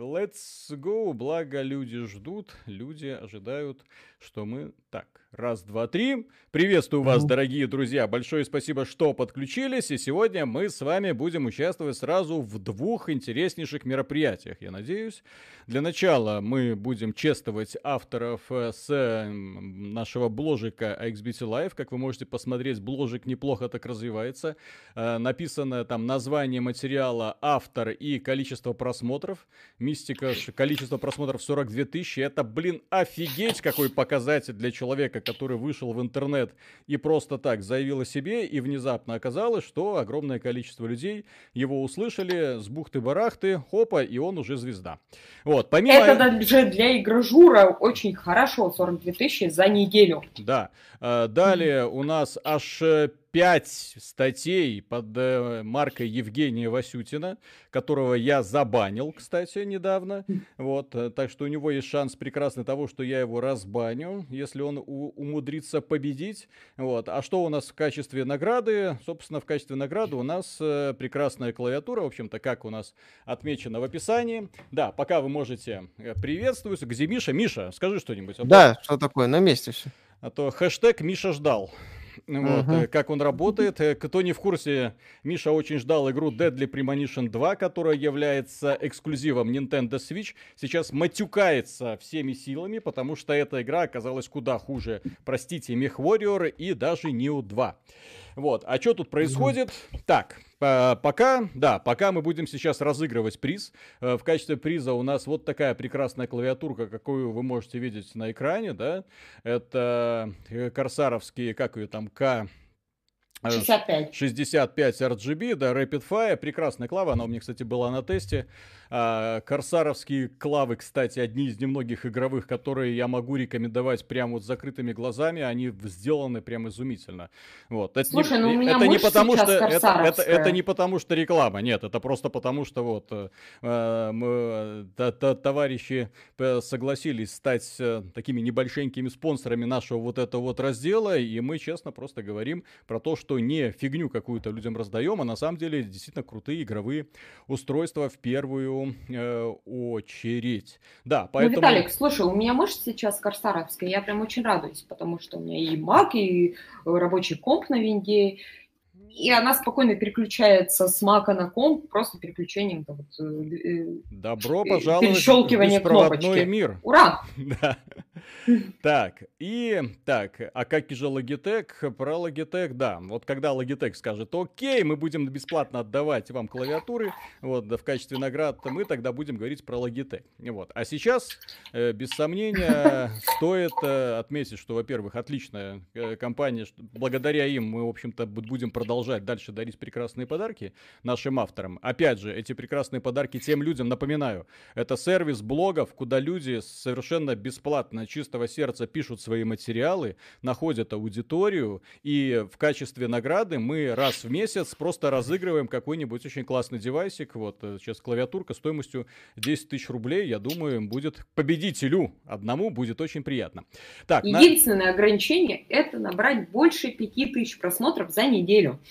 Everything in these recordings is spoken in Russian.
let's go. Благо люди ждут, люди ожидают, что мы... Так, раз, два, три. Приветствую вас, дорогие друзья. Большое спасибо, что подключились. И сегодня мы с вами будем участвовать сразу в двух интереснейших мероприятиях, я надеюсь. Для начала мы будем чествовать авторов э, с нашего бложика XBT Live. Как вы можете посмотреть, бложик неплохо так развивается. Э, написано там название материала, автор и количество просмотров. Мистика, количество просмотров 42 тысячи. Это, блин, офигеть какой показатель для человека, который вышел в интернет и просто так заявил о себе, и внезапно оказалось, что огромное количество людей его услышали с бухты-барахты, хопа, и он уже звезда. Вот, помимо... Это даже для игражура очень хорошо, 42 тысячи за неделю. Да. Э, далее у нас аж 5 статей под э, маркой Евгения Васютина, которого я забанил, кстати, недавно. Вот, э, так что у него есть шанс прекрасный того, что я его разбаню, если он у- умудрится победить. Вот. А что у нас в качестве награды? Собственно, в качестве награды у нас э, прекрасная клавиатура, в общем-то, как у нас отмечено в описании. Да, пока вы можете э, приветствовать. Где Миша? Миша, скажи что-нибудь. А да, что такое, на месте все. А то хэштег Миша ждал. Вот, uh-huh. как он работает. Э, кто не в курсе, Миша очень ждал игру Deadly Premonition 2, которая является эксклюзивом Nintendo Switch. Сейчас матюкается всеми силами, потому что эта игра оказалась куда хуже, простите, Warrior и даже Neo 2. Вот, а что тут происходит? Так, Пока, да, пока мы будем сейчас разыгрывать приз. Э, в качестве приза у нас вот такая прекрасная клавиатурка, какую вы можете видеть на экране, да. Это э, корсаровские, как ее там, К... 65. 65 RGB, да, Rapid Fire, прекрасная клава, она у меня, кстати, была на тесте. А, корсаровские клавы, кстати, одни из немногих игровых, которые я могу рекомендовать прямо вот с закрытыми глазами, они сделаны прям изумительно. Вот. Это Слушай, не, ну у меня это не потому что это, это, это не потому что реклама, нет, это просто потому что вот э, э мы, т, т, товарищи согласились стать э, такими небольшенькими спонсорами нашего вот этого вот раздела, и мы честно просто говорим про то, что не фигню какую-то людям раздаем, а на самом деле действительно крутые игровые устройства в первую э, очередь. Да, ну, поэтому... Ну, Виталик, слушай, у меня мышь сейчас корсаровская, я прям очень радуюсь, потому что у меня и Mac, и рабочий комп на винде, и она спокойно переключается с мака на комп просто переключением. Вот, э, э, Добро пожаловать в беспроводной мир. Ура! Да. Так, и так, а как же Logitech? Про Logitech, да. Вот когда Logitech скажет, окей, мы будем бесплатно отдавать вам клавиатуры, вот, в качестве наград, мы тогда будем говорить про Logitech. Вот. А сейчас, э, без сомнения, стоит э, отметить, что, во-первых, отличная э, компания, благодаря им мы, в общем-то, будем продолжать дальше дарить прекрасные подарки нашим авторам. Опять же, эти прекрасные подарки тем людям, напоминаю, это сервис блогов, куда люди совершенно бесплатно чистого сердца пишут свои материалы, находят аудиторию, и в качестве награды мы раз в месяц просто разыгрываем какой-нибудь очень классный девайсик. Вот э, сейчас клавиатурка стоимостью 10 тысяч рублей, я думаю, будет победителю одному будет очень приятно. Так, Единственное на... ограничение это набрать больше 5 тысяч просмотров за неделю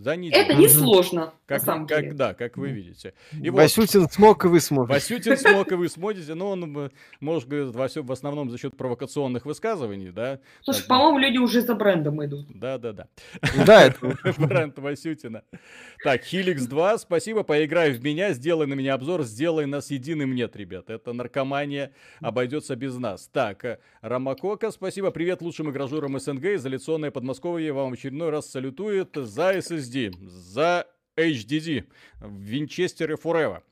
за неделю. Это несложно, как, на самом как, деле. Да, как вы видите. И Васютин вот, смог, и вы сможете. Васютин смог, и вы сможете, но он, может быть, в основном за счет провокационных высказываний, да. Слушай, так, по-моему, люди уже за брендом идут. Да, да, да. Да, это бренд Васютина. Так, Helix 2, спасибо, поиграй в меня, сделай на меня обзор, сделай нас единым. Нет, ребят, это наркомания обойдется без нас. Так, э, Рамакока, спасибо, привет лучшим игражурам СНГ, изоляционное Подмосковье вам очередной раз салютует за SSD SSD, за HDD, и Forever.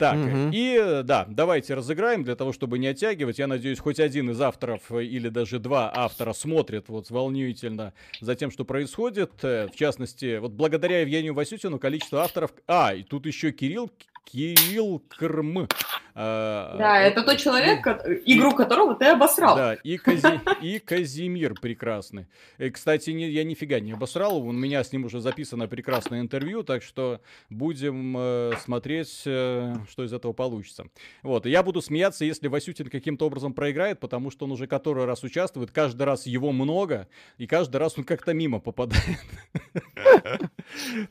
Так, угу. и да, давайте разыграем для того, чтобы не оттягивать. Я надеюсь, хоть один из авторов или даже два автора смотрят вот волнительно за тем, что происходит. Э, в частности, вот благодаря Евгению Васютину количество авторов... А, и тут еще Кирилл Кирилл Крм. А, да, это тот человек, игру которого ты обосрал. Да, и, Кази, и Казимир прекрасный. И, кстати, не, я нифига не обосрал, у меня с ним уже записано прекрасное интервью, так что будем э, смотреть, э, что из этого получится. Вот, я буду смеяться, если Васютин каким-то образом проиграет, потому что он уже который раз участвует, каждый раз его много, и каждый раз он как-то мимо попадает.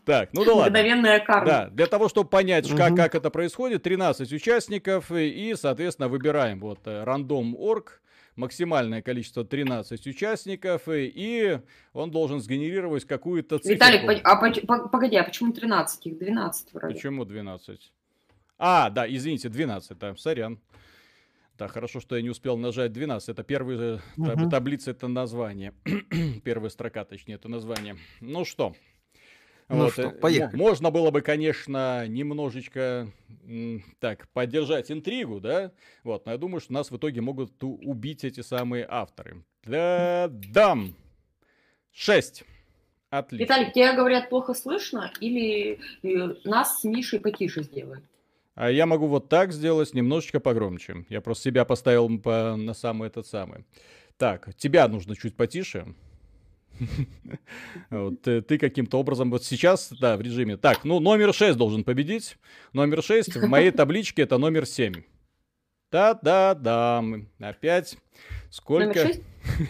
Так, ну да ладно. Мгновенная карма. Да, для того, чтобы понять, как, как это происходит, 13 участников, и, соответственно, выбираем вот э, рандом.орг, максимальное количество 13 участников, и, и он должен сгенерировать какую-то цифру. Виталик, по- а по- погоди, а почему 13? Их 12 вроде. Почему 12? А, да, извините, 12, да, сорян. Да, хорошо, что я не успел нажать 12. Это первая та- Мгм. таблица, это название. Первая строка, точнее, это название. Ну что? Ну что, э, поехали. мо- Можно было бы, конечно, немножечко так поддержать интригу, да? Вот, но я думаю, что нас в итоге могут убить эти самые авторы. Да-дам! Шесть. Отлично. Виталик, тебя говорят плохо слышно или э, нас с Мишей потише сделают? А я могу вот так сделать, немножечко погромче. Я просто себя поставил по, на самый этот самый. Так, тебя нужно чуть потише. Вот, ты, ты каким-то образом вот сейчас, да, в режиме. Так, ну номер 6 должен победить. Номер 6 в моей табличке это номер 7. Да-да-да. Опять. Сколько? Номер 6?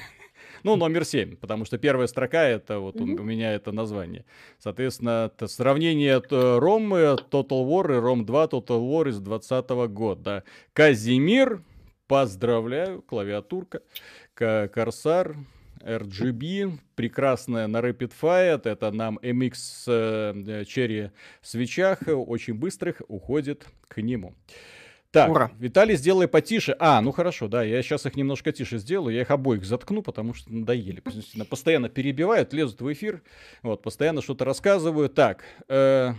Ну, номер 7, потому что первая строка это вот у- Мгм. у меня это название. Соответственно, это сравнение т- Ром э, Total War и Ром 2 Total War из 2020 года. Казимир, поздравляю, клавиатурка, Ка- Корсар, RGB, прекрасная на Rapid Fire, это нам MX э, Cherry свечах, э, очень быстрых, уходит к нему. Так, Ура. Виталий, сделай потише. А, ну хорошо, да, я сейчас их немножко тише сделаю, я их обоих заткну, потому что надоели. Постоянно- Постоянно перебивают, лезут в эфир, вот, постоянно что-то рассказывают. Так, э,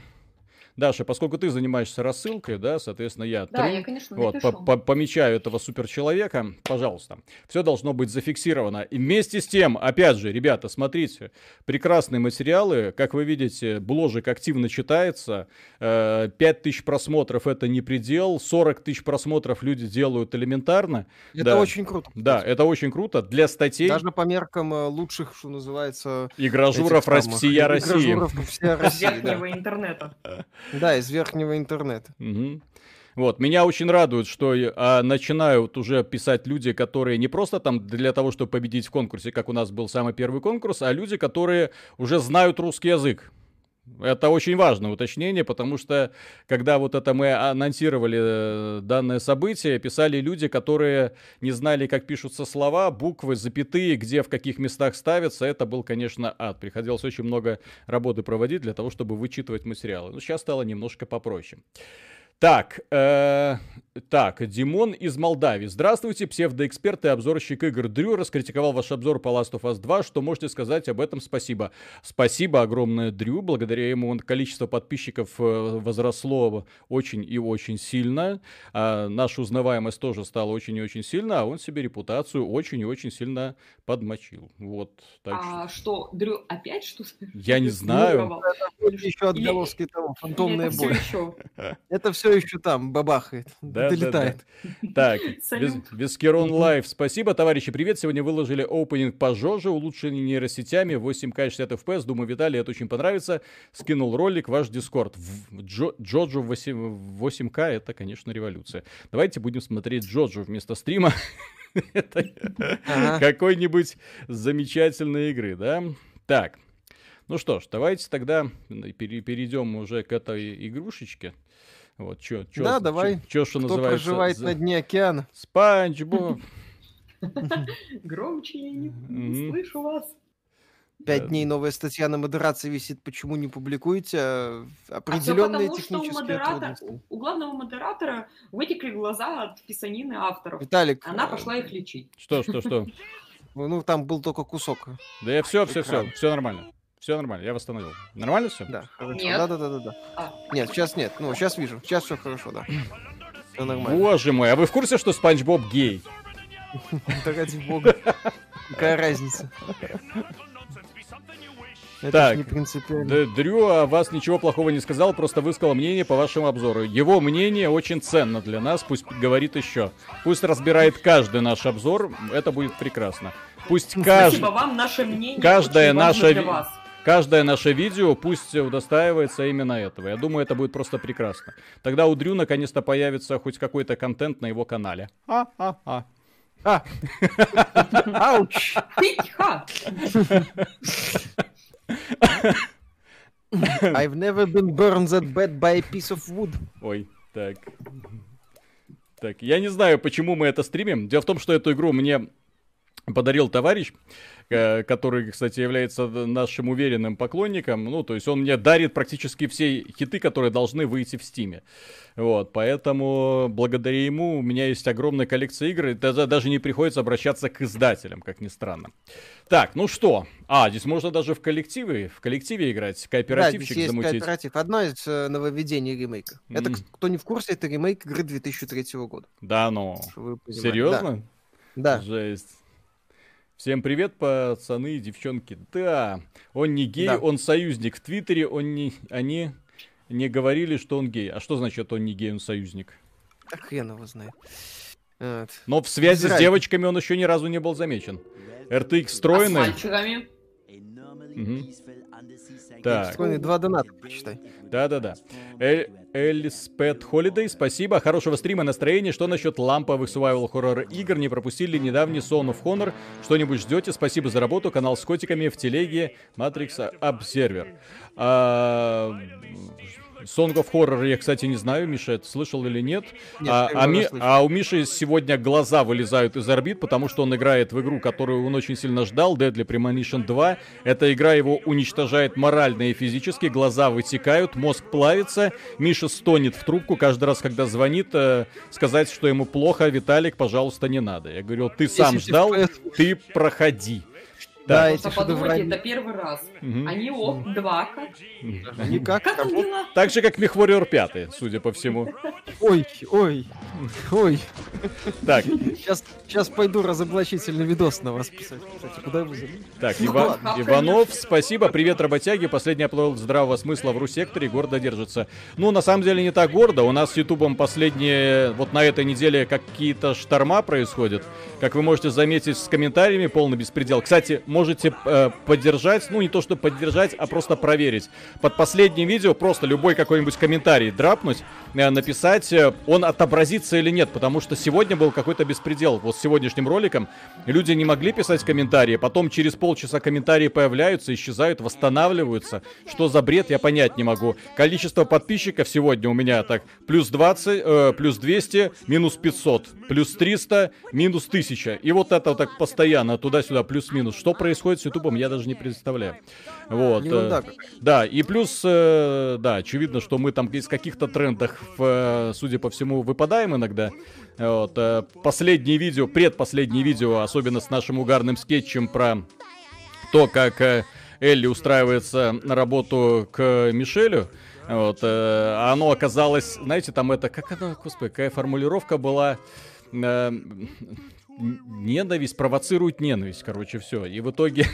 Даша, поскольку ты занимаешься рассылкой, да, соответственно, я Да, тру- я, конечно, вот, напишу. по- по- помечаю этого суперчеловека, пожалуйста. Все должно быть зафиксировано. И вместе с тем, опять же, ребята, смотрите, прекрасные материалы. Как вы видите, бложик активно читается. Э, 5000 просмотров это не предел. 40 тысяч просмотров люди делают элементарно. Это Да. очень круто. Да, это очень круто. Для статей Даже по меркам э, лучших, что называется, игражуров всея России. игражуров всея России, верхнего интернета. Да, из верхнего интернета. Мгм. Вот, меня очень радует, что а, начинают уже писать люди, которые не просто там для того, чтобы победить в конкурсе, как у нас был самый первый конкурс, а люди, которые уже знают русский язык. Это очень важное уточнение, потому что когда вот это мы анонсировали э, данное событие, писали люди, которые не знали, как пишутся слова, буквы, запятые, где в каких местах ставятся. Это был, конечно, ад. Приходилось очень много работы проводить для того, чтобы вычитывать материалы. Но сейчас стало немножко попроще. Так, э, так, Димон из Молдавии. Здравствуйте, псевдоэксперт и обзорщик игр. Дрю раскритиковал ваш обзор по Last of Us 2. Что можете сказать об этом? Спасибо. Спасибо огромное Дрю. Благодаря ему он, количество подписчиков э, возросло очень и очень сильно. А наша узнаваемость тоже стала очень и очень сильно, а он себе репутацию очень и очень сильно подмочил. Вот, так А что, Дрю опять что Я не знаю. Еще отголоски того, фантомная боль. еще. Это все еще там бабахает, Да, да, долетает. Так, Вис- Салют. Вискерон Лайв, спасибо, товарищи, привет. Сегодня выложили опенинг по Жоже, улучшение нейросетями, 8К 60 FPS. Думаю, Виталий это очень понравится. Скинул ролик, ваш Discord. В- Джо- Джоджо 8, 8К, это, конечно, революция. Давайте будем смотреть Джоджо вместо стрима. Какой-нибудь замечательной игры, да? Так, ну что ж, давайте тогда пере- перейдем уже к этой игрушечке. Вот, чё, чё, Да, чё- давай. чё, что Кто называется, проживает за- на дне океана? Спанч Боб. Громче я не, слышу вас. Пять дней новая статья на модерации висит. Почему не публикуете? А, А Определенные потому, что у, технические модератора, у главного модератора вытекли глаза от писанины авторов. Виталик, Она пошла их лечить. Что, что, что? ну там был только кусок. Да я все, все, все, все нормально. Все нормально, я восстановил. Нормально все? Да, хорошо. Нет. Да, да, да, да, да. А. Нет, сейчас нет. Ну, сейчас вижу. Сейчас все хорошо, да. Все нормально. Боже мой, а вы в курсе, что Спанч Боб гей? Да ради бога. Какая разница? Это Так. не принципиально. Дрю о вас ничего плохого не сказал, просто высказал мнение по вашему обзору. Его мнение очень ценно для нас, пусть говорит еще. Пусть разбирает каждый наш обзор, это будет прекрасно. Пусть каждый... Спасибо вам, наше мнение каждое очень Каждое наше видео пусть удостаивается именно этого. Я думаю, это будет просто прекрасно. Тогда у Дрю наконец-то появится хоть какой-то контент на его канале. А-а-а. А. Ауч! I've never been burned that bad by a piece of wood. Ой, так. Так, я не знаю, почему мы это стримим. Дело в том, что эту игру мне подарил товарищ, который, кстати, является нашим уверенным поклонником. Ну, то есть он мне дарит практически все хиты, которые должны выйти в Стиме. Вот, поэтому благодаря ему у меня есть огромная коллекция игр, и даже не приходится обращаться к издателям, как ни странно. Так, ну что? А, здесь можно даже в коллективе, в коллективе играть, кооперативчик да, здесь есть замутить. кооператив. Одно из э, нововведений ремейка. Mm. Это, кто не в курсе, это ремейк игры 2003 года. Да, ну. Серьезно? Да. да. Жесть. Всем привет, пацаны и девчонки. Да, он не гей, да. он союзник. В Твиттере он не, они не говорили, что он гей. А что значит он не гей, он союзник? Так хрен его знает. Вот. Но в связи Израиль. с девочками он еще ни разу не был замечен. RTX встроенный. А с мальчиками? Угу. Так. Встроенный два доната, почитай. Да-да-да. Эльспет Холидей, спасибо. Хорошего стрима, настроения. Что насчет ламповых survival horror игр? Не пропустили недавний Son of Honor? Что-нибудь ждете? Спасибо за работу. Канал с котиками в телеге Matrix Observer. А, Song of Horror я, кстати, не знаю, Миша, это слышал или нет. нет а, а, ми, а у Миши сегодня глаза вылезают из орбит, потому что он играет в игру, которую он очень сильно ждал, Deadly Premonition 2. Эта игра его уничтожает морально и физически, глаза вытекают, мозг плавится. Миша стонет в трубку каждый раз, когда звонит, э, сказать, что ему плохо, Виталик, пожалуйста, не надо. Я говорю, ты сам ждал, ты проходи. Да, да эти подумайте, это первый раз. Угу. Они ок, два как. Они как? Как там дела? Так же, как Мехвориор 5, судя по всему. Ой, ой, ой. Так. Сейчас, сейчас пойду разоблачительный видос на вас писать. Кстати, куда вы Так, ну, Ива... Иванов, спасибо. Привет, работяги. Последний аплод здравого смысла в Русекторе. Гордо держится. Ну, на самом деле, не так гордо. У нас с Ютубом последние... Вот на этой неделе какие-то шторма происходят. Как вы можете заметить с комментариями, полный беспредел. Кстати, можете э, поддержать, ну не то что поддержать, а просто проверить. Под последним видео просто любой какой-нибудь комментарий драпнуть, э, написать, э, он отобразится или нет, потому что сегодня был какой-то беспредел. Вот с сегодняшним роликом люди не могли писать комментарии, потом через полчаса комментарии появляются, исчезают, восстанавливаются. Что за бред, я понять не могу. Количество подписчиков сегодня у меня так плюс 20, э, плюс 200, минус 500, плюс 300, минус 1000. И вот это вот так постоянно туда-сюда плюс-минус. Что происходит с Ютубом, я даже не представляю. Вот. Ерунда. Э, да, и плюс, э, да, очевидно, что мы там из каких-то трендах, э, судя по всему, выпадаем иногда. Вот. Последнее видео, предпоследнее видео, особенно с нашим угарным скетчем про то, как Элли устраивается на работу к Мишелю. Вот, оно оказалось, знаете, там это, как оно, господи, какая формулировка была, ненависть провоцирует ненависть, короче, все. И в итоге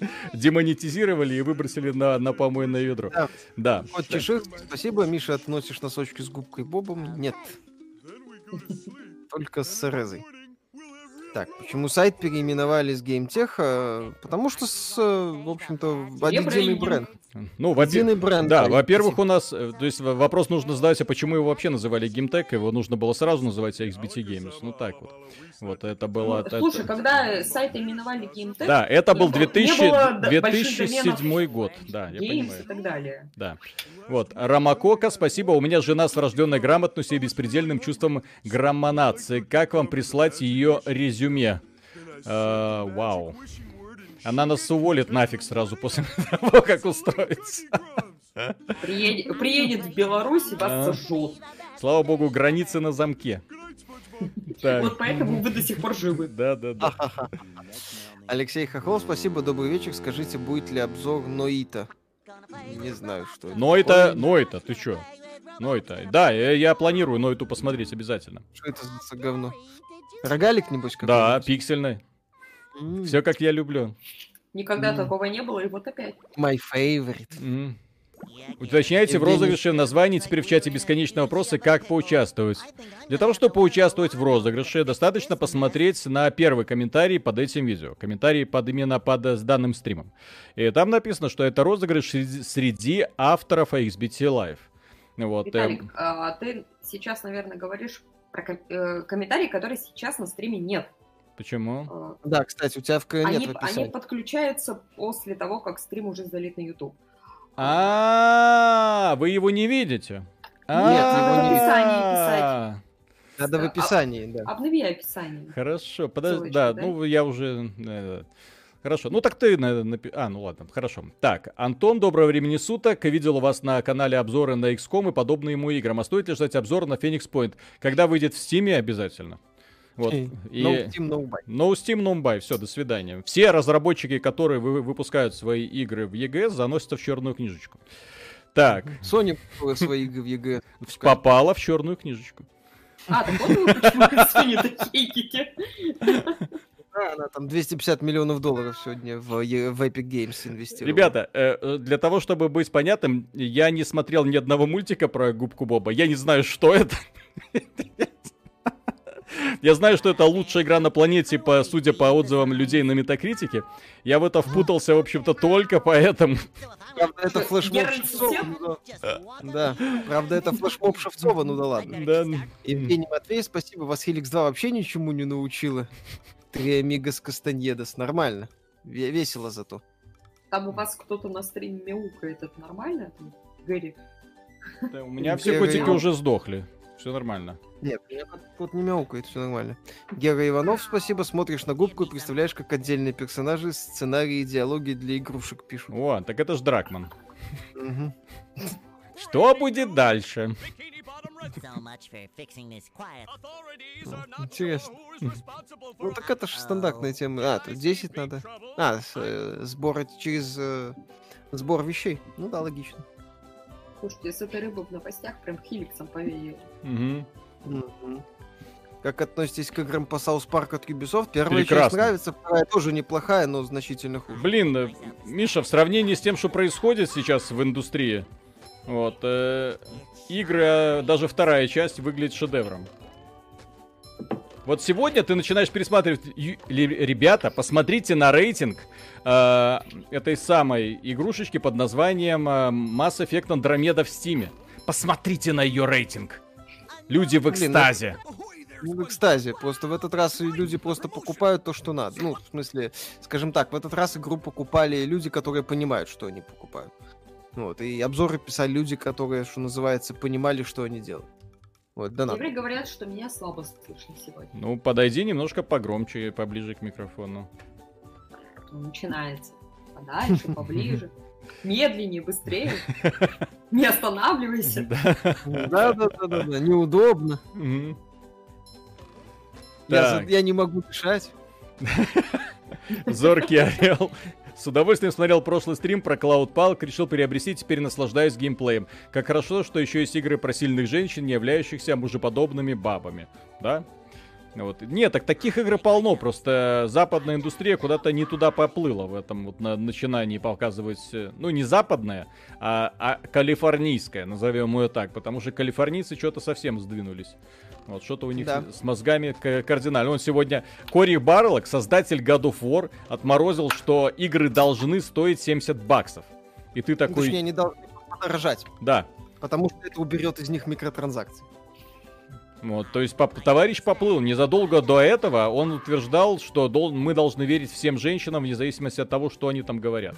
демонетизировали и выбросили на, на помойное ведро. Да. да. Вот чешир, спасибо. Миша, относишь носочки с губкой Бобом? Нет. Только с Серезой. Так, почему сайт переименовали с GameTech? Потому что, с, в общем-то, отдельный бренд. Ну, во-первых, бренд. Да, во-первых, у нас, э, то есть вопрос нужно задать, а почему его вообще называли GameTech? Его нужно было сразу называть XBT Games. Ну так вот. Вот это было... Ну, слушай, это... когда сайт именовали GameTech... Да, это был 2000... 2007 год. Да, я понимаю. и так далее. Да. Вот, Рамакока, спасибо. У меня жена с врожденной грамотностью и беспредельным чувством граммонации. Как вам прислать ее резюме? Uh, вау. Она нас уволит нафиг сразу после того, как устроится. Приедет, приедет в Беларусь и вас а. сожжет. Слава богу, границы на замке. Так. Вот поэтому вы до сих пор живы. Да, да, да. Алексей Хохол, спасибо, добрый вечер. Скажите, будет ли обзор Ноита? Не знаю, что это. Ноита, Ноита, ты чё? Ноита. Да, я, я планирую Ноиту посмотреть обязательно. Что это за говно? Рогалик, небось, какой Да, пиксельный. Mm. Все как я люблю. Никогда mm. такого не было, и вот опять. My favorite. Mm. Уточняйте в розыгрыше название теперь в чате бесконечные вопросы, как поучаствовать. Для того, чтобы поучаствовать в розыгрыше, достаточно посмотреть на первый комментарий под этим видео. Комментарий под именно под с данным стримом. И там написано, что это розыгрыш среди авторов XBT Live. Вот. Виталик, эм... а ты сейчас, наверное, говоришь про э, комментарий, который сейчас на стриме нет. Почему? А, да, кстати, у тебя в они, нет в описании. Они подключаются после того, как стрим уже залит на YouTube. А, вы его не видите? Нет, его не писать. Надо в описании, да. Обнови описание. Хорошо, подожди, да, да? ну я уже... э, Хорошо, ну так ты... на- напи- А, ну ладно, хорошо. Так, Антон, доброго времени суток. Видел у вас на канале обзоры на XCOM и подобные ему играм. А стоит ли ждать обзор на Phoenix Point? Когда выйдет в Steam обязательно. Вот. Эй, И... No Steam, no buy. No Steam, no buy. Все, до свидания. Все разработчики, которые вы- выпускают свои игры в EGS, заносятся в черную книжечку. Так, Sony свои игры в EGS. попала в черную книжечку. А, так вот вы почему Sony такие. Да, она там 250 миллионов долларов сегодня в, в Epic Games инвестировала. Ребята, э, э, для того, чтобы быть понятным, я не смотрел ни одного мультика про губку Боба. Я не знаю, что это. Я знаю, что это лучшая игра на планете, по, судя по отзывам людей на Метакритике. Я в это впутался, в общем-то, только поэтому. Правда, это флешмоб Шевцова. Ну да. Да, правда, это флешмоб Шевцова, ну да ладно. Да. Евгений Матвей, спасибо. Вас Helix 2 вообще ничему не научила. Три Амигос Кастаньедос. Нормально. Ве- Весело зато. Там у вас кто-то на стриме мяукает, это нормально? Там, Гэри? Да, У меня все котики уже сдохли. Все нормально. Нет, меня не мяукает, все нормально. Гера Иванов, спасибо. Смотришь на губку и представляешь, как отдельные персонажи, сценарии и диалоги для игрушек пишут. О, так это ж Дракман. Что будет дальше? So much for fixing this quiet. Интересно. Ну так это же стандартная тема. А, тут 10 надо. А, с, э, сбор через э, сбор вещей. Ну да, логично. Слушайте, с этой рыбой в новостях прям хиликсом повеяло. Мгм. Мгм. Как относитесь к играм по South Park от Ubisoft? Первая часть Прекрасно. нравится, вторая тоже неплохая, но значительно хуже. Блин, э, Миша, в сравнении с тем, что происходит сейчас в индустрии, вот, э, игры, э, даже вторая часть выглядит шедевром. Вот сегодня ты начинаешь пересматривать, ребята, посмотрите на рейтинг э, этой самой игрушечки под названием э, Mass Effect Andromeda в Стиме. Посмотрите на ее рейтинг. Люди в Блин, ну- экстазе. Ну, в экстазе. Просто в этот раз люди просто покупают то, что надо. Ну, в смысле, скажем так, в этот раз игру покупали люди, которые понимают, что они покупают. Вот, и обзоры писали люди, которые, что называется, понимали, что они делают. Вот, да. Евреи говорят, что меня слабо слышно сегодня. Ну, подойди немножко погромче, поближе к микрофону. Начинается. Подальше, поближе. Медленнее, быстрее. Не останавливайся. Да. Да, да, да, да, неудобно. Я, я не могу дышать. Зоркий орел. С удовольствием смотрел прошлый стрим про Cloud Pulk, решил приобрести, теперь наслаждаюсь геймплеем. Как хорошо, что еще есть игры про сильных женщин, не являющихся мужеподобными бабами. Да? Вот. Нет, так таких игр полно, просто западная индустрия куда-то не туда поплыла в этом вот на начинании показывать, э, ну не западная, а, а калифорнийская, назовем ее так, потому что калифорнийцы что-то совсем сдвинулись. Вот что-то у них Да. с мозгами кардинально. Он сегодня, Кори Барлок, создатель God of War, отморозил, что игры должны стоить 70 баксов. И ты такой, Точнее, они должны подорожать, да, потому что это уберет из них микротранзакции. Вот, то есть поп- товарищ поплыл. Незадолго до этого он утверждал, что дол- мы должны верить всем женщинам, вне зависимости от того, что они там говорят.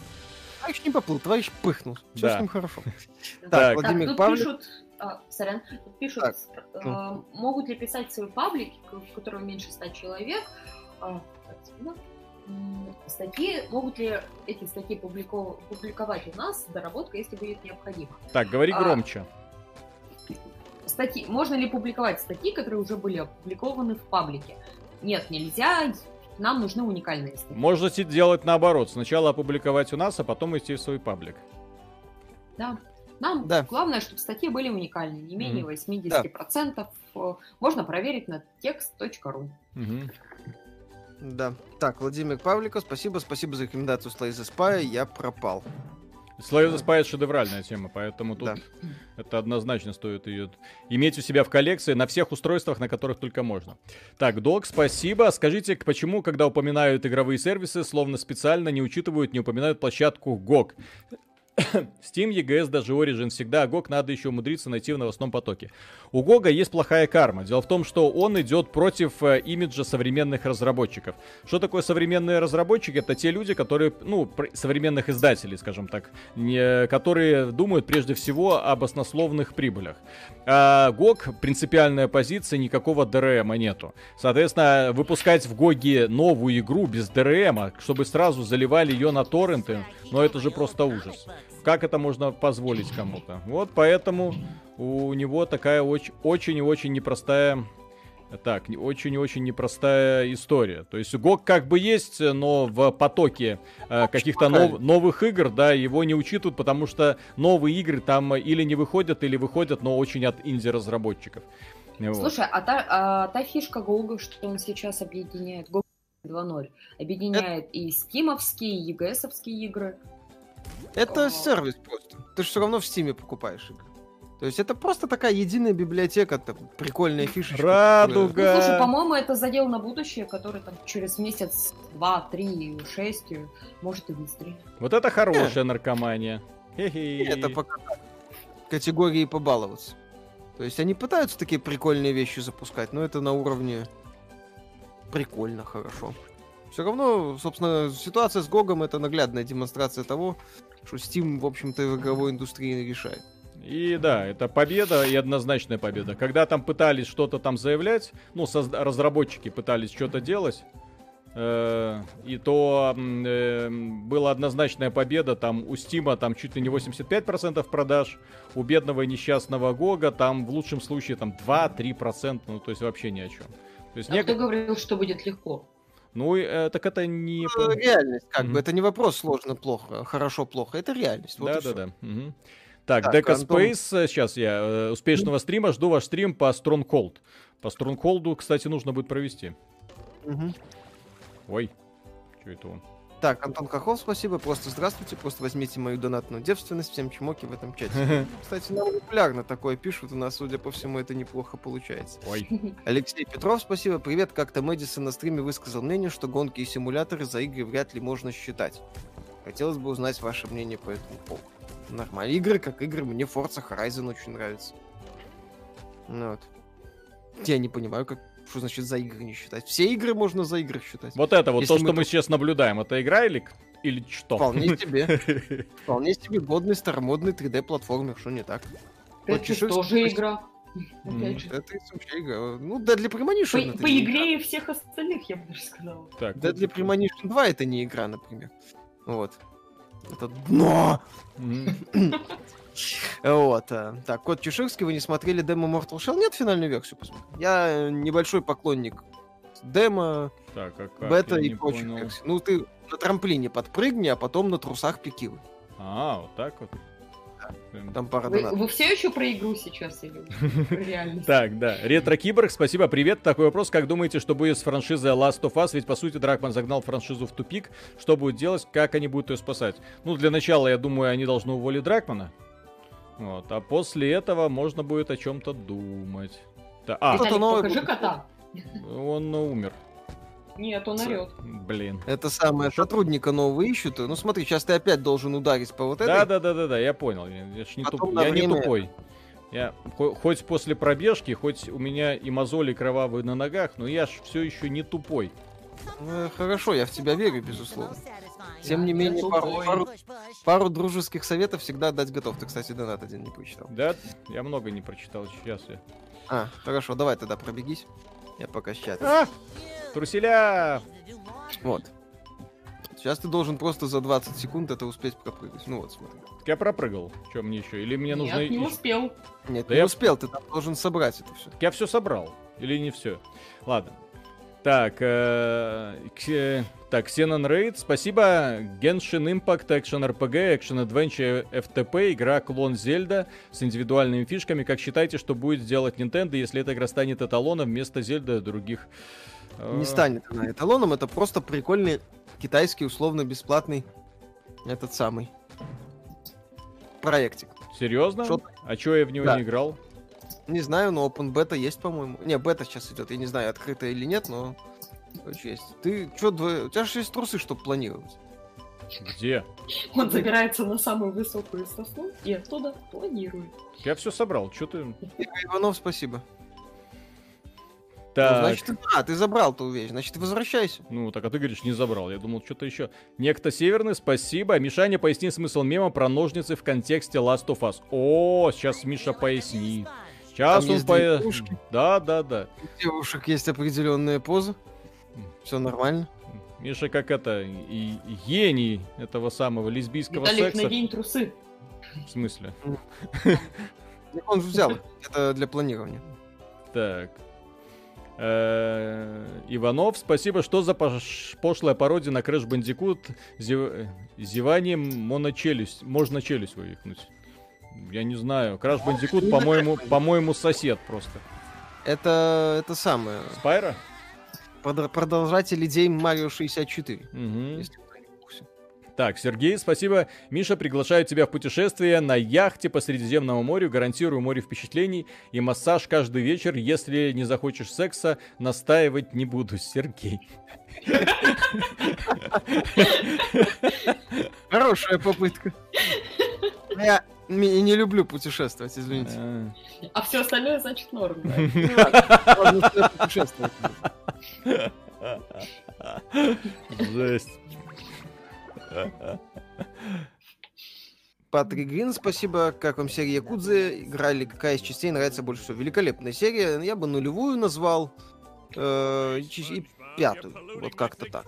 Товарищ не поплыл, товарищ пыхнул. Все Да. с ним хорошо. Так. Так, Так, Владимир тут Павлик. пишут, а, сорян, тут пишут, Так, э, могут ли писать свои паблики, в котором меньше 100 человек, а, статьи, могут ли эти статьи публико- публиковать у нас, доработка, если будет необходимо. Так, говори А, громче. Статьи, можно ли публиковать статьи, которые уже были опубликованы в паблике? Нет, нельзя, нам нужны уникальные статьи. Можете делать наоборот. Сначала опубликовать у нас, а потом идти в свой паблик. Да. Нам Да. главное, чтобы статьи были уникальны, не менее Мгм. 80%. Э, Можно проверить на text.ru. Мгм. Да. Так, Владимир Павликов, спасибо, спасибо за рекомендацию Slay the Spy, я пропал. Slay the Spy это шедевральная тема, поэтому тут Да. это однозначно стоит ее иметь у себя в коллекции на всех устройствах, на которых только можно. Так, Док, спасибо. Скажите, почему, когда упоминают игровые сервисы, словно специально не учитывают, не упоминают площадку GOG? Steam, EGS, даже Origin всегда, а GOG надо еще умудриться найти в новостном потоке. У GOG есть плохая карма. Дело в том, что он идет против э, имиджа современных разработчиков. Что такое современные разработчики? Это те люди, которые, ну, пр- современных издателей, скажем так, не, которые думают прежде всего об оснословных прибылях. А GOG принципиальная позиция, никакого DRM нету. Соответственно, выпускать в GOG новую игру без DRM, чтобы сразу заливали ее на торренты, ну это же просто ужас. Как это можно позволить кому-то? Вот поэтому у него такая оч- очень и очень непростая так, очень и очень непростая история. То есть GOG как бы есть, но в потоке э, каких-то нов- новых игр, да, его не учитывают, потому что новые игры там или не выходят, или выходят, но очень от инди-разработчиков. Вот. Слушай, а та, а та фишка Гога, что он сейчас объединяет, Гога 2.0, объединяет и стимовские, и ЕГСовские игры. Это А. сервис просто. Ты же все равно в Стиме покупаешь игры. То есть это просто такая единая библиотека, там, прикольная фишечка. Радуга. Ну, слушай, по-моему, это задел на будущее, который там через месяц, два, три, шесть э, может и выстрелить. Вот это хорошая наркомания. Хе-хе. Это пока категории побаловаться. То есть они пытаются такие прикольные вещи запускать, но это на уровне прикольно, хорошо. Все равно, собственно, ситуация с Гогом это наглядная демонстрация того, что Steam, в общем-то, в игровой индустрии решает. И да, это победа и однозначная победа. Когда там пытались что-то там заявлять, ну, созда- разработчики пытались что-то делать, э, и то э, была однозначная победа, там у Стима там чуть ли не 85% продаж, у бедного и несчастного Гога там в лучшем случае там 2-3%, ну, то есть вообще ни о чем. То есть А нек- кто говорил, что будет легко? Ну, э, так это не... Ну, реальность, как Мгм. бы, это не вопрос сложно, плохо, хорошо, плохо, это реальность. Вот и Да, всё. да, да. Мгм. Так, Так, Дека Антон. Space, сейчас я э, успешного стрима, жду ваш стрим по Stronghold. По Stronghold, кстати, нужно будет провести. Мгм. Ой, что это он? Так, Антон Кахов, спасибо. Просто здравствуйте. Просто возьмите мою донатную девственность. Всем чмоки в этом чате. Кстати, нам регулярно такое пишут. У нас, судя по всему, это неплохо получается. Ой. Алексей Петров, спасибо. Привет. Как-то Мэдисон на стриме высказал мнение, что гонки и симуляторы за игры вряд ли можно считать. Хотелось бы узнать ваше мнение по этому поводу. Нормально. Игры как игры. Мне Forza Horizon очень нравится. Ну вот. Я не понимаю, как что значит за игры не считать. Все игры можно за игры считать. Вот это вот Если то, что мы мы сейчас наблюдаем, это игра или, или что? Вполне себе. Вполне себе годный старомодный 3D-платформер, что не так? Вот Это Чеширский тоже игра. Мгм. Опять же. Это вообще игра. Ну, Deadly Premonition По, по игра. игре и всех остальных, я бы даже сказала. Так, Deadly Premonition 2 это не игра, например. Вот. Это дно! Вот. э, Так, Кот Чеширский, вы не смотрели демо Mortal Shell? Нет, финальную версию посмотрел. Я э, небольшой поклонник демо, Так, а как? бета Я и прочих понял. версий. Ну, ты на трамплине подпрыгни, а потом на трусах пикивай. А, вот так вот. Там пара Вы, донатов. вы все еще про игру сейчас или про реальность? Так, да. Ретро Киборг, спасибо, привет. Такой вопрос, как думаете, что будет с франшизой Last of Us? Ведь, по сути, Дракман загнал франшизу в тупик. Что будет делать, как они будут ее спасать? Ну, для начала, я думаю, они должны уволить Дракмана. Вот, а после этого можно будет о чем-то думать. Да, а, Виталик, новый покажи кота. он умер. Нет, он орет. Блин. Это самое, сотрудника нового ищут. Ну смотри, сейчас ты опять должен ударить по вот Да, этой. да, да, да, да, я понял. Я, я ж не, Потом туп- я не время- тупой. Я хо- хоть после пробежки, хоть у меня и мозоли кровавые на ногах, но я ж все еще не тупой. Ну, хорошо, я в тебя верю, безусловно. Тем не менее, пару, пару- пару дружеских советов всегда дать готов. Ты, кстати, донат один не прочитал. Да, я много не прочитал сейчас. Я... А, хорошо, давай тогда пробегись. Я пока с чата. А! Труселя! Вот. Сейчас ты должен просто за 20 секунд это успеть пропрыгать. Ну вот, смотри. Так Я пропрыгал. Что мне еще? Или мне нужно... Нет, не успел. Нет, Да не я- успел, ты там должен собрать это все. Я все собрал. Или не все? Ладно. Так, э, Ксе- так, Xenon Raid, спасибо. Genshin Impact, Action RPG, Action Adventure FTP, игра клон Зельда с индивидуальными фишками. Как считаете, что будет делать Nintendo, если эта игра станет эталоном вместо Зельда других? Э, Не станет она эталоном, это просто прикольный китайский условно-бесплатный этот самый проектик. Серьезно? Шо- А чё я в него Да. не играл? Не знаю, но Open Beta есть, по-моему. Не, бета сейчас идет, я не знаю, открытая или нет, но короче, есть. Ты чё, дво- у тебя же есть трусы, чтобы планировать. Где? Он забирается на самую высокую сосну и оттуда планирует. Я все собрал. Что ты... Иванов, спасибо. Ну, Так. значит, ты, а, ты забрал ту вещь, значит, ты возвращайся. Ну, так а ты говоришь, не забрал. Я думал, что-то еще. Некто Северный, спасибо. Мишаня, поясни смысл мема про ножницы в контексте Last of Us. О, сейчас Миша пояснит. Сейчас Там он девушки. Да, да, да. У девушек есть определенные позы. Все нормально. Миша как это, и и гений этого самого лесбийского Виталик, секса. надень трусы. В смысле? Он взял их. Это для планирования. Так. Э, Иванов, спасибо. Что за пош- пошлая пародия на Bandicoot? Зев- э, Зеванием моночелюсть. Можно челюсть вывихнуть. Я не знаю. Crash Bandicoot, по-моему, по-моему, сосед просто. Это, это самое. Спайра? Продо- Продолжатель идей Марио 64. Мгм. Если кто не в курсе. Так, Сергей, спасибо. Миша, приглашаю тебя в путешествие на яхте по Средиземному морю. Гарантирую море впечатлений и массаж каждый вечер. Если не захочешь секса, настаивать не буду. Сергей. Хорошая попытка. Я не не люблю путешествовать, извините. Э, А все остальное значит норм. что я путешествовать. Жесть. Патрик Грин, спасибо. Как вам серия Якудзы? Играли, какая из частей нравится больше всего? Великолепная серия. Я бы нулевую назвал. э, и и пятую. Вот как-то так.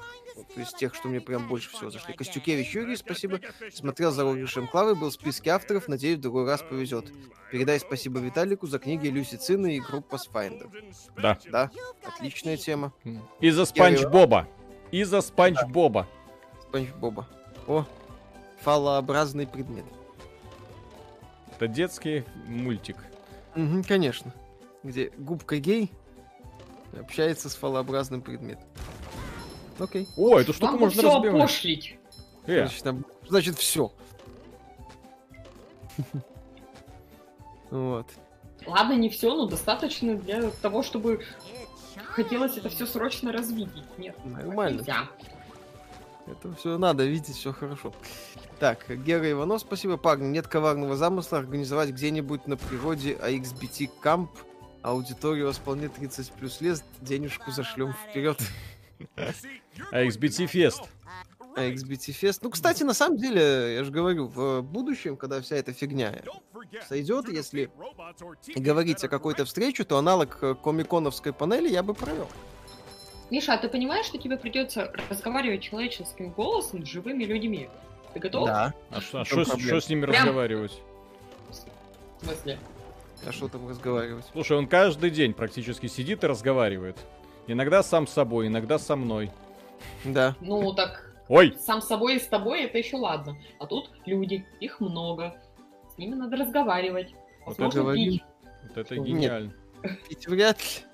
Вот из тех, что мне прям больше всего зашли. Костюкевич Юрий, спасибо. Смотрел за розыгрышем Клавы, был в списке авторов. Надеюсь, в другой раз повезет. Передай спасибо Виталику за книги Люси Цины и группа Pathfinder. Да. Да, отличная тема. Из-за Спанч Боба. Из-за Спанч Боба. Спанч Боба. О, фалообразный предмет. Это детский мультик. Мгм, конечно. Где губка гей общается с фалообразным предметом. Окей. О, эту штуку бы можно все разбивать. опошлить. Э, Значит, там- значит, все. Вот. Ладно, не все, но достаточно для того, чтобы хотелось это все срочно развидеть. Нет, Нормально. нельзя. Это все надо видеть, все хорошо. Так, Гера Иванов, спасибо, парни. Нет коварного замысла организовать где-нибудь на природе AXBT камп. Аудитория вас вполне 30 плюс лет. Денежку зашлем вперед. А XBT Fest. AXBT Fest. Ну, кстати, на самом деле, я же говорю, в будущем, когда вся эта фигня сойдет, если говорить о какой-то встрече, то аналог э, комиконовской панели я бы провел. Миша, а ты понимаешь, что тебе придется разговаривать человеческим голосом с живыми людьми? Ты готов? Да. А что а шо с ними Прям- разговаривать? В смысле? А что там разговаривать? Слушай, он каждый день практически сидит и разговаривает. Иногда сам с собой, иногда со мной. Да. Ну, так Ой! сам с собой и с тобой это еще ладно. А тут люди, их много. С ними надо разговаривать. Вот Возможно, говорим. пить. Вот это Нет. гениально. Пить вряд ли.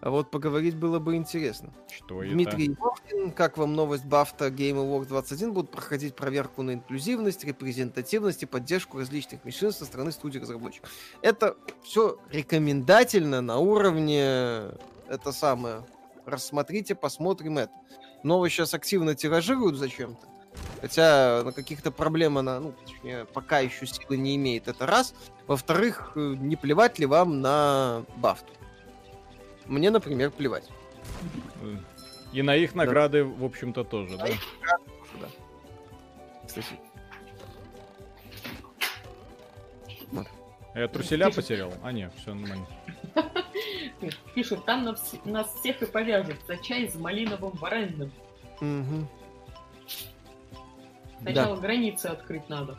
А вот поговорить было бы интересно. Что это? Дмитрий Вовкин, как вам новость Бафта Game Award 21 будут проходить проверку на инклюзивность, репрезентативность и поддержку различных меньшинств со стороны студий разработчиков. Это все рекомендательно на уровне это самое. Рассмотрите, посмотрим это. Новость сейчас активно тиражируют зачем-то. Хотя на каких-то проблем она, ну, точнее, пока еще силы не имеет, это раз. Во-вторых, э, не плевать ли вам на Бафту? Мне, например, плевать. И на их награды, в общем-то, тоже, да? Да. Кстати, Я труселя потерял? А, нет, все нормально. Пишут, там нас, нас всех и повяжут за чай с малиновым вареным. мгм. Сначала границы открыть надо.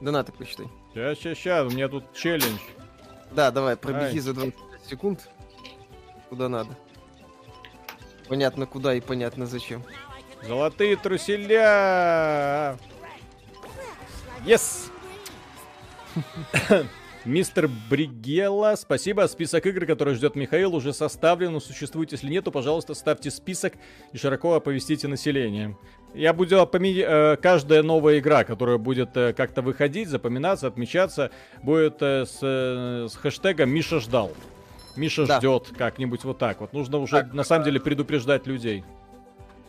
Донаты посчитай. Сейчас, сейчас, сейчас, у меня тут челлендж. Да, давай, пробеги Ай. за 25 секунд. Куда надо. Понятно куда и понятно зачем. Золотые труселя! Yes! Мистер Бригелла, спасибо. Список игр, который ждет Михаил, уже составлен. Но существует, если нету, пожалуйста, ставьте список и широко оповестите население. Я буду опоми- э, каждая новая игра, которая будет э, как-то выходить, запоминаться, отмечаться, будет э, с, с хэштегом Миша ждал. Миша Да. ждет как-нибудь вот так вот. Нужно уже Так, на самом деле предупреждать людей.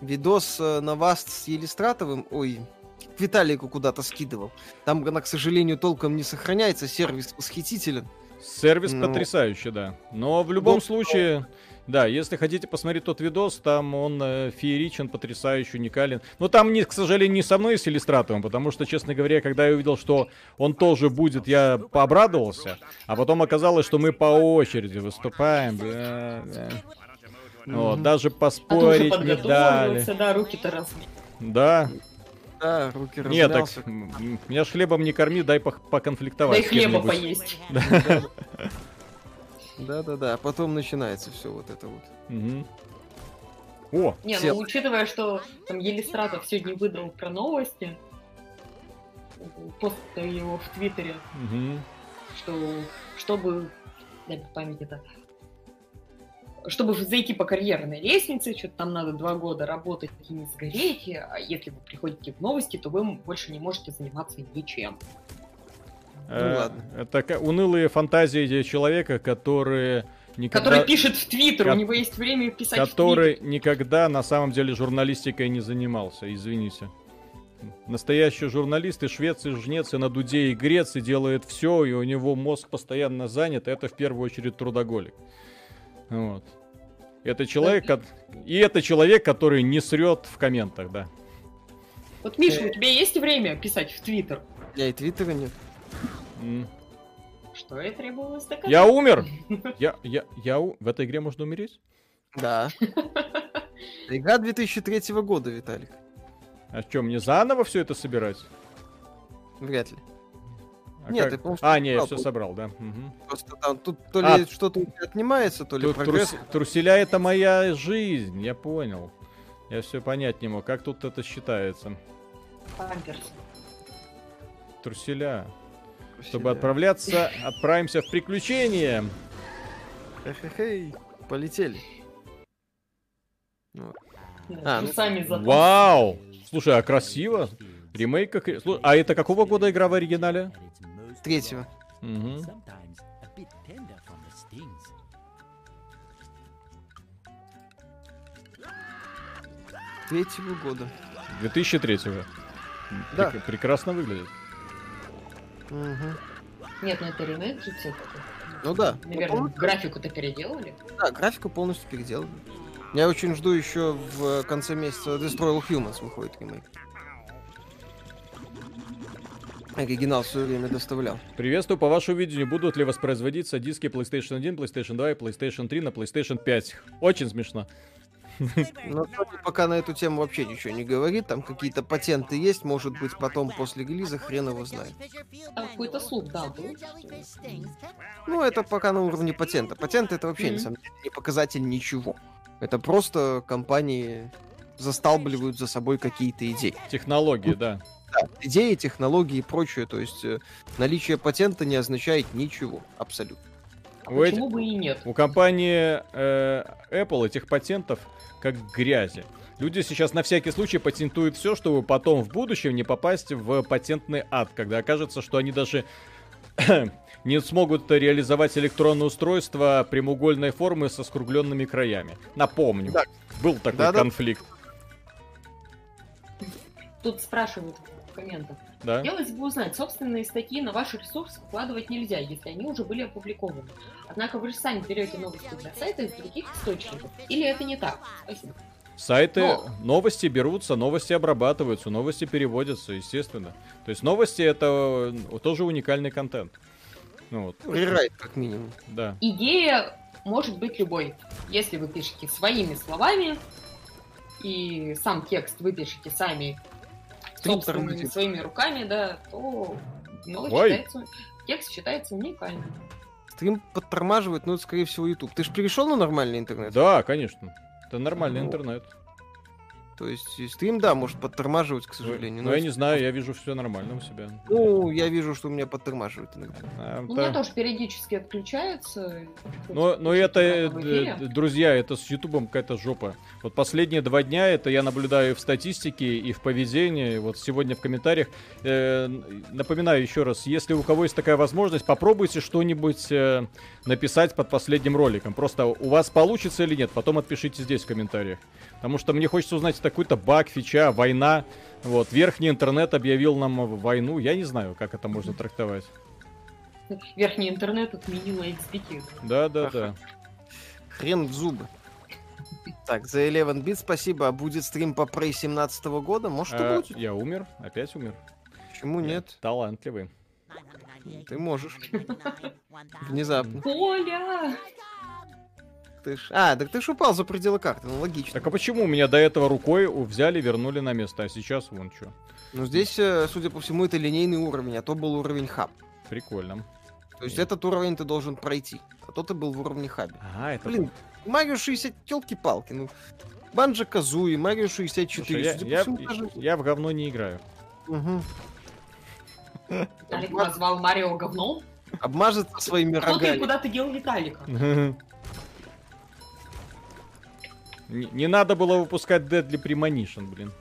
видос на вас с Елистратовым, ой, Виталику куда-то скидывал. Там она, к сожалению, толком не сохраняется, сервис восхитителен. Сервис Ну. потрясающий, да. Но в любом Ну, случае, да, если хотите посмотреть тот видос, там он э, фееричен, потрясающий, уникален. Но там, не, к сожалению, не со мной, с Иллюстратовым, потому что, честно говоря, когда я увидел, что он тоже будет, я пообрадовался. А потом оказалось, что мы по очереди выступаем. бля, бля. Вот, Мгм. даже А поспорить не дали. да, руки-то раз. Да. Да, руки Нет, так меня ж хлебом не корми, дай поконфликтовать. Да и с хлеба поесть. Да-да-да, а потом начинается все вот это вот. Мгм. О, Не, Сел. ну учитывая, что там Елистратов сегодня выдал про новости, пост его в Твиттере, мгм. что чтобы, дай мне память это, чтобы зайти по карьерной лестнице, что-то там надо два года работать и не сгореть, а если вы приходите в новости, то вы больше не можете заниматься ничем. Э, ладно. Это унылые фантазии человека, который никогда, Который пишет в Твиттер, Ко- у него есть время писать в который никогда на самом деле журналистикой не занимался, извините. Настоящий журналист и швец, и жнец, и на дуде, и грец, и делает все, и у него мозг постоянно занят, это в первую очередь трудоголик. Вот. Это человек, и это человек, который не срет в комментах, да. Вот, Миша, у тебя есть время писать в Твиттер? Я и твиттера нет. Что и требовалось доказать. Я умер! Я, я, я у- В этой игре можно умереть? Да. Игра 2003 года, Виталик. А что, мне заново все это собирать? Вряд ли. А Нет, как? ты А, не, я все собрал, да. мгм. Просто там тут то ли А. что-то отнимается, то ли Тут прогресс. трус- труселя это моя жизнь, я понял. Я все понять не мог, как тут это считается. Памперс. Труселя. Вообще, Чтобы отправляться, отправимся в приключения. Хе-хе-хей, полетели. Вот. Да, А, ну, сами за Вау! Слушай, а красиво. Ремейк как... А это какого года игра в оригинале? Третьего. Третьего года. 2003-го. Да. Прек- Прекрасно выглядит. Мгм. Нет, ну это ремейк же все-таки. Ну да. Наверное, Ну, графику-то переделали. Да, графику полностью переделали. Я очень жду еще в конце месяца Destroy All Humans выходит ремейк. Оригинал в свое время доставлял. Приветствую, по вашему видению, будут ли воспроизводиться диски PlayStation 1, PlayStation 2 и PlayStation 3 на PlayStation 5? Очень смешно. Но Sony пока на эту тему вообще ничего не говорит. Там какие-то патенты есть, может быть, потом после релиза хрен его знает. Там какой-то слух, да, был. Ну, это пока на уровне патента. Патент это вообще, на Мгм. самом деле, не показатель ничего. Это просто компании засталбливают за собой какие-то идеи. Технологии, да. Да, идеи, технологии и прочее. То есть э, наличие патента не означает ничего. Абсолютно. А У почему бы и нет? У компании э, Apple этих патентов как грязи. Люди сейчас на всякий случай патентуют все, чтобы потом в будущем не попасть в патентный ад, когда окажется, что они даже не смогут реализовать электронное устройство прямоугольной формы со скругленными краями. Напомню, Да. был такой Да-да. конфликт, Тут спрашивают в комментах. да? Хотелось бы узнать, собственные статьи на ваши ресурсы выкладывать нельзя, если они уже были опубликованы. Однако вы же сами берете новости для сайта из других источников. Или это не так? Спасибо. Сайты, Но- новости берутся, новости обрабатываются, новости переводятся, естественно. То есть новости это э, тоже уникальный контент. Ну вот, Рерайт, как минимум. да. Идея может быть любой. Если вы пишете своими словами, и сам текст вы пишете сами собственными своими руками, да, то Ой. считается, текст считается уникальным. Стрим подтормаживает, ну, скорее всего, YouTube. Ты же перешел на нормальный интернет? Да, конечно. Это нормальный Ну, интернет. То есть стрим, да, может подтормаживать, к Ну, сожалению. ну, но я не знаю, я вижу все нормально у себя. Ну, я вижу, что у меня подтормаживает иногда. А, Ну, У да. меня тоже периодически отключается. Но, но это, э, друзья, это с Ютубом какая-то жопа. Вот последние два дня это я наблюдаю в статистике, и в поведении. Вот сегодня в комментариях. Э, напоминаю еще раз, если у кого есть такая возможность, попробуйте что-нибудь э, написать под последним роликом. Просто у вас получится или нет, потом отпишите здесь в комментариях. Потому что мне хочется узнать, что какой-то баг, фича, война. Вот, верхний интернет объявил нам войну. Я не знаю, как это можно трактовать. Верхний интернет отменила XBT. Да, да, да. Хрен в зубы. Так, за 11 бит спасибо. А будет стрим по Prey 17 года? Может, и А, будет. я умер, опять умер. Почему нет? Талантливый. Ты можешь. Внезапно. Коля! Ты ж... А, так ты ж упал за пределы карты, ну логично. Так а почему у меня до этого рукой у- взяли, вернули на место, а сейчас вон что? Но здесь, э, судя по всему, это линейный уровень, а то был уровень хаб. Прикольно. То есть этот уровень ты должен пройти, а то ты был в уровне хабе. А, это... Блин, Марио 60, телки-палки, ну. Банджо Казуи, Марио 64. Слушай, я, я- всему, даже- я в говно не играю. Мгм. Виталик назвал Марио говном. Обмажется своими Кто ты рогами. куда ты дел Виталика? Не, не надо было выпускать Deadly Premonition, блин.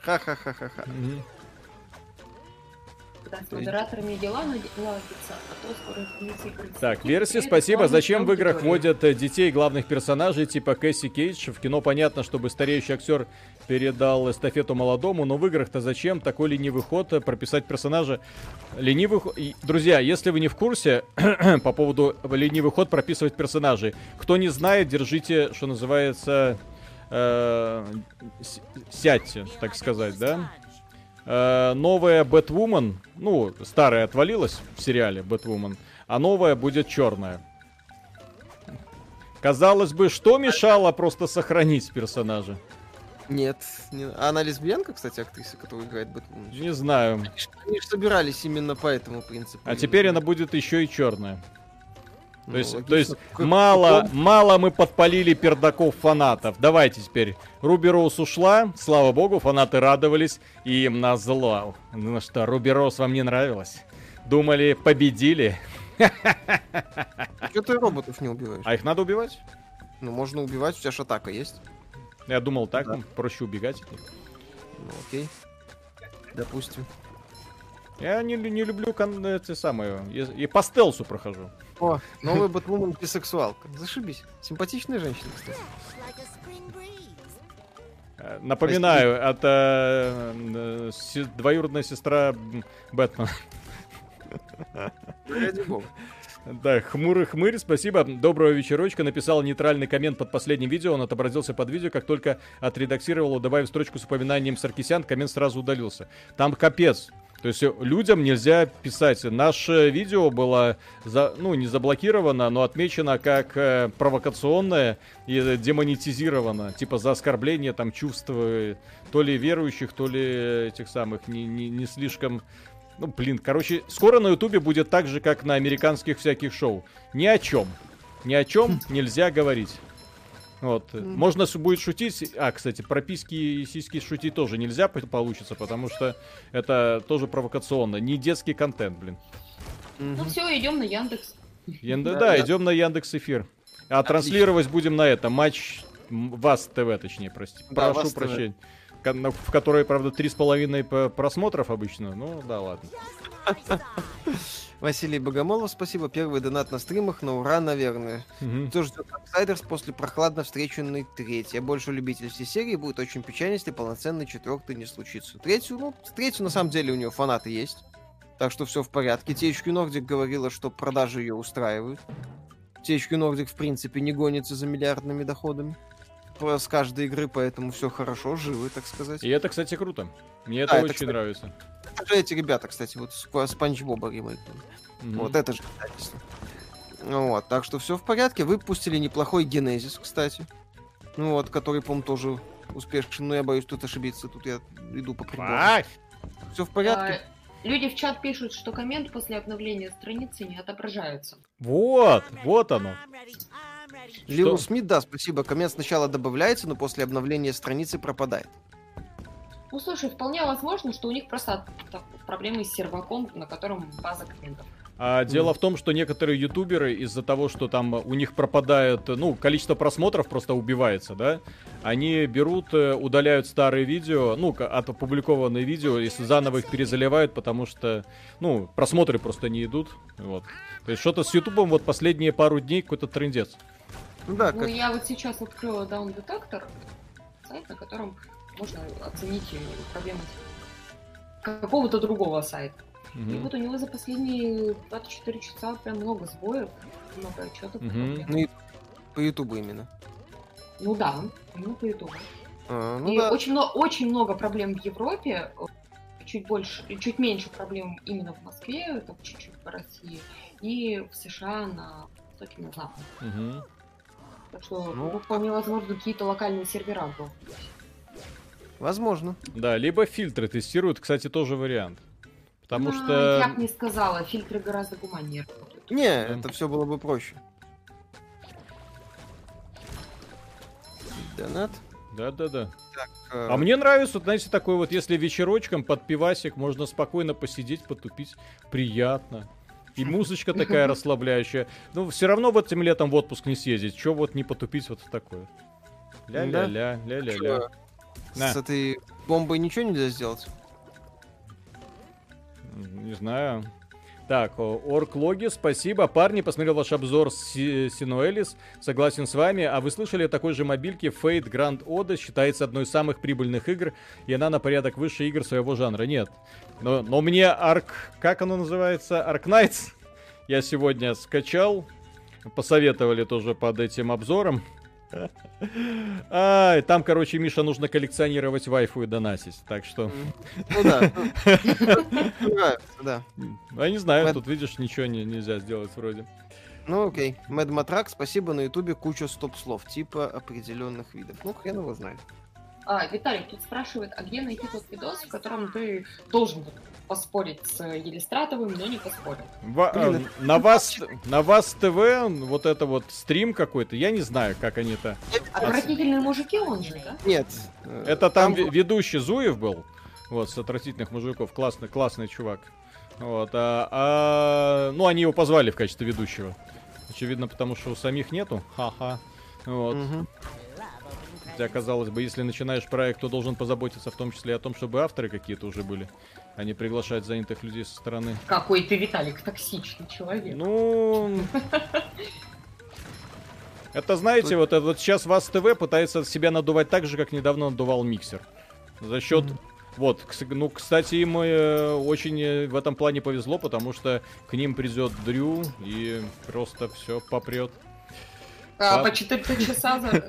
Ха-ха-ха-ха-ха. Когда с модераторами дела наладятся, а то скоро. Так, этом спасибо. Зачем в играх вводят э, детей главных персонажей типа Кэсси Кейдж? В кино понятно, чтобы стареющий актер передал эстафету молодому, но в играх-то зачем такой ленивый ход э, прописать персонажа? Ленивый Друзья, если вы не в курсе по поводу ленивый ход прописывать персонажей, кто не знает, держите, что называется, э, сядьте, так сказать, да? Э, новая Бэтвумен, ну, старая отвалилась в сериале Бэтвумен, а новая будет черная. Казалось бы, что мешало просто сохранить персонажа? Нет. не- А она лесбиянка, кстати, актриса, которая играет Бэтмена? Не знаю. Они же собирались именно по этому принципу. А теперь она будет еще и черная. Ну, То есть, логично. то есть Как- мало, каком- мало мы подпалили пердаков фанатов. Давайте теперь. Руби Роуз ушла, слава богу, фанаты радовались, и им назло. Ну что, Руби Роуз вам не нравилось? Думали, победили? Чё ты роботов не убиваешь? А их надо убивать? Ну, можно убивать, у тебя же атака есть. Я думал, так Да. ну, проще убегать. Ну, окей. Допустим. Я не, не люблю кон- эти самые. И, по стелсу прохожу. О, новый Бэтвумен бисексуалка. Зашибись. Симпатичная женщина, кстати. Э, Напоминаю, это э, двоюродная сестра Бэтмена. Ради бога. Да, хмурый хмырь, спасибо. Доброго вечерочка. Написал нейтральный коммент под последним видео. Он отобразился под видео, как только отредактировал, добавив строчку с упоминанием Саркисян, коммент сразу удалился. Там капец. То есть э, людям нельзя писать. Наше видео было, за, ну, не заблокировано, но отмечено как э, провокационное и э, демонетизировано. Типа за оскорбление там чувств э, то ли верующих, то ли этих самых не, не, не слишком ну, блин, короче, скоро на Ютубе будет так же, как на американских всяких шоу. Ни о чем. Ни о чем нельзя говорить. Вот. Можно с- будет шутить. А, кстати, про письки и сиськи шутить тоже нельзя по- получится, потому что это тоже провокационно. Не детский контент, блин. Ну все, идем на Яндекс. Янда- Да, да, да. идем на Яндекс Эфир. А транслировать будем на это. Матч Вас ТВ, точнее, прости. Да, Прошу ТВ. В которой, правда, три с половиной просмотров обычно. Ну, да, ладно. Василий Богомолов, спасибо. Первый донат на стримах, на ура, наверное. Мгм. Кто ждет Outsiders после прохладно встреченной третьей? Я больше любитель всей серии, будет очень печально, если полноценный четвертый не случится. Третью, ну, третью на самом деле у нее фанаты есть. Так что все в порядке. THQ Nordic говорила, что продажи ее устраивают. THQ Nordic, в принципе, не гонится за миллиардными доходами. С каждой игры, поэтому все хорошо, живы, так сказать. И это, кстати, круто. Мне это Да, это, очень кстати, нравится. Это же эти ребята, кстати, вот Спанч Боба ремейкнули. Мгм. Вот это же. Ну Вот, так что все в порядке. Выпустили неплохой Генезис, кстати. Ну вот, который, по-моему, тоже успешен, но я боюсь тут ошибиться. Тут я иду по прибору. Все в порядке. А, Люди в чат пишут, что коммент после обновления страницы не отображается. Вот, вот оно. Лил что? Смит, да, спасибо. Коммент сначала добавляется, но после обновления страницы пропадает. Ну, слушай, вполне возможно, что у них просто так, проблемы с серваком, на котором база комментов. А дело в том, что некоторые ютуберы из-за того, что там у них пропадает, ну, количество просмотров просто убивается, да, они берут, э, удаляют старые видео, ну, от опубликованные видео, и заново их перезаливают, потому что, ну, просмотры просто не идут, вот. То есть что-то с ютубом вот последние пару дней какой-то трендец. Ну да, Ну, как... я вот сейчас открыла Down Detector, сайт, на котором можно оценить э, проблемы какого-то другого сайта. И Мгм. вот у него за последние 24 часа прям много сбоев, много отчетов. Мгм. Ну и по Ютубу именно. Ну да, ну по итогу. А, ну и да. очень, много, очень много проблем в Европе, чуть больше, чуть меньше проблем именно в Москве, там чуть-чуть по России, и в США на востоке, на западе. Мгм. Так что Ну, ну, вполне возможно какие-то локальные сервера был. Возможно. Да, либо фильтры тестируют, кстати, тоже вариант. Потому Ну, что... Я бы не сказала, фильтры гораздо гуманнее работают. Не, Да. это все было бы проще. Донат. Да-да-да. Э, А мне нравится, вот, знаете, такой вот, если вечерочком под пивасик можно спокойно посидеть, потупить, приятно. И музычка такая расслабляющая. Ну, все равно вот этим летом в отпуск не съездить. Че вот не потупить вот в такое? Ля-ля-ля, ля-ля-ля. С этой бомбой ничего нельзя сделать? Не знаю. Так, о, Орклоги, спасибо. Парни, посмотрел ваш обзор Си- Синуэлис. Согласен с вами. А вы слышали о такой же мобильке Fate Grand Ode? Считается одной из самых прибыльных игр, и она на порядок выше игр своего жанра. Нет. Но, но мне Арк... Как оно называется? Knights? Я сегодня скачал. Посоветовали тоже под этим обзором. Ай, там, короче, Миша, нужно коллекционировать вайфу и донатить. Так что... Ну да. ну, да. Я не знаю, тут, видишь, ничего не, нельзя сделать вроде. Ну окей. Мэд Матрак, спасибо на ютубе куча стоп-слов, типа определенных видов. Ну, хрен его знает. А, Виталик тут спрашивает, а где найти тот видос, в котором ты должен был поспорить с Елистратовым, но не поспорил? Блин, э, на вас, на вас ТВ, вот это вот стрим какой-то, я не знаю, как они-то. Отвратительные мужики он же, да? Нет. э, Это там, ве- ведущий Зуев был, вот, с отвратительных мужиков, классный, классный чувак. Вот, а, а, ну, они его позвали в качестве ведущего. Очевидно, потому что у самих нету. Ха-ха. Вот. мгм. Хотя, казалось бы, если начинаешь проект, то должен позаботиться в том числе о том, чтобы авторы какие-то уже были, не приглашать занятых людей со стороны. Какой ты, Виталик, токсичный человек. Ну... Это, знаете, вот, это вот сейчас ВАЗ ТВ пытается себя надувать так же, как недавно надувал Миксер. За счет... Вот, ну, кстати, им э, очень э, в этом плане повезло, потому что к ним придет Дрю и просто все попрет. А, да. по 4 часа за...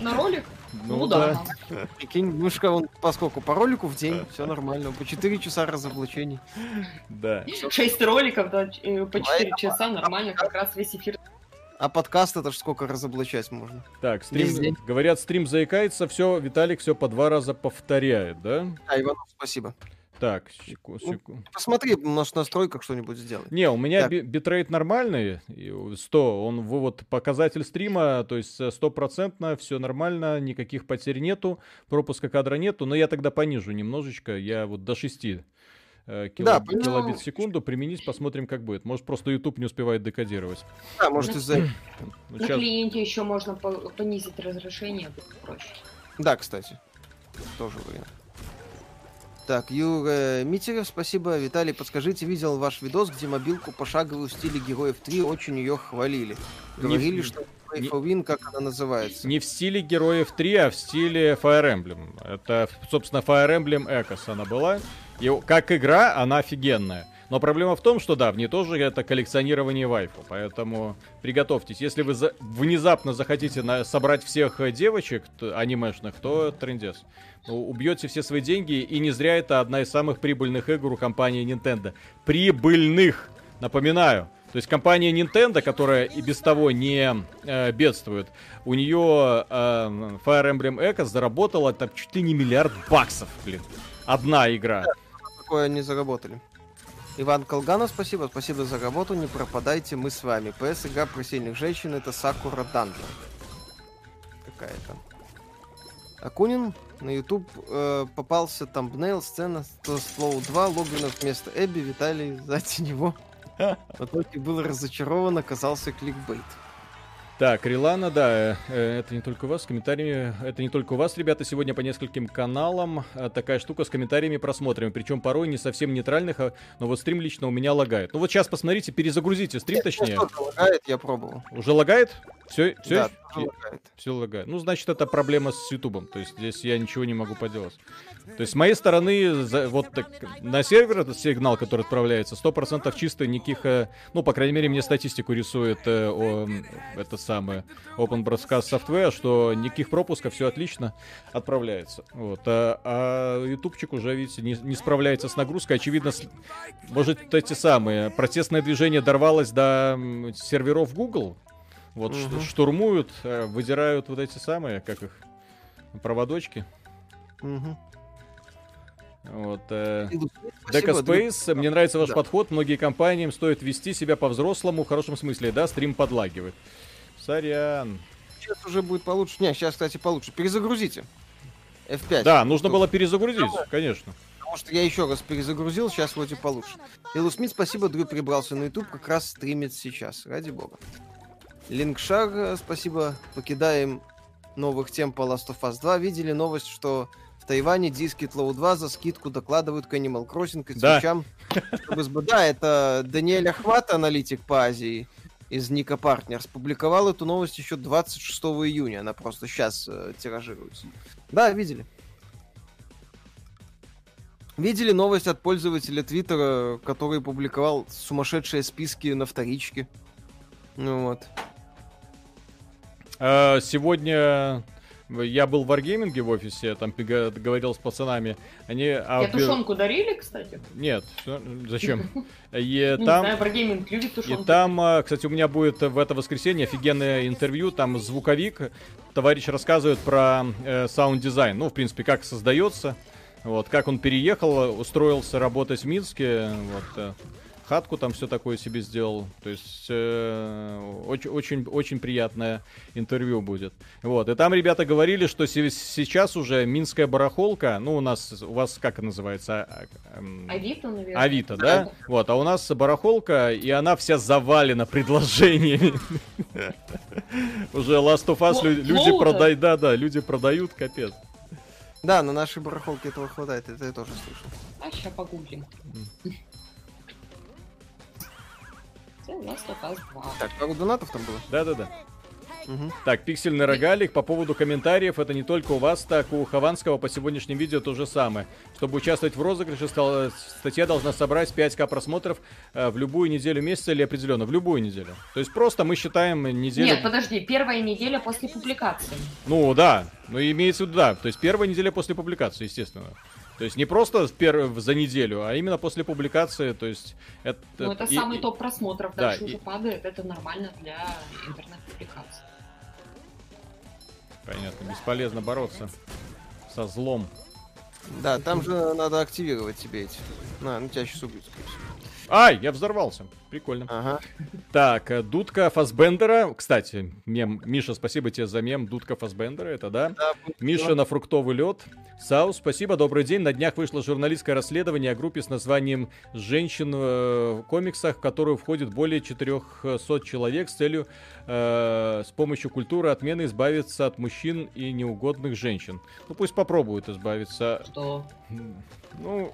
на ролик? Ну, да. Прикинь, мышка, он поскольку по ролику в день, все нормально. По 4 часа разоблачений. Да. 6 роликов да, э, по 4 а- часа нормально, как раз весь эфир. А подкаст это ж сколько разоблачать можно. Так, стрим, говорят, стрим заикается, все, Виталик все по два раза повторяет, да? А, Иванов, спасибо. Так, секу- Ну, секу- Посмотри, у нас в настройках что-нибудь сделай. Не, у меня би- битрейт нормальный, и 100, он вывод показатель стрима, то есть э, стопроцентно, все нормально, никаких потерь нету, пропуска кадра нету, но я тогда понижу немножечко, я вот до 6 э, кило- Да, килобит в секунду применить, посмотрим, как будет. Может, просто YouTube не успевает декодировать. Да, может из-за... Ну, На щас- клиенте еще можно по- понизить разрешение, будет проще. Да, кстати. Тоже вариант. Так, Юра Митерев, спасибо. Виталий, подскажите, видел ваш видос, где мобилку пошаговую в стиле Героев 3 очень ее хвалили. Говорили, Не- что Play for Win, как она называется. Не в стиле Героев 3, а в стиле Fire Emblem. Это, собственно, Fire Emblem Echoes она была. И как игра, она офигенная. Но проблема в том, что да, в ней тоже это коллекционирование вайфу. Поэтому приготовьтесь. Если вы за- внезапно захотите на- собрать всех э, девочек т- анимешных, то трендец. Ну, убьете все свои деньги, и не зря это одна из самых прибыльных игр у компании Nintendo. Прибыльных! Напоминаю. То есть компания Nintendo, которая и без того не э, бедствует, у нее э, Fire Emblem Echoes заработала там чуть ли не миллиард баксов, блин. Одна игра. Такое они заработали. Иван Колганов, спасибо. Спасибо за работу. Не пропадайте, мы с вами. ПС игра про сильных женщин это Сакура Данжен. Какая-то. Акунин на YouTube э, попался тамбнейл, сцена Slow 2, Логвинов вместо Эбби, Виталий сзади него. В итоге был разочарован, оказался кликбейт. Так, Рилана, да, э, это не только у вас с комментариями, это не только у вас, ребята, сегодня по нескольким каналам э, такая штука с комментариями просмотрами, причем порой не совсем нейтральных, а- но вот стрим лично у меня лагает. Ну вот сейчас посмотрите, перезагрузите стрим, точнее. Что-то лагает, я пробовал. Уже лагает? Все, все, Да, тоже лагает. все лагает. Ну, значит, это проблема с Ютубом. То есть здесь я ничего не могу поделать. То есть с моей стороны, за- вот так, на сервер этот сигнал, который отправляется, 100% чистый, никаких, э, ну, по крайней мере, мне статистику рисует э, о, это самое Open Broadcast Software, что никаких пропусков, все отлично отправляется. Вот. А, а ютубчик уже, видите, не, не справляется с нагрузкой. Очевидно, с- может, эти самые, протестное движение дорвалось до серверов Google, вот Мгм. штурмуют, э, выдирают вот эти самые, как их, проводочки. Мгм. Вот. э, Дрю. Space, мне нравится ваш Да. подход. Многие компаниям стоит вести себя по-взрослому, в хорошем смысле, да, стрим подлагивает. Сорян. Сейчас уже будет получше. Не, сейчас, кстати, получше. Перезагрузите. F5. Да, нужно было перезагрузить, конечно. Потому что я еще раз перезагрузил, сейчас вроде получше. Илу Смит, спасибо, Дрю прибрался на YouTube, как раз стримит сейчас, ради бога. Линкшар, э, спасибо, покидаем новых тем по Last of Us 2. Видели новость, что в Тайване диски Low 2 за скидку докладывают к Animal Crossing и Да. свечам. Чтобы Да, это Даниэль Ахмат, аналитик по Азии из Ника Партнерс, публиковал эту новость еще 26 июня. Она просто сейчас тиражируется. Да, видели. Видели новость от пользователя Твиттера, который публиковал сумасшедшие списки на вторичке? Ну вот. А, Сегодня я был в Wargaming в офисе, там говорил с пацанами. Они... а, Я тушенку дарили, кстати? Нет, зачем? И Не там... знаю, Wargaming любит И там, а, кстати, у меня будет в это воскресенье офигенное интервью, там звуковик, товарищ рассказывает про э, саунд-дизайн, ну, в принципе, как создается, вот, как он переехал, устроился работать в Минске, вот, э, хатку там все такое себе сделал, то есть э, очень, очень, очень приятное интервью будет, вот, и там ребята говорили, что се- сейчас уже Минская барахолка, ну, у нас, у вас как это называется? А, а, м, Авито, наверное. Авито, да? Вот, а у нас барахолка, и она вся завалена предложениями. Уже Last of Us люди продают, да, да, люди продают, капец. Да, на нашей барахолке этого хватает, это я тоже слышал. А, сейчас погуглим. Last of Us 2. Так, пару донатов там было? Да-да-да. Мгм. Так, пиксельный рогалик, по поводу комментариев, это не только у вас, так и у Хованского по сегодняшним видео то же самое. Чтобы участвовать в розыгрыше, стал- статья должна собрать 5к просмотров э, в любую неделю месяца или определенно, в любую неделю. То есть просто мы считаем неделю... Нет, подожди, первая неделя после публикации. Ну да, ну имеется в виду, да, то есть первая неделя после публикации, естественно. То есть не просто в пер- за неделю, а именно после публикации, то есть это... Ну, это и- самый топ просмотров, да, дальше и- уже падает, это нормально для интернет-публикаций. Понятно, бесполезно бороться со злом. Да, там же надо активировать себе эти. На, ну тебя сейчас убьют, скорее всего. Ай, я взорвался. Прикольно. Ага. Так, э, дудка Фасбендера. Кстати, мем. Миша, спасибо тебе за мем. Дудка Фасбендера, это да. Да, Миша на фруктовый лед. Сау, спасибо, добрый день. На днях вышло журналистское расследование о группе с названием «Женщин э, в комиксах», в которую входит более 400 человек с целью э, с помощью культуры отмены избавиться от мужчин и неугодных женщин. Ну пусть попробуют избавиться. Что? Ну,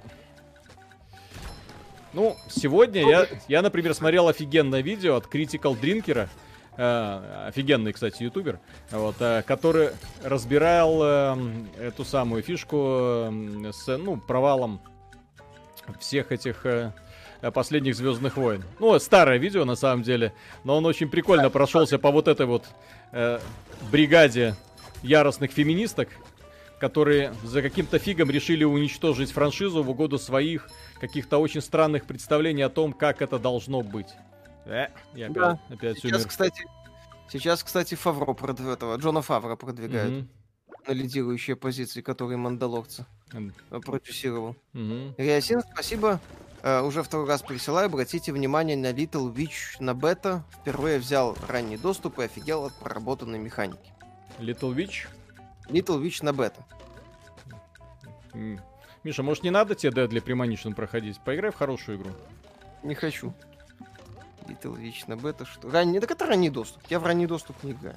ну, сегодня я, я, например, смотрел офигенное видео от Critical Drinker, э, офигенный, кстати, ютубер, вот, э, который разбирал э, эту самую фишку э, с, ну, провалом всех этих э, последних Звездных войн. Ну, старое видео, на самом деле, но он очень прикольно прошелся по вот этой вот э, бригаде яростных феминисток, которые за каким-то фигом решили уничтожить франшизу в угоду своих каких-то очень странных представлений о том, как это должно быть. Э, я опять, Да. опять Сейчас, мир- кстати, сейчас, кстати, Фавро продв... этого, Джона Фавро продвигают Мгм, на лидирующие позиции, которые мандалорцы М. э, продюсировал. мгм. Риасин, спасибо. Э, уже второй раз присылаю. Обратите внимание на Little Witch на бета. Впервые взял ранний доступ и офигел от проработанной механики. Little Witch. Little Witch на бета. Миша, может не надо тебе Deadly Premonition проходить? Поиграй в хорошую игру. Не хочу. Little Вечно бета, что... Ранний... Так это ранний доступ. Я в ранний доступ не играю.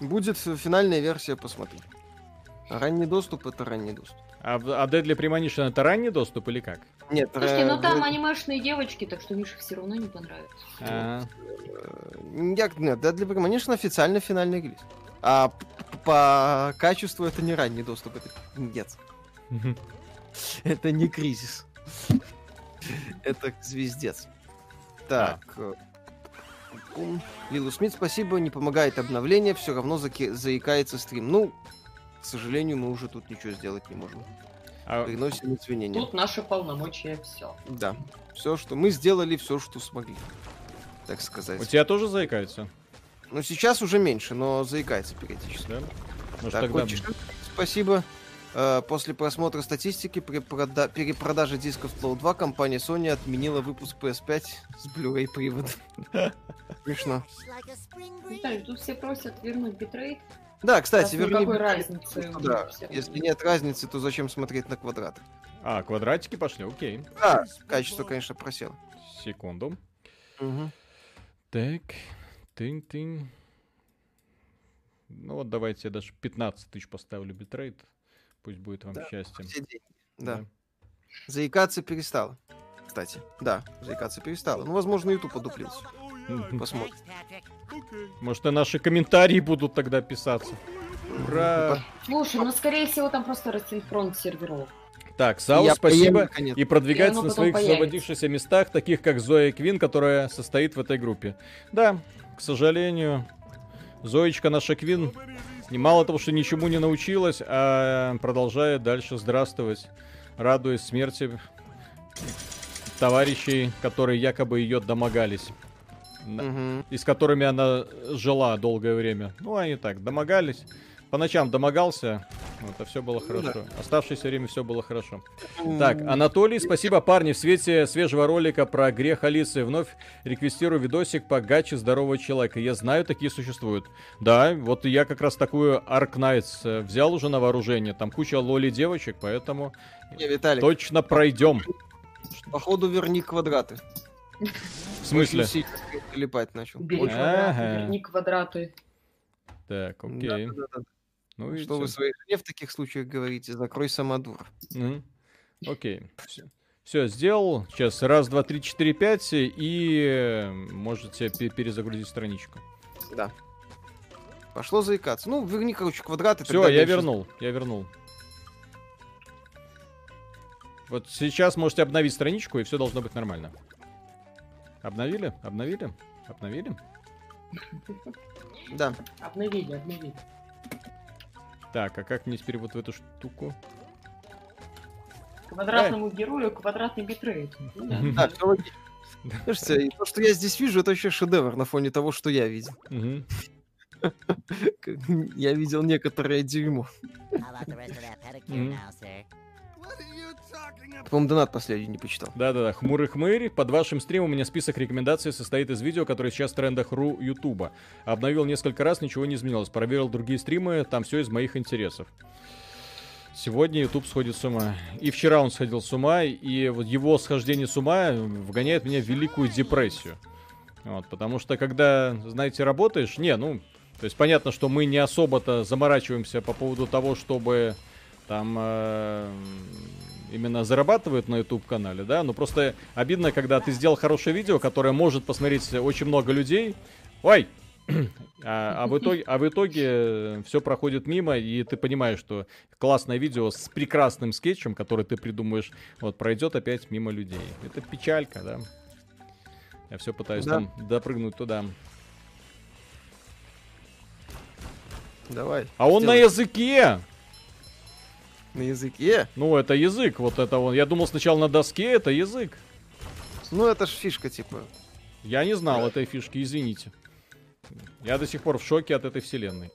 Будет финальная версия, посмотри. А ранний доступ это ранний доступ. А, а Deadly Premonition это ранний доступ или как? Нет, Слушайте, ра- ну там Dead- анимешные девочки, так что Мише все равно не понравится. А, э, Я, нет, Deadly Premonition официально финальный релиз. А по качеству это не ранний доступ, это нет. Это не кризис. Это звездец. Так. э. Лилу Смит, спасибо, не помогает обновление, все равно заки- заикается стрим. Ну, к сожалению, мы уже тут ничего сделать не можем. А, Приносим извинения. Тут наши полномочия все. Да. Все, что мы сделали, все, что смогли. Так сказать. у тебя тоже заикается? Ну, сейчас уже меньше, но заикается периодически. Да? Может, Так, тогда... Котчишин, спасибо. Э, После просмотра статистики при прода- перепродаже дисков Flow 2 компания Sony отменила выпуск PS5 с Blu-ray приводом. Смешно. Виталий, тут все просят вернуть битрейт. Да, кстати, верни... никакой разницы. Да, если нет разницы, то зачем смотреть на квадраты? А, квадратики пошли, окей. Да, качество, конечно, просело. Секунду. Мгм. Так, тынь-тынь. Ну вот давайте я даже 15 тысяч поставлю битрейт. Пусть будет вам Да, счастье. Все деньги. Да. Заикаться перестало. Кстати, да, заикаться перестало. Ну, возможно, YouTube подуплился. Мгм. Посмотрим. Может, и наши комментарии будут тогда писаться. Ура! Слушай, ну скорее всего там просто рассинхрон серверов. Так, Саус, Я спасибо. поем. И продвигается И на своих появится. освободившихся местах, таких как Зоя Квин, которая состоит в этой группе. Да, к сожалению, Зоечка наша Квин мало того, что ничему не научилась, а продолжает дальше здравствовать, радуясь смерти товарищей, которые якобы ее домогались. Мгм. И с которыми она жила долгое время. Ну, они так, домогались. По ночам домогался, вот, а все было Ну да. хорошо. Оставшееся время все было хорошо. Так, Анатолий, спасибо, парни. В свете свежего ролика про грех Алисы вновь реквестирую видосик по гаче здорового человека. Я знаю, такие существуют. Да, вот я как раз такую Ark Knights э, взял уже на вооружение. Там куча лоли девочек, поэтому Не, Виталик, точно пройдем. походу верни квадраты. В смысле? Очень сильно скрин прилипать начал. Бери квадраты, верни квадраты. Так, окей. Да-да-да. Ну, Что вы видите. своей жене в таких случаях говорите? Закрой самодур. Мгм. Окей. Все, сделал. Сейчас раз, два, три, четыре, пять. И э, можете пе- перезагрузить страничку. Да. Пошло заикаться. Ну, верни, короче, квадраты. Все, я меньше- вернул. Я вернул. Вот сейчас можете обновить страничку, и все должно быть нормально. Обновили? Обновили? Обновили? Да. Обновили, обновили. Так, а как мне теперь вот в эту штуку? Квадратному герою квадратный битрейт. Ну да. Всё логично. Слушайте, то, что я здесь вижу, это вообще шедевр на фоне того, что я видел. Я видел некоторое дерьмо. По-моему, донат последний не почитал. Да-да-да, хмурый хмырь. Под вашим стримом у меня список рекомендаций состоит из видео, которые сейчас в трендах ру Ютуба. Обновил несколько раз, ничего не изменилось. Проверил другие стримы, там все из моих интересов. Сегодня YouTube сходит с ума. И вчера он сходил с ума, и вот его схождение с ума вгоняет меня в великую депрессию. Вот, потому что когда, знаете, работаешь, не, ну, то есть понятно, что мы не особо-то заморачиваемся по поводу того, чтобы там э, именно зарабатывают на YouTube канале, да, но просто обидно, когда ты сделал хорошее видео, которое может посмотреть очень много людей. Ой! А, а в итоге, а в итоге все проходит мимо, и ты понимаешь, что классное видео с прекрасным скетчем, который ты придумаешь, вот пройдет опять мимо людей. Это печалька, да. Я все пытаюсь Да. там допрыгнуть туда. Давай. А он на сделай. языке! На языке. Ну, это язык, вот это он. Я думал сначала на доске, это язык. Ну, это ж фишка, типа. Я не знал этой фишки, извините. Я до сих пор в шоке от этой вселенной.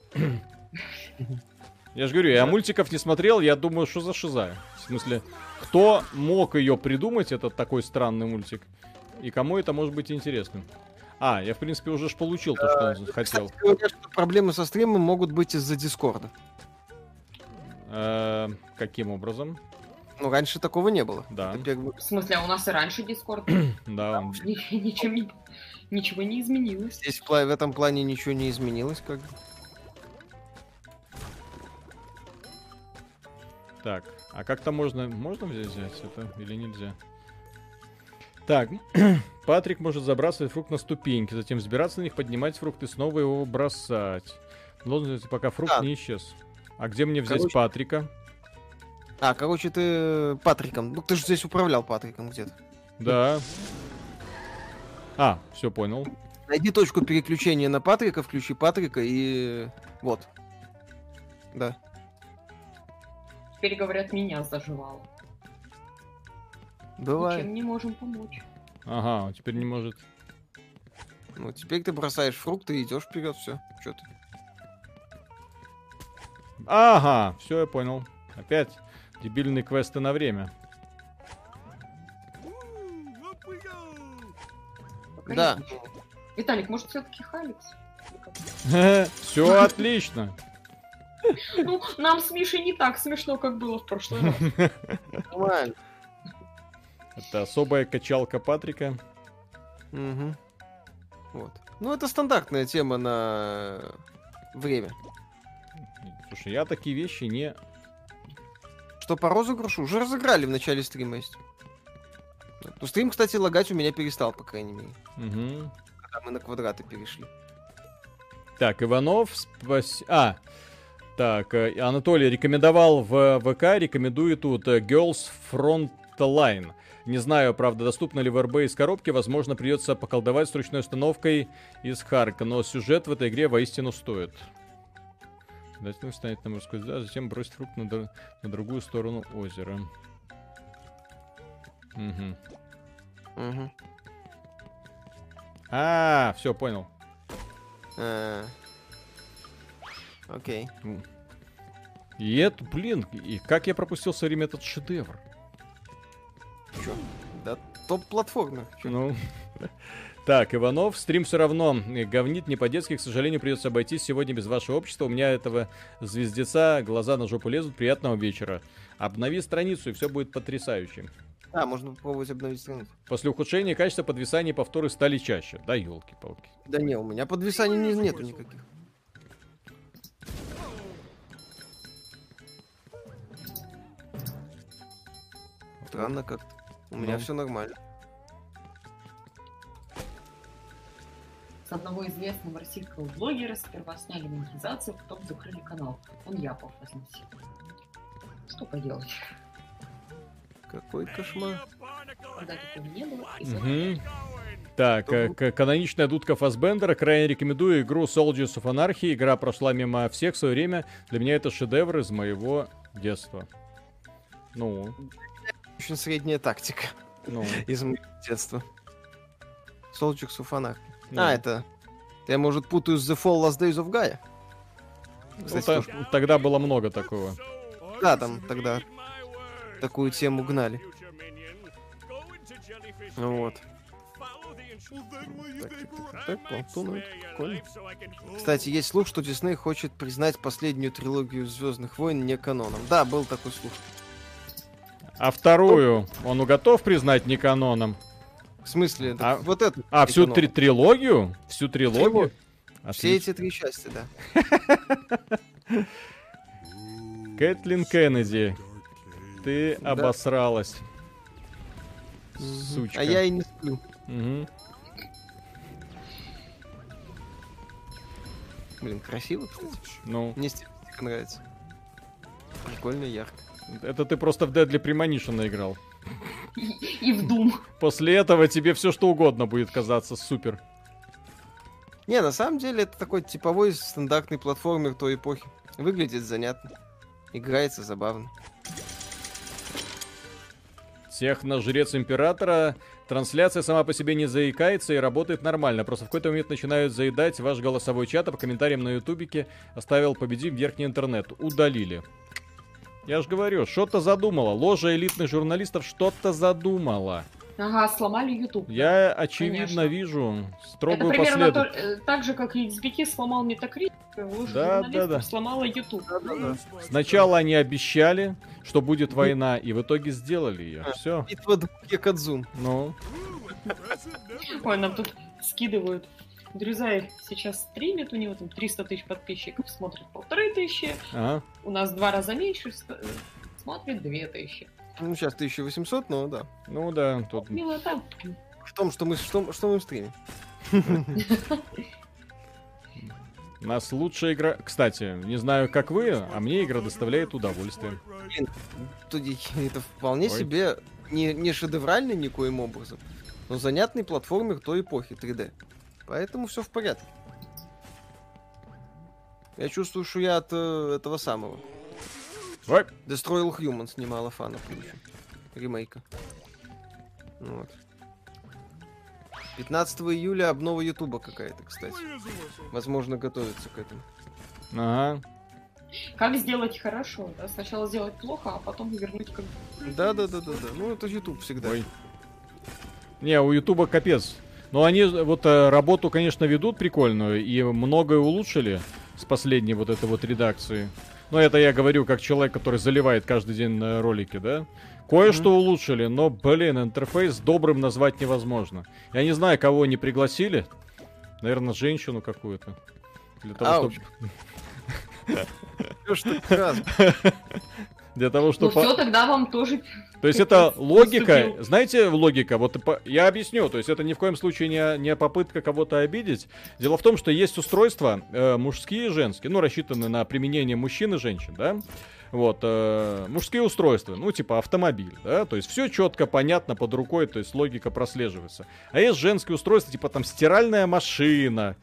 Я же говорю, я мультиков не смотрел, я думаю, что за шиза. В смысле, кто мог ее придумать, этот такой странный мультик? И кому это может быть интересно? А, я в принципе уже ж получил то, что он хотел. Кстати, что проблемы со стримом могут быть из-за Дискорда. Э, Каким образом? Ну, раньше такого не было. Да. Первый- В смысле, а у нас и раньше Дискорд. Да, он- Ничем не- Ничего не изменилось. Здесь в, этом плане ничего не изменилось, как бы. Так, а как-то можно, можно взять, взять это или нельзя? Так, Патрик может забрасывать фрукт на ступеньки, затем взбираться на них, поднимать фрукт и снова его бросать. Должен пока фрукт Да. не исчез. А где мне взять Короче- Патрика? А, короче, ты Патриком. Ну, ты же здесь управлял Патриком где-то. Да. А, все понял. Найди точку переключения на Патрика, включи Патрика и... Вот. Да. Теперь, говорят, меня заживало. Бывает. Ничем не можем помочь. Ага, теперь не может. Ну, теперь ты бросаешь фрукты и идешь вперед, все. Что ты? Ага, все, я понял. Опять дебильные квесты на время. Да. Виталик, может, все-таки Халикс? Все отлично. Ну, нам с Мишей не так смешно, как было в прошлый раз. Нормально. Это особая качалка Патрика. Мгм. Вот. Ну, это стандартная тема на время. Слушай, я такие вещи не... Что по розыгрышу уже разыграли в начале стрима есть. Ну, стрим, кстати, лагать у меня перестал, по крайней мере. Мгм. Когда мы на квадраты перешли. Так, Иванов, спас... А, так, э, Анатолий рекомендовал в ВК, рекомендует тут э, Girls Frontline. Не знаю, правда, доступно ли в РБ из коробки, возможно, придется поколдовать с ручной установкой из Харка, но сюжет в этой игре воистину стоит. Дайте встанет на морской да, затем бросить фрукт на, др- на другую сторону озера. Мгм. Мгм. А, все, понял. А. Окей. И это, блин, и как я пропустил в свое время этот шедевр? Чё? Да топ-платформа. Ну. Так, Иванов, стрим все равно говнит не по-детски, к сожалению, придется обойтись сегодня без вашего общества. У меня этого звездеца глаза на жопу лезут. Приятного вечера. Обнови страницу, и все будет потрясающе. А, можно попробовать обновить страницу. После ухудшения качества подвисания и повторы стали чаще. Да, елки-палки. Да не, у меня подвисаний не- нету никаких. Странно как-то. У меня Ну. все нормально. С одного известного российского блогера сперва сняли монетизацию, потом закрыли канал. Он Япов разносил. Что поделать? Какой кошмар. Когда такого не было. и. Так, э, к- каноничная дудка Фасбендера. Крайне рекомендую игру Soldiers of Anarchy. Игра прошла мимо всех в свое время. Для меня это шедевр из моего детства. Ну, Очень средняя тактика ну. из моего детства. Soldiers of Anarchy. Ну. А, это... Я, может, путаю с The Fall Last Days of Gaia? Ну, Кстати, та- тоже- тогда было много такого. Да, там тогда такую тему гнали. Ну вот. Так, так, так. Кстати, есть слух, что Дисней хочет признать последнюю трилогию Звездных войн не каноном. Да, был такой слух. А вторую он готов признать не каноном? В смысле, А- вот это. А, всю три- трилогию? Всю трилогию? Трилогию. Все эти три части, да. Кэтлин Кеннеди, ты Да. обосралась. Сучка. А я и не сплю. Мгм. Блин, красиво, кстати. Ну, Мне стилистика нравится. Прикольно, ярко. это ты просто в Deadly Premonition наиграл. И, и в Дум. После этого тебе все что угодно будет казаться супер. Не, на самом деле это такой типовой стандартный платформер той эпохи. Выглядит занятно. Играется забавно. Техно-жрец Императора. Трансляция сама по себе не заикается и работает нормально. Просто в какой-то момент начинают заедать ваш голосовой чат, а по комментариям на ютубике оставил победим верхний интернет. Удалили. Я ж говорю, что-то задумала. Ложа элитных журналистов что-то задумала. Ага, сломали YouTube. Я очевидно Конечно. вижу Это строгую примерно то- последовательность. э, так же, как XBT сломал Metacritic, лучше Да, журналистов да, да. сломала YouTube. Сначала они обещали, что будет война, и в итоге сделали ее. Все. Битва Якадзун. Ну, Ой, нам тут скидывают. Дрюзай сейчас стримит, у него там 300 тысяч подписчиков, смотрит полторы тысячи. ага. У нас в два раза меньше, э, смотрит две тысячи. Ну, сейчас 1800, но да. Ну да, тут Милота. В том, что мы, что, что мы в стриме. у нас лучшая игра. Кстати, не знаю, как вы, а мне игра доставляет удовольствие. Тут и- это вполне Ой. себе не, не шедевральный никоим образом, но занятный платформер той эпохи 3D. Поэтому все в порядке. Я чувствую, что я от э, этого самого. Ой, Destroy All Humans немало фанов получу. Ремейка. Вот. 15 июля обнова Ютуба какая-то, кстати. Возможно, готовится к этому. ага. Как сделать хорошо? Да? Сначала сделать плохо, а потом вернуть как Да, да, да, да, да. Ну, это YouTube всегда. Ой. Не, у Ютуба капец. Но они вот э, работу, конечно, ведут прикольную и многое улучшили с последней вот этой вот редакции. Но это я говорю как человек, который заливает каждый день э, ролики, да? Кое-что улучшили, но, блин, интерфейс добрым назвать невозможно. Я не знаю, кого они пригласили. Наверное, женщину какую-то. Для того, Ауч. чтобы... Для того, Ну чтобы... все, тогда вам тоже То есть это логика, знаете, логика, вот я объясню, то есть это ни в коем случае не, не попытка кого-то обидеть. Дело в том, что есть устройства э, мужские и женские, ну, рассчитаны на применение мужчин и женщин, да? Вот, э, мужские устройства, ну, типа автомобиль, да, то есть все четко, понятно, под рукой, то есть логика прослеживается. А есть женские устройства, типа там стиральная машина,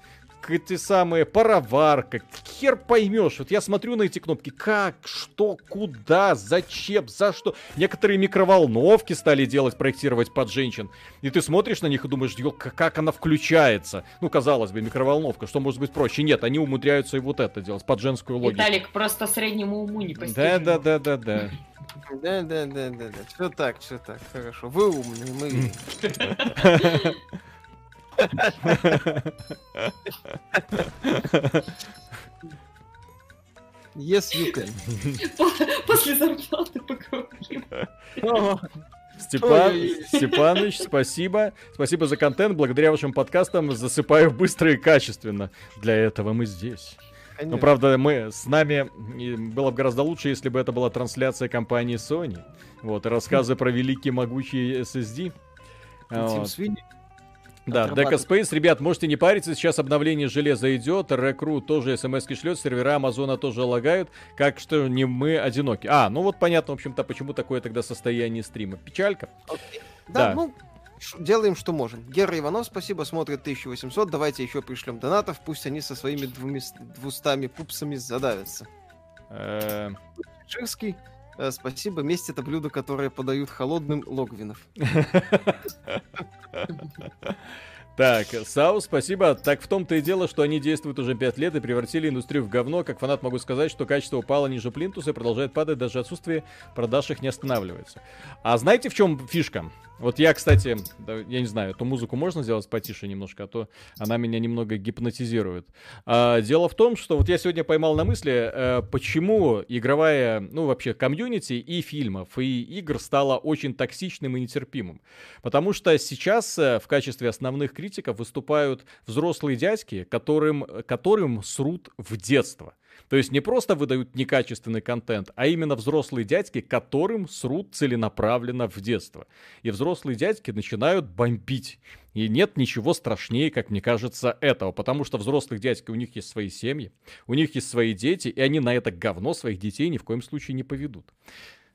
эти самые пароварка, хер поймешь. Вот я смотрю на эти кнопки, как, что, куда, зачем, за что. Некоторые микроволновки стали делать, проектировать под женщин. И ты смотришь на них и думаешь, «Ё, к- как она включается. Ну, казалось бы, микроволновка, что может быть проще. Нет, они умудряются и вот это делать, под женскую логику. Виталик просто среднему уму не Да, да, да, да, да. Да, да, да, да, да. Все так, все так, хорошо. Вы умные, мы. Yes, you can. После зарплаты поговорим. Степан. Степаныч, спасибо. Спасибо за контент. Благодаря вашим подкастам засыпаю быстро и качественно. Для этого мы здесь. Ну, Конечно. правда, мы с нами было бы гораздо лучше, если бы это была трансляция компании Sony. Вот, и рассказы про великий могучий SSD. Тим Вот. Свини. Да. Дека Space, ребят, можете не париться, сейчас обновление железа идет, Рекру тоже смс шлет, сервера Амазона тоже лагают, как что не мы одиноки. А, ну вот понятно, в общем-то, почему такое тогда состояние стрима. Печалька. Да, Да. ну, делаем, что можем. Гера Иванов, спасибо, смотрит 1800. Давайте еще пришлем донатов, пусть они со своими двуми, двустами пупсами задавятся. Ширский, э, спасибо. Месть это блюдо, которое подают холодным логвинов. Так, Сау, спасибо. Так в том-то и дело, что они действуют уже 5 лет и превратили индустрию в говно. Как фанат могу сказать, что качество упало ниже плинтуса и продолжает падать, даже отсутствие продаж их не останавливается. А знаете, в чем фишка? Вот я, кстати, я не знаю, эту музыку можно сделать потише немножко, а то она меня немного гипнотизирует. А, дело в том, что вот я сегодня поймал на мысли, э, почему игровая, ну вообще комьюнити и фильмов, и игр стала очень токсичным и нетерпимым. Потому что сейчас э, в качестве основных критиков выступают взрослые дядьки, которым, которым срут в детство. То есть не просто выдают некачественный контент, а именно взрослые дядьки, которым срут целенаправленно в детство. И взрослые дядьки начинают бомбить. И нет ничего страшнее, как мне кажется, этого. Потому что взрослых дядьки, у них есть свои семьи, у них есть свои дети, и они на это говно своих детей ни в коем случае не поведут.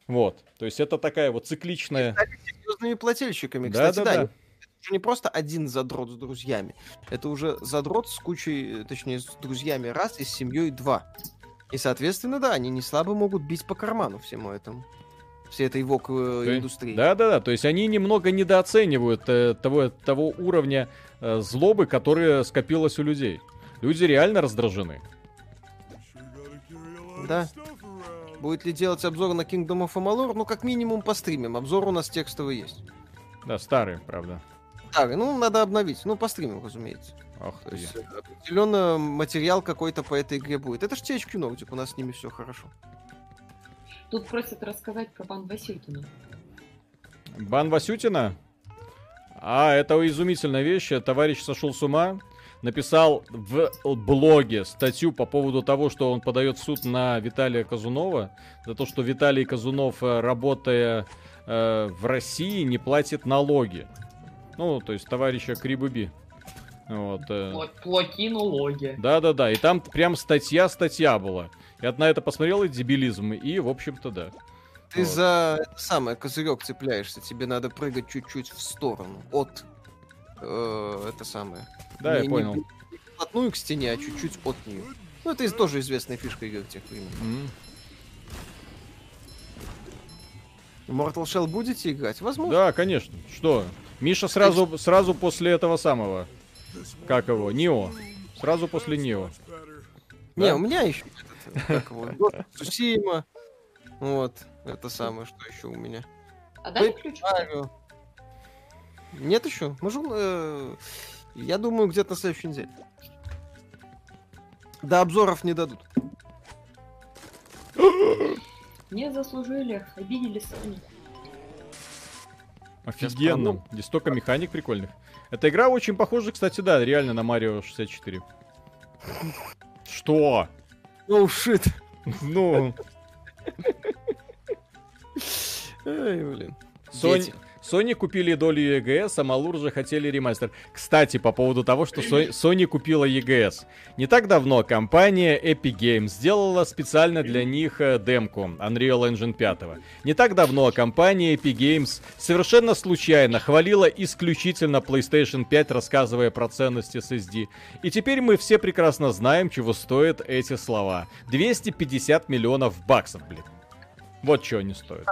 Вот. То есть это такая вот цикличная... Серьезными плательщиками. Да, Кстати, да, да, да. Уже не просто один задрот с друзьями. Это уже задрот с кучей, э, точнее, с друзьями раз и с семьей два. И, соответственно, да, они не слабо могут бить по карману всему этому. Всей этой вок есть- индустрии. Да-да-да, то есть они немного недооценивают э, того, того уровня э, злобы, которая скопилась у людей. Люди реально раздражены. Да. Будет ли делать обзор на Kingdom of Amalur? Ну, как минимум, постримим. Обзор у нас текстовый есть. Да, старый, правда. Старый, ну, надо обновить. Ну, по стриму, разумеется. Ах То ты. есть, э, определенно материал какой-то по этой игре будет. Это ж THQ Nordic, у нас с ними все хорошо. Тут просят рассказать про Бан Васютина. Бан Васютина? А, это изумительная вещь. Товарищ сошел с ума. Написал в блоге статью по поводу того, что он подает в суд на Виталия Казунова. За то, что Виталий Казунов, э, работая э, в России, не платит налоги. Ну, то есть товарища Крибуби. Вот. э. Платинология. Да-да-да, и там прям статья-статья была. Я на это посмотрел, и дебилизм, и, в общем-то, да. Ты Вот. за это самое козырек цепляешься, тебе надо прыгать чуть-чуть в сторону от э, это самое. Да, Не- я не понял. не вплотную к стене, а чуть-чуть от нее. Ну, это тоже известная фишка игр тех времен. М. Mortal Shell будете играть? Возможно. Да, конечно. Что? Миша сразу, сразу после этого самого. Как его? Нио. Сразу после Нио. Не, да? у меня еще Tsushima. Вот, это самое, что еще у меня. А дай ключ. Нет еще? Можу, э, я думаю, где-то на следующей неделе. До обзоров не дадут. Не заслужили, обидели Sony. Офигенно. Здесь столько механик прикольных. Эта игра очень похожа, кстати, да, реально на Марио 64. Что? Оу, шит. Ну, Ай, блин. Дети. Sony купили долю EGS, а Малур же хотели ремастер. Кстати, по поводу того, что Sony купила EGS. Не так давно компания Epic Games сделала специально для них э, демку Unreal Engine 5. Не так давно компания Epic Games совершенно случайно хвалила исключительно PlayStation 5, рассказывая про ценности SSD. И теперь мы все прекрасно знаем, чего стоят эти слова. 250 миллионов баксов, блин. Вот что они стоят.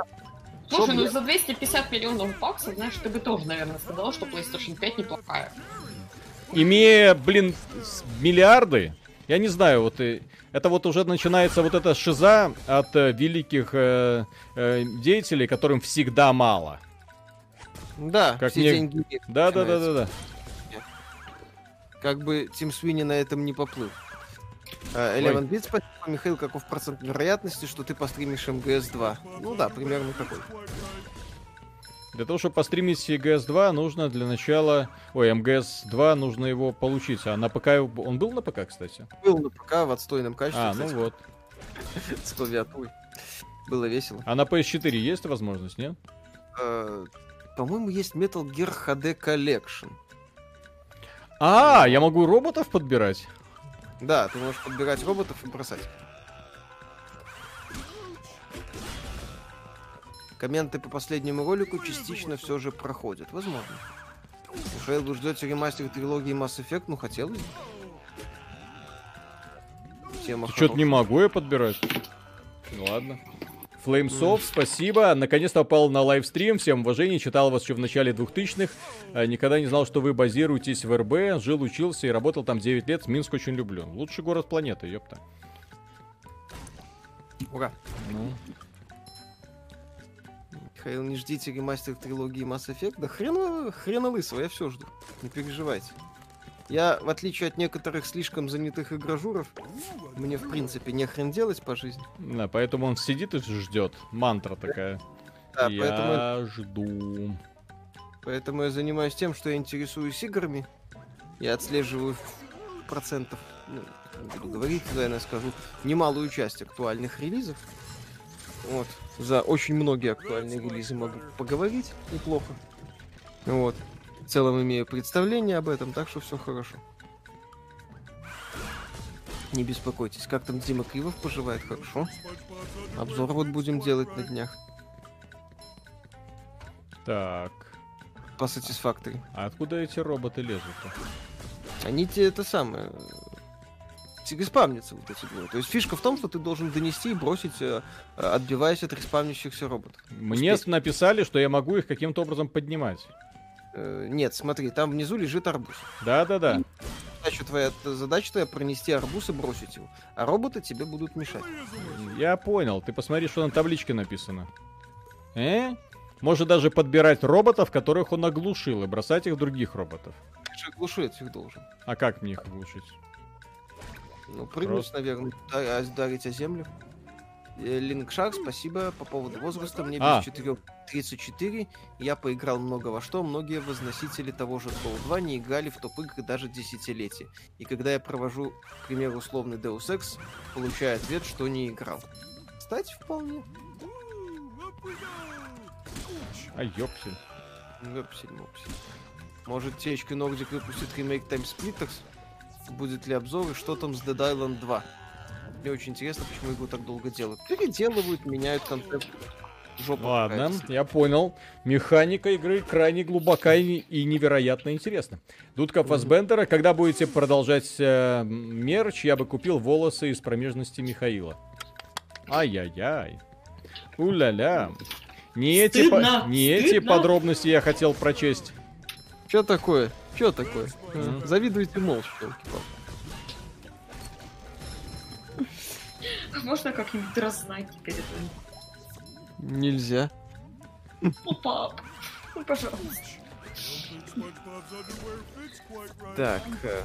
Слушай, ну блядь? за 250 миллионов баксов, знаешь, ты бы тоже, наверное, сказал, что PlayStation 5 неплохая. имея, блин, миллиарды, я не знаю, вот и- это вот уже начинается вот эта шиза от э, великих э, э, деятелей, которым всегда мало. Да, Как все мне- деньги. Да, да, да, да, да. Как бы Тим Свини на этом не поплыл. Eleven Bit спасибо, Михаил, каков процент вероятности, что ты постримишь МГС-2? Ну да, примерно такой. Для того, чтобы постримить EGS-2, нужно для начала... Ой, МГС-2, нужно его получить. А на ПК... Он был на ПК, кстати? Был на ПК в отстойном качестве, А, ну кстати, вот. с клавиатурой. Было весело. А на PS4 есть возможность, нет? Э, По-моему, есть Metal Gear HD Collection. А, я могу роботов подбирать? Да, ты можешь подбирать роботов и бросать. Комменты по последнему ролику частично все же проходят. Возможно. Михаил, вы ждете ремастер трилогии Mass Effect? Ну, хотелось бы. Тема Что-то не могу я подбирать. Ну ладно. Flamesoft, спасибо. Наконец-то попал на лайвстрим. Всем уважение. Читал вас еще в начале 2000-х. Э, Никогда не знал, что вы базируетесь в РБ. Жил, учился и работал там 9 лет. Минск очень люблю. Лучший город планеты, ёпта. Ура. Ну, Михаил, не ждите ремастер трилогии Mass Effect. Да хрена, хрена лысого, я все жду. Не переживайте. Я, в отличие от некоторых слишком занятых игражуров, мне, в принципе, не хрен делать по жизни. да, поэтому он сидит и ждет. Мантра такая. Да, я поэтому, жду. поэтому я занимаюсь тем, что я интересуюсь играми. Я отслеживаю процентов, ну, буду говорить, наверное, скажу, немалую часть актуальных релизов. Вот. За очень многие актуальные релизы могу поговорить неплохо. Вот. В целом имею представление об этом, так что все хорошо. Не беспокойтесь, как там Дима Кривов поживает, хорошо. Обзор вот будем делать на днях Так. по Satisfactory. А откуда эти роботы лезут-то? Они тебе это самое... Тебе спавнятся вот эти двое. То есть фишка в том, что ты должен донести и бросить, э, отбиваясь от респавнящихся роботов. Мне Успеть. написали, что я могу их каким-то образом поднимать. Э, Нет, смотри, там внизу лежит арбуз. Да-да-да. Задача твоя, задача твоя пронести арбуз и бросить его. А роботы тебе будут мешать. Я понял. Ты посмотри, что на табличке написано. Э? Может даже подбирать роботов, которых он оглушил, и бросать их других роботов. Ты же оглушить их должен. А как мне их оглушить? Ну, прыгнуть, Просто. наверное, а ударить о землю. Э, Линкшар, спасибо. По поводу возраста, мне А. без 4 34. Я поиграл много во что. Многие возносители того же Soul 2 не играли в топ-игры даже десятилетия. И когда я провожу, к примеру, условный Deus Ex, получаю ответ, что не играл. Кстати, вполне. А ёпсель. Вепсель, мопсель. Может, THQ Nordic выпустит ремейк Time Splitters? Будет ли обзор и что там с Dead Island 2? Мне очень интересно, почему игру так долго делают. Переделывают, меняют концепт. Жопа Ладно, я понял. Механика игры крайне глубока и, и невероятно интересна. Дудка Фасбендера, когда будете продолжать э, мерч, я бы купил волосы из промежности Михаила. Ай-яй-яй. У-ля-ля. Не, эти, по- Стыдно, не эти стыдно. подробности я хотел прочесть. Чё такое? Чё такое? Мгм. Завидуйте молча, Можно как-нибудь разнать теперь это? Нельзя. Ну, пап, ну, пожалуйста. Так, э,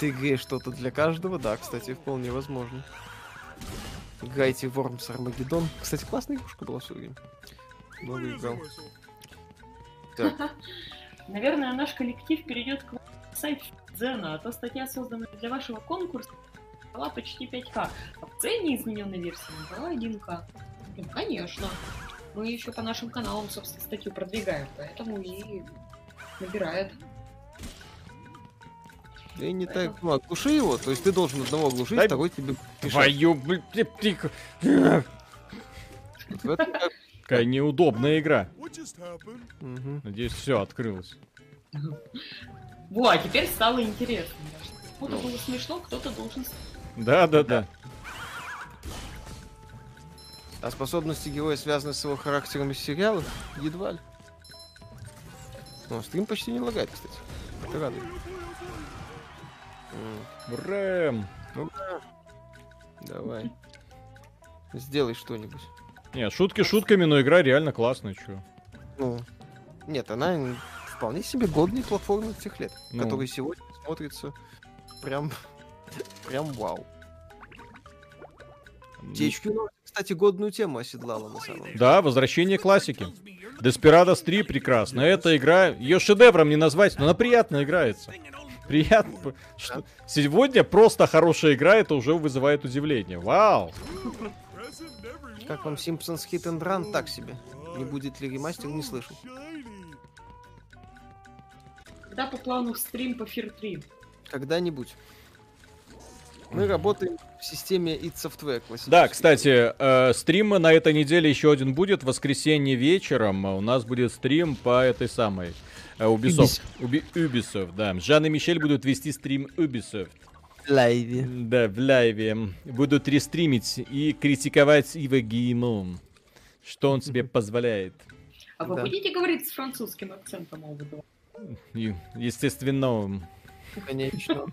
игре что-то для каждого? Да, кстати, вполне возможно. Играйте в Вормс Армагеддон. Кстати, классная игрушка была все время. Много играл. Так, Наверное, наш коллектив перейдет к сайту Дзена, а то статья, созданная для вашего конкурса, была почти 5К, а в цене измененной версии набрала 1К. Ну, конечно. Мы еще по нашим каналам, собственно, статью продвигаем, поэтому и набирает. да и не так. Ну, оглуши его, то есть ты должен одного оглушить, Дай- второй тебе мешает. Твою, блин. Вот Какая неудобная игра. Мгм. Надеюсь, все открылось. Во, а теперь стало интересно. Кому-то Ну. было смешно, кто-то должен... Да-да-да. А способности героя связаны с его характером из сериалов? Едва ли. Ну, стрим почти не лагает, кстати. Это радует. Рэм. Ну да. Давай. Сделай что-нибудь. Не, шутки шутками, но игра реально классная, чё. Ну, нет, она вполне себе годный платформер тех лет, Ну. который сегодня смотрится прям, прям вау. THQ, Nordic, кстати, годную тему оседлала на самом деле. Да, возвращение классики. Desperados 3 прекрасно. Эта игра, ее шедевром не назвать, но она приятно играется. Приятно. Что... Сегодня просто хорошая игра, это уже вызывает удивление. Вау! Как вам Simpsons Hit and Run? Так себе. Не будет ли ремастер, не слышал. Когда по плану стрим по Fear 3? Когда-нибудь. Мы работаем в системе id Software классической. Да, кстати, э, стрим на этой неделе еще один будет. В воскресенье вечером у нас будет стрим по этой самой э, Ubisoft. Уби- Ubisoft, да. Жан и Мишель будут вести стрим Ubisoft. В лайве. Да, в лайве. Будут рестримить и критиковать Ива Гейму. Что он себе позволяет. А вы Да. будете говорить с французским акцентом естественно, Конечно.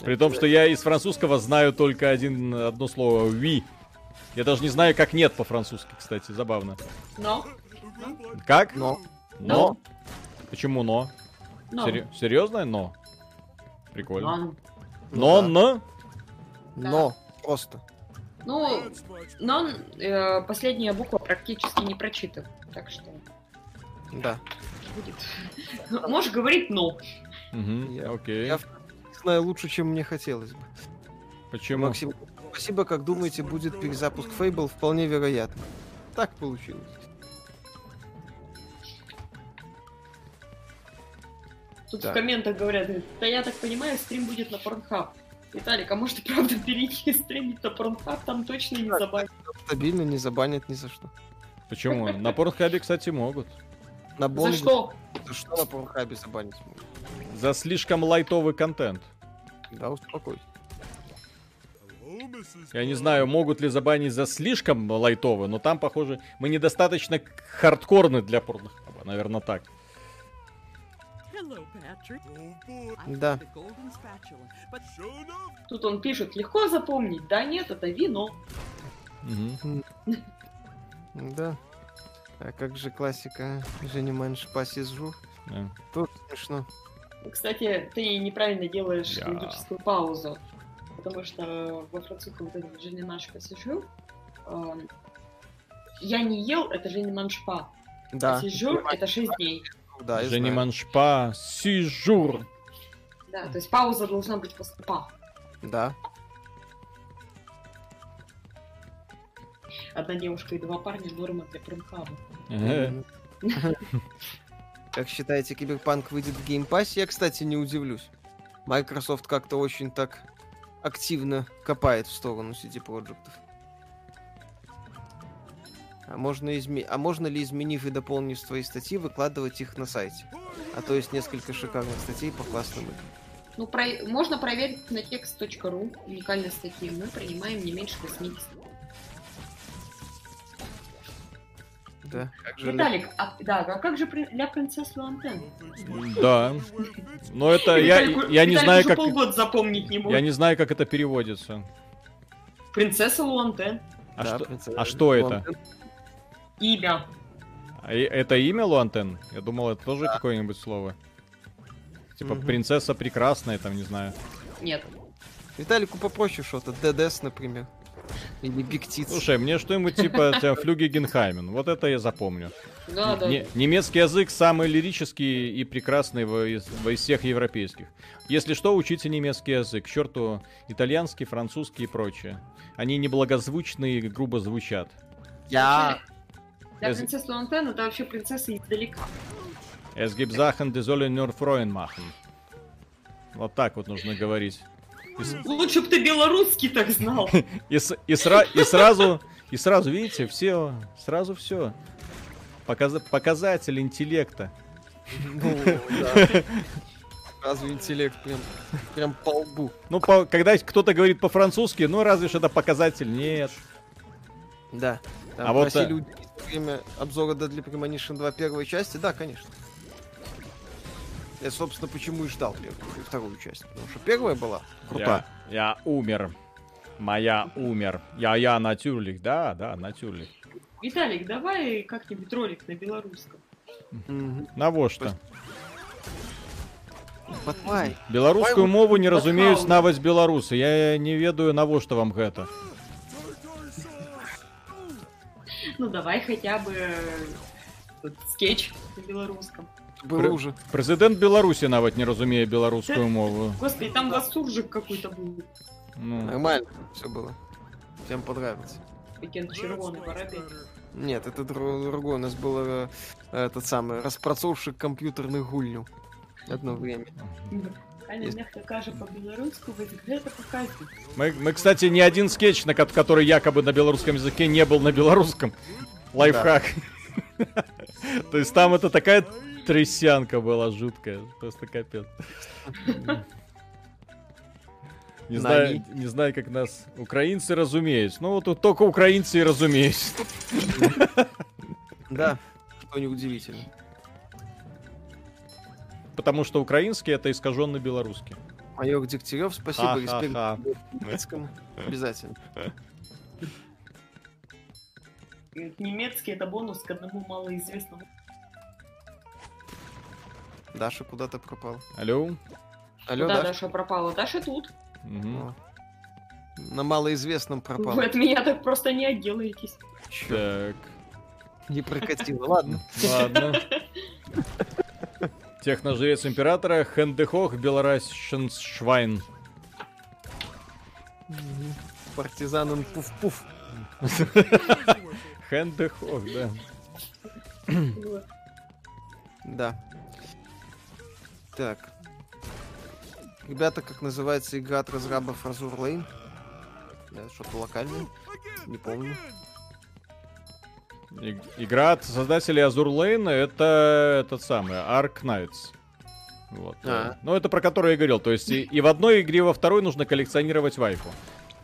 при том, что я из французского знаю только один, одно слово «ви». Я даже не знаю, как «нет» по-французски, кстати, забавно. Но? Как? Но. Но? Почему «но»? Но. Сери- Серьезное «но»? Прикольно. Но. Но, да. но? Но. Просто. Ну, но э, последняя буква практически не прочитана, так что Да. будет. Можешь говорить но. Мгм, Я- Окей. Я знаю лучше, чем мне хотелось бы. Почему? Максим, спасибо, как думаете, будет перезапуск Fable? Вполне вероятно. Так получилось. Тут Так. в комментах говорят, да я так понимаю, стрим будет на Pornhub. Виталик, а может и правда перейти и стримить на Pornhub, там точно не забавит. Стабильно, не забанят ни за что. Почему? На Порнхабе, кстати, могут. На За бонус что? За что на Порнхабе забанить? За слишком лайтовый контент. Да, успокойся. Я не знаю, могут ли забанить за слишком лайтовый, но там, похоже, мы недостаточно хардкорны для Порнхаба. Наверное, так. Да. Тут он пишет, легко запомнить. Да нет, это вино. Да. А как же классика Женя Маншпа Сизжур? Да. Тут смешно. Кстати, ты неправильно делаешь Я. логическую паузу, потому что во французском вот этот Женя Маншпа сижу. эм, Я не ел, это je ne mange pas. Да. А сижу, это 6 дней. Да, я je ne знаю. Mange pas, six jours. Да, то есть пауза должна быть после pas. Да. Одна девушка и два парня норма для Pornhub а. Э, Как считаете, Киберпанк выйдет в Game Pass е? Я, кстати, не удивлюсь. Microsoft как-то очень так активно копает в сторону CD проектов. А можно, изме... а можно ли, изменив и дополнив свои статьи, выкладывать их на сайте? А то есть несколько шикарных статей по классным играм. Ну, про- можно проверить на text.ru уникальные статьи. Мы принимаем не меньше 80. Да. Как же Виталик, а, да, а как же для принцесс Луантен? Да. Но это я, Виталик- я не Виталик знаю, как полгода запомнить не я не знаю, как это переводится. Принцесса Луантен. А Да, что, принцесса а что это? Имя. А это имя Луантен? Я думал, это тоже какое-нибудь слово. Типа принцесса прекрасная, там, не знаю. Нет. Виталику попроще что-то. ДДС, например. Или Биг Тиц. Слушай, мне что-нибудь типа тя, Флюги Генхаймен. Вот это я запомню. Да, да. Не- немецкий язык самый лирический и прекрасный во- из, во- из всех европейских. Если что, учите немецкий язык. К черту итальянский, французский и прочее. Они неблагозвучные и грубо звучат. Я... Для Я- принцессы Луантен это вообще принцесса издалека. Es gibt Sachen, die sollen nur Freuen machen. Вот так вот нужно говорить. Лучше бы ты белорусский так знал. и с- и сра- и сразу, и сразу, видите, все, сразу все. показатель интеллекта. Ну, да. Разве интеллект прям, прям по лбу. Ну, по- когда кто-то говорит по-французски, ну, разве ж это показатель? Нет. Да. Там А вот, э, время обзора Deadly Premonition 2 первой части, да, конечно. Я, собственно, почему и ждал первую вторую часть. Потому что первая была крутая. Я, я умер. Моя умер. Я, я натюрлих, да, да, натюрлих. Виталик, давай как-нибудь ролик на белорусском. На во что? Батмай. Беларускую мову не вот разумею хау. наваць беларусы. Я не ведаю на во что вам гэта. Ну давай хотя бы э, скетч на белорусском Было Пр- уже. Прэзідэнт Беларусі нават не разумее беларускую мову. Господи, там восуржик какой-то был. Ну, Нормально все было. Всем понравилось. Вікенд червоний воробей. Нет, это дру- другое. У нас был э, этот самый распрацовщик компьютерных гульню. Одно время. Але Есть. нехто каже по-беларуску, ви гэта показує. мы, мы, кстати, ни один скетч, на ко- который якобы на белорусском языке, не был на белорусском. Лайфхак. То есть там это такая трясянка была жуткая. Просто капец. Не знаю, не знаю, как нас украинцы разумеют. Ну вот тут только украинцы и разумеют. Да, что неудивительно. Потому что украинский это искаженный белорусский. Майор Дегтярев, спасибо, респект. Обязательно. Немецкий это бонус к одному малоизвестному. Даша куда-то пропала. Алло? Алло, да, Даша? Даша пропала. Даша тут. О. На малоизвестном пропала. Вы от меня так просто не отделаетесь. Так, не прокатило. Ладно. ладно. Техножрец императора Хендехох Белорасшеншвайн. Партизанин пуф-пуф. Хендехох, да. Да. Так. Ребята, как называется игра от разрабов Azure Lane? Да, что-то локальное. Не помню. И- Игра от создателей Azure Lane это этот самый Ark Knights. Вот. А. Ну, это про который я говорил. То есть и, и в одной игре, и во второй нужно коллекционировать вайфу.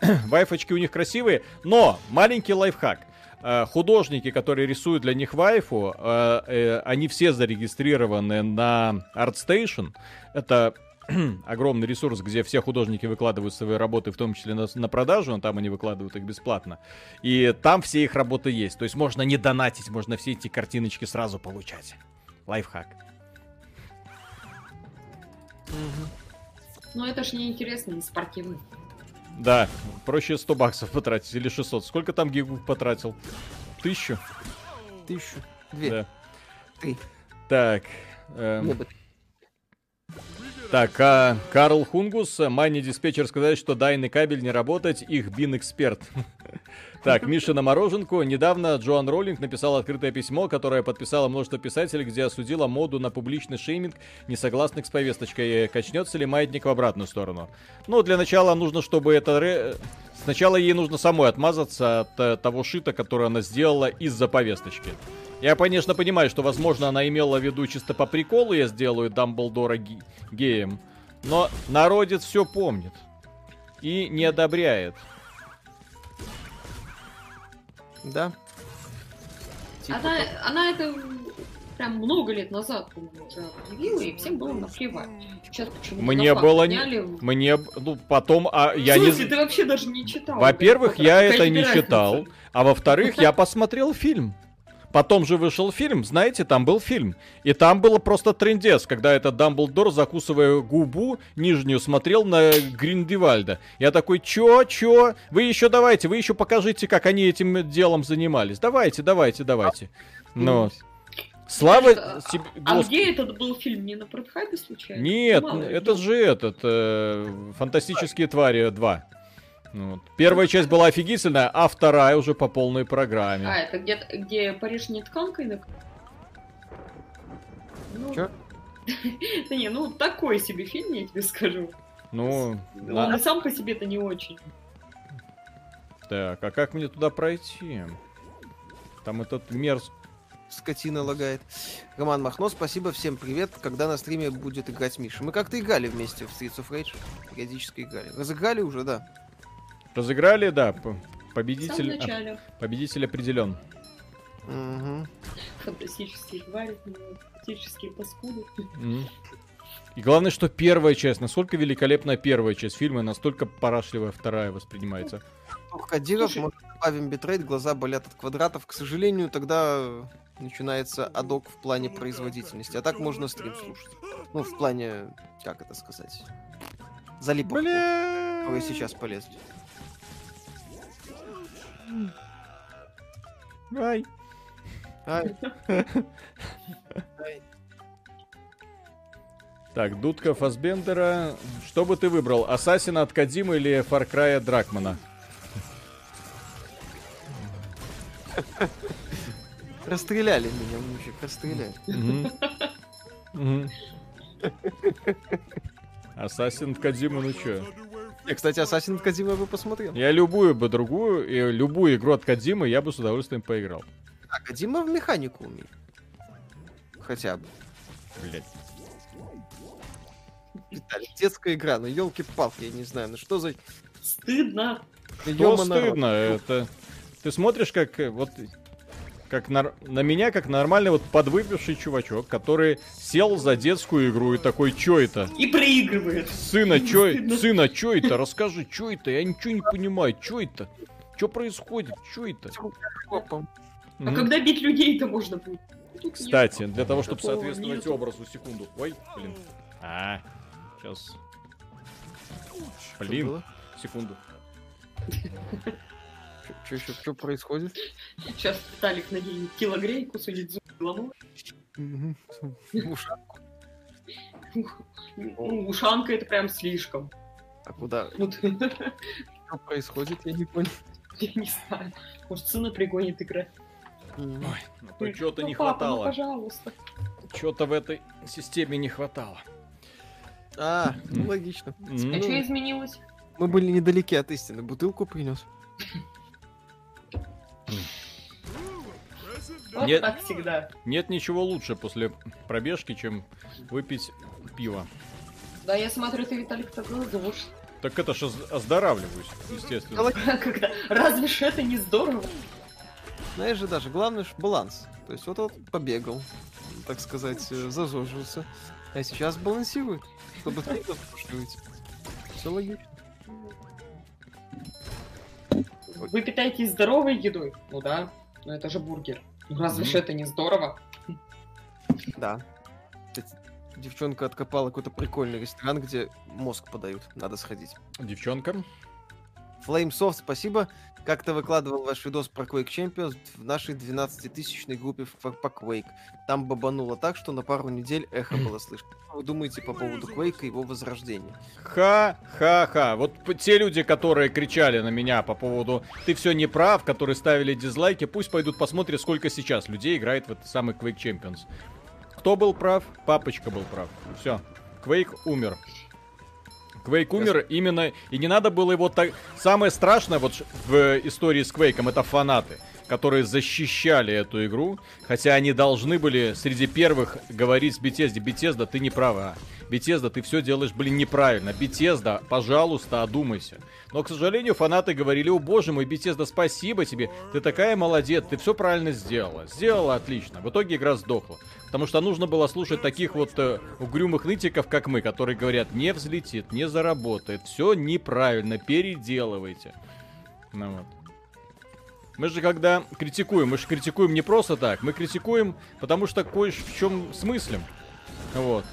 Вайфочки у них красивые, но маленький лайфхак. Э, Художники, которые рисуют для них вайфу, э, э, они все зарегистрированы на ArtStation. Это огромный ресурс, где все художники выкладывают свои работы, в том числе на, на продажу, но там они выкладывают их бесплатно. И там все их работы есть. То есть можно не донатить, можно все эти картиночки сразу получать. Лайфхак. Но это ж не интересно, не спортивно. Да, проще 100 баксов потратить или 600. Сколько там гигов потратил? Тысячу? Тысячу. Две. Да. Три. Так. эм. Так, а Карл Хунгус, Майни диспетчер сказать, что дайный кабель не работать, их бин эксперт. Так, Миша на мороженку. Недавно Джоан Роллинг написал открытое письмо, которое подписало множество писателей, где осудила моду на публичный шейминг несогласных с повесточкой. Качнется ли маятник в обратную сторону? Ну, для начала нужно, чтобы это... Сначала ей нужно самой отмазаться от э, того шита, который она сделала из-за повесточки. Я, конечно, понимаю, что, возможно, она имела в виду чисто по приколу я сделаю Дамблдора ги- геем, но народец все помнит и не одобряет. Да. Типа Она, она это прям много лет назад, по-моему, уже объявила, и всем было наплевать. Сейчас почему-то Мне было не-. Мне, ну, потом, а я в не... смысле, ты вообще даже не читал? Во-первых, я это не читал, а во-вторых, я посмотрел фильм. Потом же вышел фильм, знаете, там был фильм. И там было просто трендец, когда этот Дамблдор, закусывая губу нижнюю, смотрел на Гриндевальда. Я такой, чё, чё? Вы еще давайте, вы еще покажите, как они этим делом занимались. Давайте, давайте, давайте. Ну, слава Скажи, тебе, А Господи. где этот был фильм? Не на Протхабе случайно? Нет, Мало ли. это же этот, э, Фантастические твари 2. Ну вот. Первая часть была офигительная, а вторая уже по полной А, программе. это где, где Париж не тканкой на... Ну, Чё? Да не, ну такой себе фильм, я тебе скажу. Ну, Он на- и сам по себе-то не очень. так, а как мне туда пройти? Там этот мерз... Скотина лагает. Роман Махно, спасибо, всем привет. Когда на стриме будет играть Миша? Мы как-то играли вместе в Streets of Rage. Периодически играли. Разыграли уже, да. Разыграли, да, п- В самом победитель, а, победитель определен. Мгм. Фантастические твари, фантастические паскуды. М. И главное, что первая часть, насколько великолепная первая часть фильма, настолько парашливая вторая воспринимается. Ох, Кадиров, Слушай- может, добавим битрейт, глаза болят от квадратов. К сожалению, тогда начинается адок в плане производительности. А так можно стрим слушать. Ну, в плане, как это сказать, залипов, которые Бля. сейчас полезли. Ай. Ай, Так, дудка Фасбендера. Что бы ты выбрал, Ассасина от Кадима или Фаркрая Дракмана? расстреляли меня, мужик, расстреляли. Ассасин от Кадима, ну чё? Я, кстати, Assassin's Кадима бы посмотрел. Я любую бы другую, и любую игру от Кадимы я бы с удовольствием поиграл. А, Кадима в механику умеет. Хотя бы. Блять. Виталий, детская игра, ну елки-палки, я не знаю, ну что за... Стыдно. Что стыдно, это... Ты смотришь, как э, вот... Как нар- на меня, как нормальный вот подвыпивший чувачок, который сел за детскую игру и такой, чё это? И проигрывает. Сына, чё, сына, чё это? Расскажи, чё это? Я ничего не понимаю, чё это? Чё происходит? Чё это? А когда бить людей-то можно будет? Нет. Кстати, для того, чтобы соответствовать нету. образу, секунду. Ой, блин. А, сейчас. Блин, секунду. Что еще, что происходит? Сейчас Виталик наденет килогрейку, судит зуб головой. Мгм. Уж- Ну, ушанка это прям слишком. А куда? Что происходит? Я не понял. я не знаю. Может, сына пригонит играть. Мгм. Ну, то чего-то Ну, не ну, хватало. пожалуйста. Чего-то в этой системе не хватало. А, ну логично. А что изменилось? Мы были недалеки от истины. Бутылку принес. Вот Нет. так всегда. Нет ничего лучше после пробежки, чем выпить пиво. Да, я смотрю, ты, Виталик, так голодуешь. Так это ж оз- оздоравливаюсь, естественно. Когда... Разве ж это не здорово? Знаешь же даже, главное же баланс. То есть вот вот побегал, так сказать, э, зазожился. А сейчас балансирует, чтобы выйти. Все логично. Вы питаетесь здоровой едой? Ну да, но это же бургер. Ну разве ж это не здорово? Да. Девчонка откопала какой-то прикольный ресторан, где мозг подают. Надо сходить. Девчонка. Flamesoft, спасибо. Как-то выкладывал ваш видос про Quake Champions в нашей 12-тысячной группе по Quake. Там бабануло так, что на пару недель эхо было слышно. Что вы думаете по поводу Quake и его возрождения? Ха-ха-ха. Вот те люди, которые кричали на меня по поводу «ты все не прав», которые ставили дизлайки, пусть пойдут посмотрят, сколько сейчас людей играет в этот самый Quake Champions. Кто был прав? Папочка был прав. Все. Quake умер. Quake умер именно... И не надо было его так... Самое страшное вот в истории с Quake это фанаты, которые защищали эту игру, хотя они должны были среди первых говорить Bethesda, Bethesda, ты не права. Bethesda, ты все делаешь, блин, неправильно. Bethesda, пожалуйста, одумайся. Но, к сожалению, фанаты говорили, о боже мой, Bethesda, спасибо тебе, ты такая молодец, ты все правильно сделала. Сделала отлично. В итоге игра сдохла. Потому что нужно было слушать таких вот э, угрюмых нытиков, как мы, которые говорят, не взлетит, не заработает, все неправильно, переделывайте. Ну вот. Мы же когда критикуем, мы же критикуем не просто так, мы критикуем, потому что кое в чем смыслим. Вот.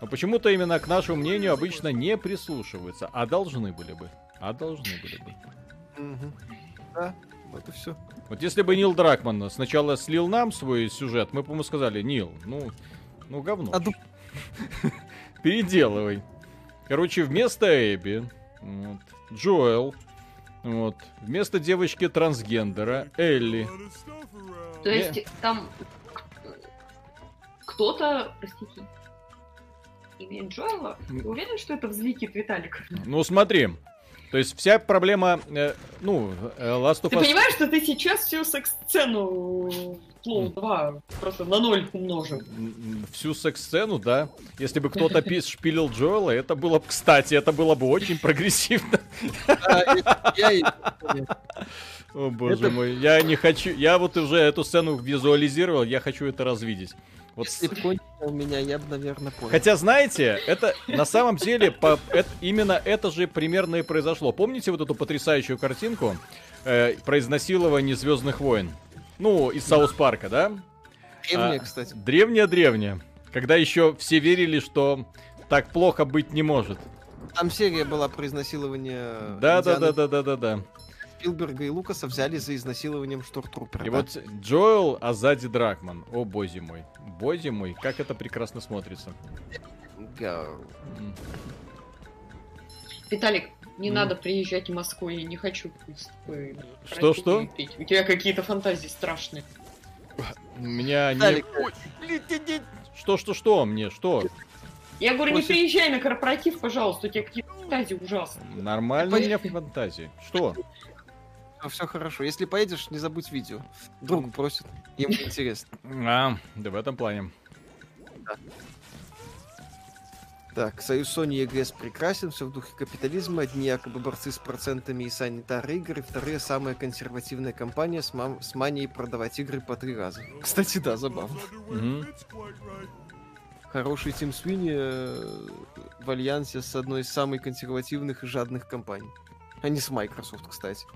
Но почему-то именно к нашему мнению обычно не прислушиваются, а должны были бы. А должны были бы. Да, вот и все. Вот если бы Нил Дракман сначала слил нам свой сюжет, мы бы ему сказали, Нил, ну, ну говно. А Переделывай. Короче, вместо Эбби, вот, Джоэл, вот, вместо девочки трансгендера, Элли. То Не. есть там кто-то, простите, имеет Джоэла? Ты уверен, что это взлетит Виталик? Ну, смотри. То есть вся проблема, э, ну, э, Last of Ты Us... понимаешь, что ты сейчас всю секс-сцену Flow 2 просто на ноль умножил? Всю секс-сцену, да. Если бы кто-то пи- шпилил Джоэла, это было бы, кстати, это было бы очень прогрессивно. О боже мой, я не хочу, я вот уже эту сцену визуализировал, я хочу это развидеть. Вот Если бы кончил у меня, я бы, наверное, понял. Хотя, знаете, это на самом деле по- эт- именно это же примерно и произошло. Помните вот эту потрясающую картинку э, про изнасилование Звездных войн? Ну, из Саус Парка, да? Древняя, А, кстати. Древняя-древняя. Когда еще все верили, что так плохо быть не может. Там серия была про изнасилование Да, да, да, да, да, да, да. Спилберга и Лукаса взяли за изнасилованием Штуртрупера. И да. вот Джоэл, а сзади Дракман. О, боже мой. Боже мой, как это прекрасно смотрится. М. Виталик, не надо приезжать в Москву, я не хочу с тобой Что-что? У тебя какие-то фантазии страшные. У меня не... Виталик, Ой, блин, блин, блин. Что, что, что мне, что? Я говорю, не приезжай на корпоратив, пожалуйста, у тебя какие-то фантазии ужасные. Нормально у меня фантазии. Что? Все хорошо. Если поедешь, не забудь видео. Друг просит. Ему интересно. А, да в этом плане. Так, союз Sony и EGS прекрасен, все в духе капитализма. Одни якобы борцы с процентами и санитары игр, и вторые самая консервативная компания с, мам- с манией продавать игры по три раза. Кстати, да, забавно. Мгм. Хороший Тим Свини э, в альянсе с одной из самых консервативных и жадных компаний. А не с Microsoft, кстати.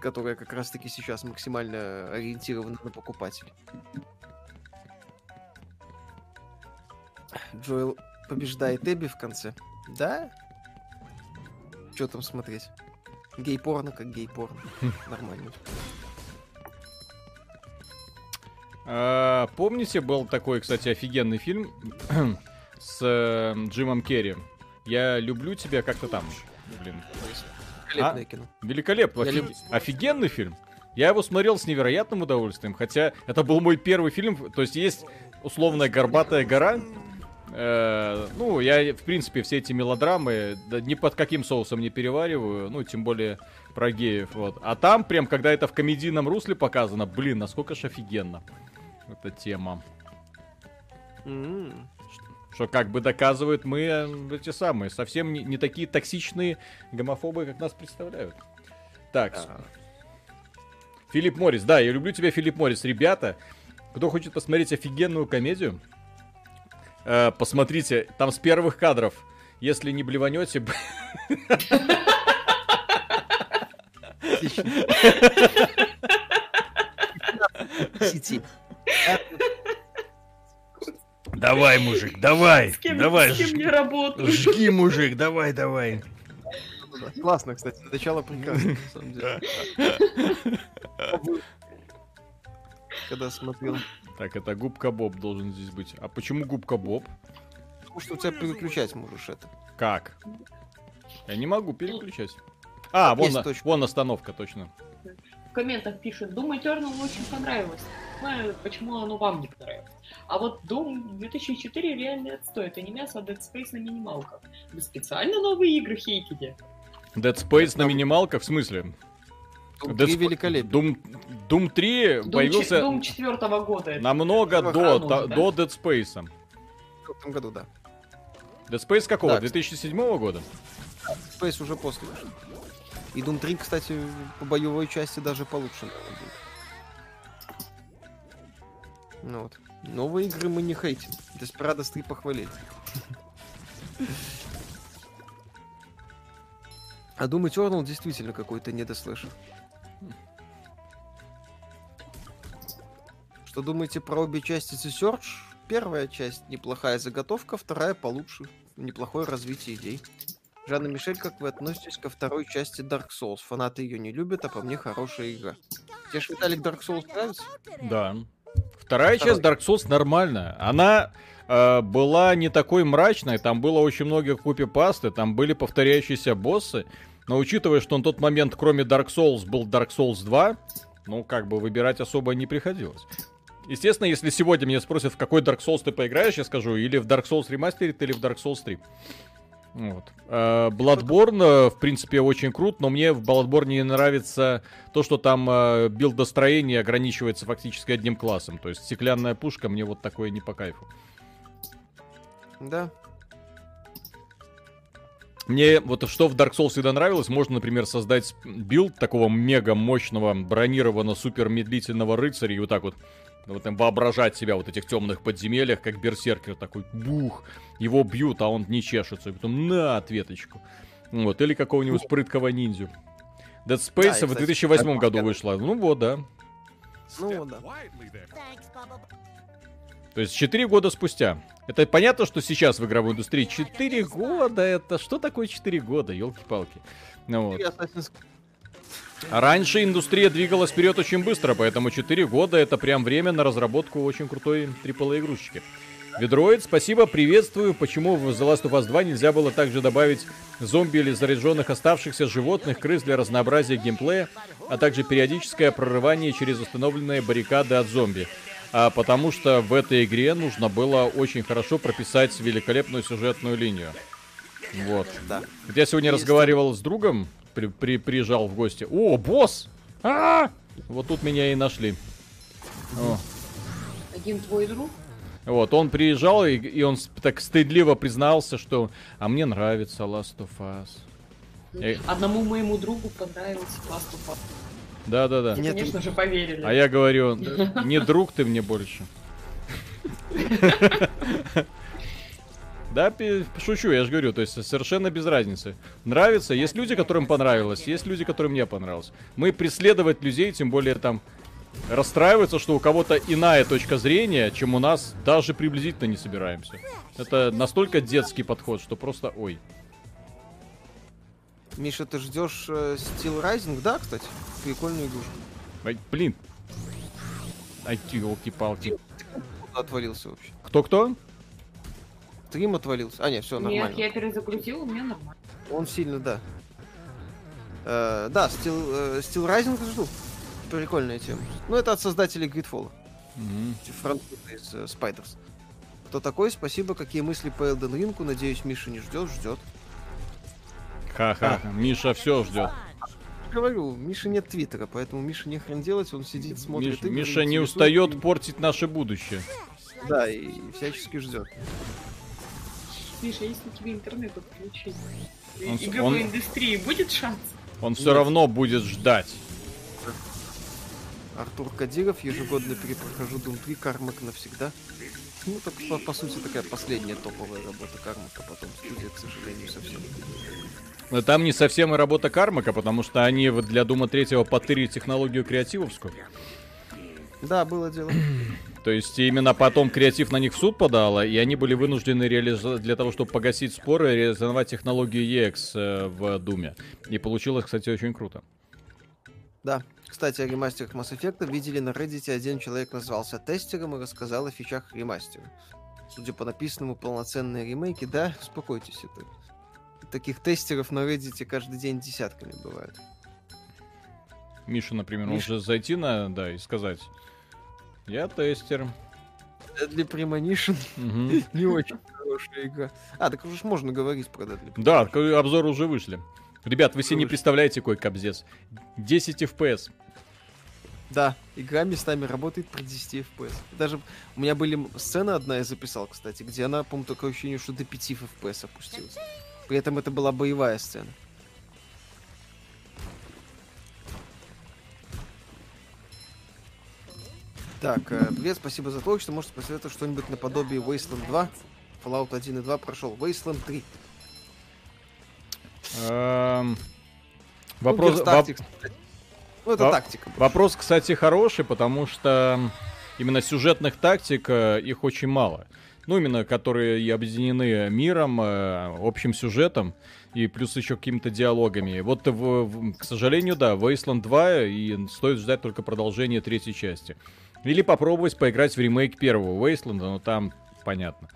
Которая как раз-таки сейчас максимально ориентирована на покупателей. Джоэл побеждает Эбби в конце. Да? Что там смотреть? Гей-порно как гей-порно. Нормально. А, помните, был такой, кстати, офигенный фильм с э, Джимом Керри? Я люблю тебя как-то там. Блин. Великолепное кино. Великолепно. Офиг- люблю. Офигенный фильм. Я его смотрел с невероятным удовольствием, хотя это был мой первый фильм. То есть есть условная горбатая гора. Э, ну, я, в принципе, все эти мелодрамы да, ни под каким соусом не перевариваю, ну, тем более про геев, вот. А там, прям, когда это в комедийном русле показано, блин, насколько ж офигенно эта тема. М. Что как бы доказывает, мы э, эти самые, совсем не, не такие токсичные гомофобы, как нас представляют. Так, с- А, Филипп Моррис, да, я люблю тебя, Филипп Моррис. Ребята, кто хочет посмотреть офигенную комедию, Э, посмотрите, там с первых кадров. Если не блеванете... Сети. Давай, мужик, давай, С кем, давай, с кем жги, я работаю? жги, мужик, давай, давай. Классно, кстати, начало прекрасно, на самом деле. Когда смотрел. Так, это губка Боб должен здесь быть. А почему губка Боб? Потому что у тебя переключать можешь это. Как? Я не могу переключать. А, вон, вон остановка, точно. В комментах пишут, Doom Eternal очень понравилось. Знаю, почему оно вам не понравилось. А вот Doom 2004 реально отстой. Это не мясо, а Dead Space на минималках. Вы специально новые игры хейтите? Dead Space на минималках, в смысле? Doom Dead 3 Sp- великолепен. Doom, Doom 3 Doom, появился Doom 4 года. это. намного до, та- уже, да? до Dead Space. В этом году, да. Dead Space какого? Да, 2007 года? Space уже после. И Doom 3, кстати, по боевой части даже получше. наверное, будет. Ну вот. Новые игры мы не хейтим. Desperados 3 похвалили. А Doom Eternal действительно какой-то недослышал. Что думаете про обе части The Search? Первая часть неплохая заготовка, вторая получше. Неплохое развитие идей. Жанна Мишель, как вы относитесь ко второй части Dark Souls? Фанаты ее не любят, а по мне хорошая игра. Тебе ж, Виталик, Dark Souls нравится? Да. Вторая часть Второй. Dark Souls нормальная. Она э, была не такой мрачной, там было очень много купи-пасты, там были повторяющиеся боссы. Но учитывая, что на тот момент, кроме Dark Souls, был Dark Souls 2, ну, как бы выбирать особо не приходилось. Естественно, если сегодня меня спросят, в какой Dark Souls ты поиграешь, я скажу, или в Dark Souls Remastered, или в Dark Souls 3. Вот. Э, Bloodborne, э, в принципе, очень крут, но мне в Bloodborne не нравится то, что там э, билдостроение ограничивается фактически одним классом. То есть стеклянная пушка мне вот такое не по кайфу. Да. Мне вот что в Dark Souls всегда нравилось, можно, например, создать билд такого мега мощного бронированного супер медлительного рыцаря и вот так вот вот там воображать себя вот этих темных подземельях, как берсеркер такой, бух, его бьют, а он не чешется, и потом на ответочку. Вот, или какого-нибудь прыткого ниндзю. Dead Space Да, в кстати, 2008 такой году я- вышла. Ну вот, да. Ну вот, да. То есть 4 года спустя. Это понятно, что сейчас в игровой индустрии 4 года, это что такое 4 года, елки-палки. Ну вот. Раньше индустрия двигалась вперед очень быстро, поэтому 4 года это прям время на разработку очень крутой AAA игрушечки. Ведроид, спасибо, приветствую. Почему в The Last of Us 2 нельзя было также добавить зомби или заряженных оставшихся животных, крыс для разнообразия геймплея, а также периодическое прорывание через установленные баррикады от зомби? А потому что в этой игре нужно было очень хорошо прописать великолепную сюжетную линию. Вот. Да. Вот я сегодня Есть разговаривал с другом, при- при- приезжал в гости. О, босс! А! Вот тут меня и нашли. О. Один твой друг? Вот, он приезжал, и, и он так стыдливо признался, что «А мне нравится Last of Us». Э. Одному моему другу понравился Last of Us. Да-да-да. Нет, конечно же, поверили. А я говорю, не друг ты мне больше. Да, шучу, я же говорю, то есть совершенно без разницы. Нравится, есть люди, которым понравилось, есть люди, которым не понравилось. Мы преследовать людей, тем более там расстраиваться, что у кого-то иная точка зрения, чем у нас, даже приблизительно не собираемся. Это настолько детский подход, что просто ой. Миша, ты ждешь э, Steel Rising? Да, кстати. Прикольную игрушку. Ай, блин. Ай, елки-палки. Отвалился вообще? Кто-кто? Стрим отвалился. А, нет, все, Нет, нормально. я перезагрузила, у меня нормально. Он сильно, да. Э, да, Steel, э, Steel Rising жду. Прикольная тема. Ну, это от создателей Gridfall. Мгм. Французы из э, Spiders. Кто такой? Спасибо. Какие мысли по Elden Ring? Надеюсь, Миша не ждет, ждет. Ха-ха, Миша все ждет. Говорю, Миша нет твиттера, поэтому Миша не хрен делать, он сидит, смотрит Миш- игры, Миша не устает и- портить наше будущее. Да, и всячески ждет. Миша, если тебе интернет отключить, Он игровой он- индустрии будет шанс? Он все Нет. равно будет ждать. Артур Кадиров, ежегодно перепрохожу Doom 3, Кармак навсегда. Ну, так, по, по сути, такая последняя топовая работа Кармака, потом студия, к сожалению, совсем. Но там не совсем и работа Кармака, потому что они вот для Дума третьего потырили технологию креативовскую. Да, было дело. То есть именно потом креатив на них в суд подала, и они были вынуждены реализовать для того, чтобы погасить споры, реализовать технологию EX э, в Думе. И получилось, кстати, очень круто. Да. Кстати, о ремастерах Mass Effect видели на Reddit, один человек назвался тестером и рассказал о фичах ремастера. Судя по написанному, полноценные ремейки, да, успокойтесь, это... Таких тестеров на Reddit каждый день десятками бывает. Миша, например, Миша. может зайти на, да, и сказать, я тестер. Deadly Premonition Мгм. не очень хорошая игра. А, так уж можно говорить про Deadly Premonition. Да, обзоры уже вышли. Ребят, вы себе не представляете, какой кобздец. 10 FPS. Да, игра местами работает при 10 FPS. Даже у меня были сцена одна, я записал, кстати, где она, по-моему, такое ощущение, что до 5 FPS опустилась. При этом это была боевая сцена. Так, э, привет, спасибо за то, что можете посоветовать что-нибудь наподобие Wasteland 2. Fallout 1 и 2 прошел. Wasteland 3. Эм, Ну, Вопрос, воп-. Ну, это Во- тактика. вопрос, кстати, хороший, потому что именно сюжетных тактик э, их очень мало. Ну, именно которые и объединены миром, э, общим сюжетом и плюс еще какими-то диалогами. Вот, в- в- к сожалению, да, Wasteland 2 и стоит ждать только продолжения третьей части. Или попробовать поиграть в ремейк первого Wasteland, но там понятно.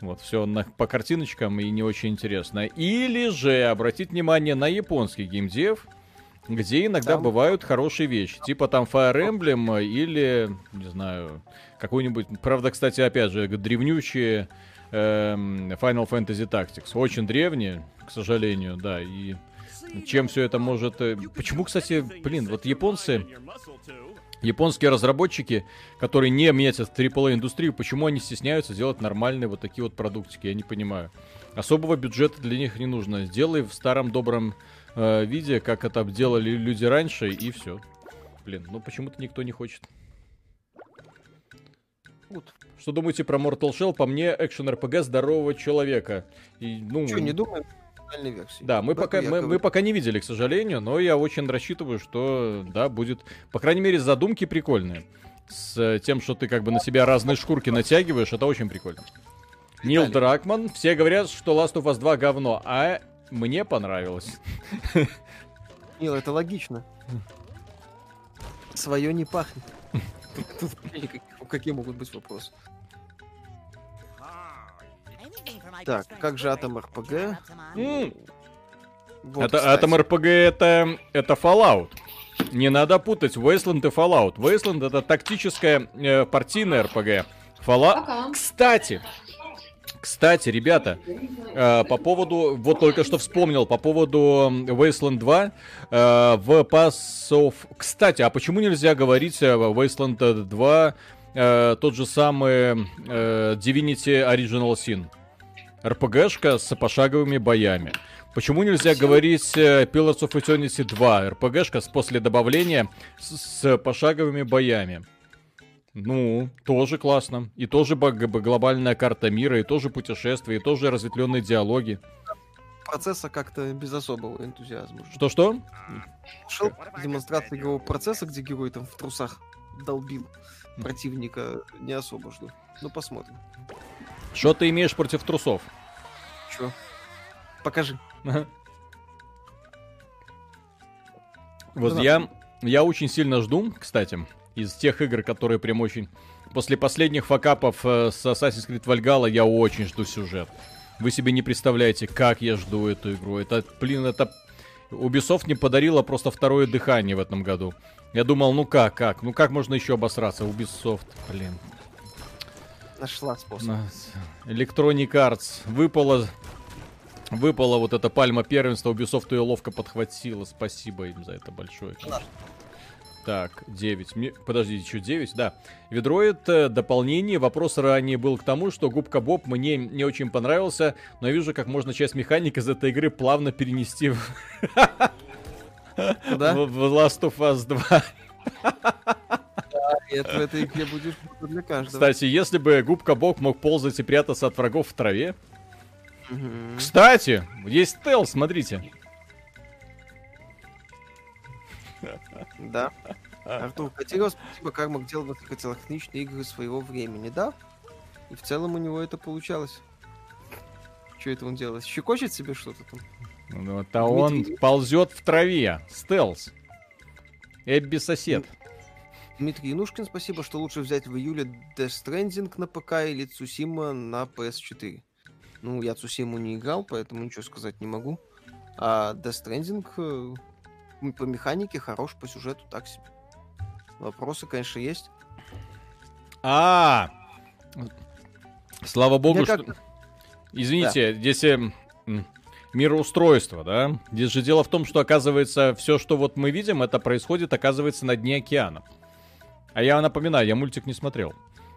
Вот, все по картиночкам и не очень интересно. Или же обратить внимание на японский геймдев, где иногда Там- бывают хорошие вещи. Типа там Fire Emblem или, не знаю, какой-нибудь... Правда, кстати, опять же, древнющие эм, Final Fantasy Tactics. Очень древние, к сожалению, да. И чем все это может... э, Почему, кстати, блин, вот японцы... Японские разработчики, которые не метят AAA-индустрию, почему они стесняются делать нормальные вот такие вот продуктики, я не понимаю. Особого бюджета для них не нужно. Сделай в старом добром э, виде, как это делали люди раньше, и все. Блин, ну почему-то никто не хочет. Вот. Что думаете про Mortal Shell? По мне, экшен РПГ здорового человека. И, ну, Чё, не думаем? О финальной версии. да, мы этом пока, мы, мы пока не видели, к сожалению, но я очень рассчитываю, что, да, будет, по крайней мере, задумки прикольные. С э, тем, что ты как бы на себя разные шкурки натягиваешь, это очень прикольно. Нил Виталий. Дракман. Все говорят, что Last of Us 2 говно, а мне понравилось. Нил, это логично. Свое не пахнет. Тут- Какие могут быть вопросы? Так, как же Атом РПГ? Вот, это. Атом РПГ это, это Fallout. Не надо путать Wasteland и Fallout. Wasteland это тактическая э, партийная РПГ. Fallout... Пока. Кстати, кстати, ребята, э, по поводу, вот только что вспомнил, по поводу Wasteland 2, э, в Pass of... Кстати, а почему нельзя говорить в Wasteland 2 э, тот же самый э, Divinity Original Sin? РПГшка с пошаговыми боями. Почему нельзя говорить э, Pillars of Eternity 2? РПГшка с после добавления с, с пошаговыми боями. Ну, тоже классно. И тоже глобальная карта мира, и тоже путешествия, и тоже разветвленные диалоги. Процесса как-то без особого энтузиазма. Что-что? Шел демонстрацию игрового процесса, где герой там в трусах долбил противника, не особо жду. Ну, посмотрим. Что ты имеешь против трусов? Чё? Покажи. Вот я, я очень сильно жду, кстати, из тех игр, которые прям очень... После последних факапов э, с Assassin's Creed Valhalla я очень жду сюжет. Вы себе не представляете, как я жду эту игру. Это, блин, это... Ubisoft не подарила просто второе дыхание в этом году. Я думал, ну как, как? Ну как можно еще обосраться? Ubisoft, блин. Нашла способ. Electronic Arts. Выпала... Выпала вот эта пальма первенства, Ubisoft ее ловко подхватила. Спасибо им за это большое. конечно. Так, 9. Мне... Подождите, что 9? Да. Ведроид дополнение. Вопрос ранее был к тому, что Губка Боб мне не очень понравился, но я вижу, как можно часть механик из этой игры плавно перенести в, Куда? в- в Last of Us 2. Нет, в этой игре будешь для каждого. Кстати, если бы Губка Боб мог ползать и прятаться от врагов в траве. Мгм. Кстати, есть стелс, смотрите. Да. Артур Катиров, спасибо, Кармак делал высокотехничные игры своего времени, да? И в целом у него это получалось. Что это он делает? Щекочет себе что-то там? Ну, Вот, а он ползет в траве. Стелс. Эбби сосед. Дмитрий Янушкин, спасибо, что лучше взять в июле Death Stranding на ПК или Цусима на PS4. Ну, я Цусиму не играл, поэтому ничего сказать не могу. А Death Stranding э, по механике хорош, по сюжету так себе. Вопросы, конечно, есть. А, слава богу, что... Извините, здесь эм, м, мироустройство, да? Здесь же дело в том, что, оказывается, все, что вот мы видим, это происходит, оказывается, на дне океана. А я напоминаю, я мультик не смотрел.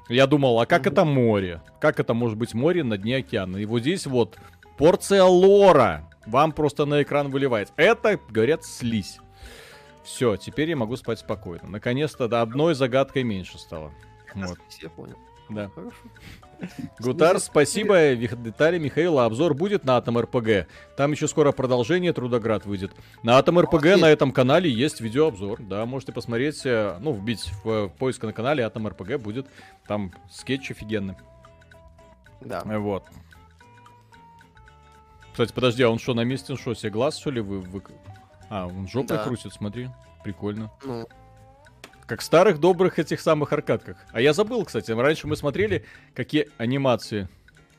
Я думал, а как это море? Как это может быть море на дне океана? И вот здесь вот порция лора вам просто на экран выливается. Это, говорят, слизь. Все, теперь я могу спать спокойно. Наконец-то да, одной загадкой меньше стало. Вот, Я понял. Да. Хорошо. Гутар, спасибо. Детали Михаила. Обзор будет на Атом РПГ. Там еще скоро продолжение Трудоград выйдет. На Атом РПГ на этом канале есть видеообзор. Да, можете посмотреть, э, ну, вбить в э, поиск на канале Атом РПГ будет. Там скетч офигенный. Да. Вот. Кстати, подожди, а он что, на месте, он что, себе глаз, что ли, вы... вы- А, он жопой Да. крутит, смотри. Прикольно. Ну, Как в старых добрых этих самых аркадках. А я забыл, кстати, раньше мы смотрели, какие анимации.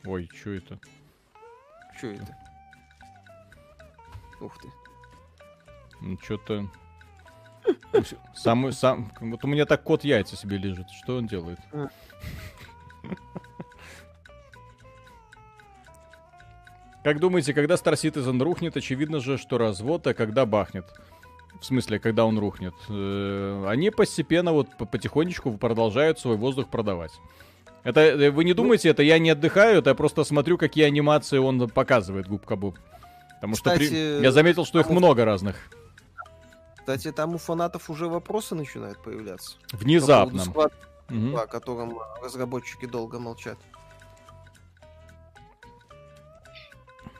Ой, что это? что это? Ух ты. Ну, что-то... Самый, сам... Вот у меня так кот яйца себе лежит. Что он делает? А. Как думаете, когда Star Citizen рухнет, очевидно же, что развод, а когда бахнет? В смысле, когда он рухнет? Э, Они постепенно, вот по- потихонечку продолжают свой воздух продавать. Это э, вы не думайте, это я не отдыхаю, это я просто смотрю, какие анимации он показывает, губка Боб. Потому что при- Кстати, я заметил, что их много разных. Кстати, там у фанатов уже вопросы начинают появляться. По Внезапно. Squad Мгм. 2, о котором разработчики долго молчат.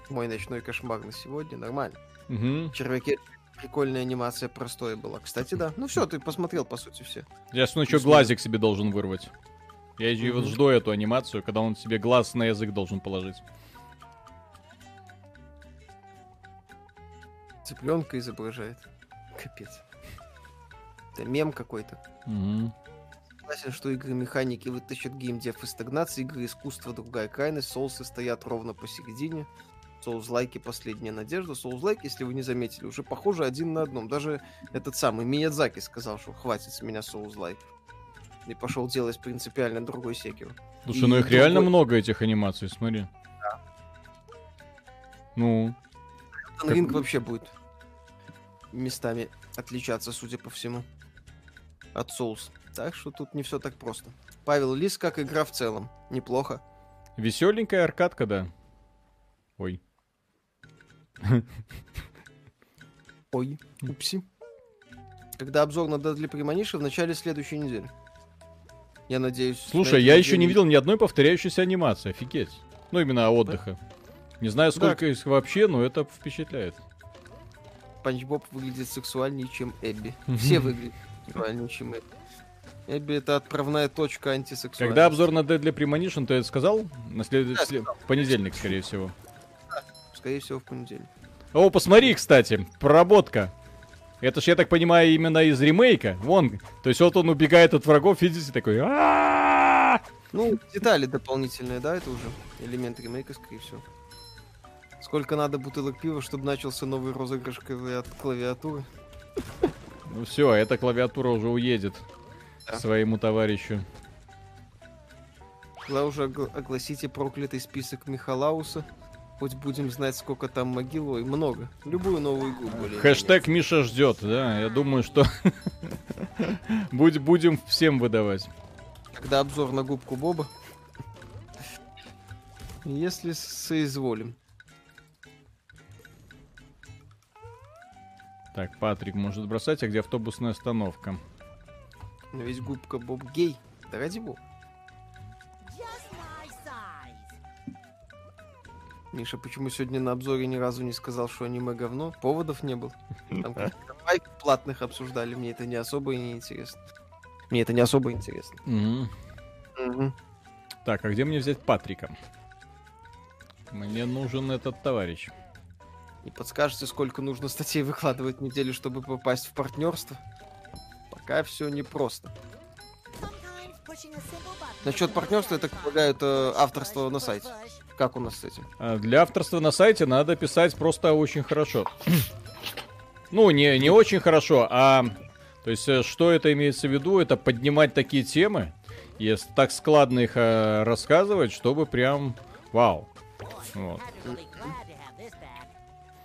Мой ночной кошмар на сегодня. Нормально. Мгм. Червяки прикольная анимация простое была. Кстати, да. Ну все, ты посмотрел, по сути, все. Я что, еще глазик себе должен вырвать. Я Мгм. жду эту анимацию, когда он себе глаз на язык должен положить. Цыпленка изображает. Капец. Это мем какой-то. Мгм. Согласен, что игры механики вытащат геймдев из стагнации, игры искусства другая крайность, соусы стоят ровно посередине. Соус-лайки последняя надежда. Соус-лайк, если вы не заметили, уже похоже один на одном. Даже этот самый Миядзаки сказал, что хватит с меня соус-лайк. И пошел делать принципиально другой секер. Слушай, ну И их реально другой- много, этих анимаций, смотри. Ну, Как- Ринг вообще будет местами отличаться, судя по всему, от соус. Так что тут не все так просто. Павел Лис, как игра в целом. Неплохо. веселенькая аркадка, да. Ой. Ой, упси. Когда обзор на Deadly Premonition в начале следующей недели. Я надеюсь... на Слушай, я еще не видел ни одной повторяющейся анимации, офигеть. Ну, именно отдыха. Не знаю, сколько их вообще, но это впечатляет. Панч Боб выглядит сексуальнее, чем Эбби. Все выглядят сексуальнее, чем Эбби. Эбби это отправная точка антисексуальности. Когда обзор на Deadly Premonition, ты это сказал? На след- Да, сказал. понедельник, скорее всего. Скорее всего, в понедельник. О, посмотри, кстати, проработка. Это ж, я так понимаю, именно из ремейка. Вон, то есть вот он убегает от врагов, видите, такой... Ну, детали дополнительные, да, это уже элемент ремейка, скорее всего. Сколько надо бутылок пива, чтобы начался новый розыгрыш клави- клавиатуры? Ну все, эта клавиатура уже уедет Да. своему товарищу. Тогда уже огла- огласите проклятый список Михалауса. Хоть будем знать, сколько там могил. Много. Любую новую игру более Хэштег Миша ждет, да. Я думаю, что будем всем выдавать. Когда обзор на губку Боба. Если соизволим. Так, Патрик может бросать, а где автобусная остановка? Но ведь губка Боб гей. Да ради бога. Миша, почему сегодня на обзоре ни разу не сказал, что аниме говно? Поводов не было. Там каких-то лайк платных обсуждали, мне это не особо и не интересно. Мне это не особо интересно. Так, а где мне взять Патрика? Мне нужен этот товарищ. Не подскажете, сколько нужно статей выкладывать в неделю, чтобы попасть в партнерство? Пока все непросто. Насчет партнерства, я так полагаю, это авторство на сайте. Как у нас с этим? А Для авторства на сайте надо писать просто очень хорошо. Ну, не, не очень хорошо, а... То есть, э, что это имеется в виду? Это поднимать такие темы, и с- так складно их э, рассказывать, чтобы прям... Вау. Вот.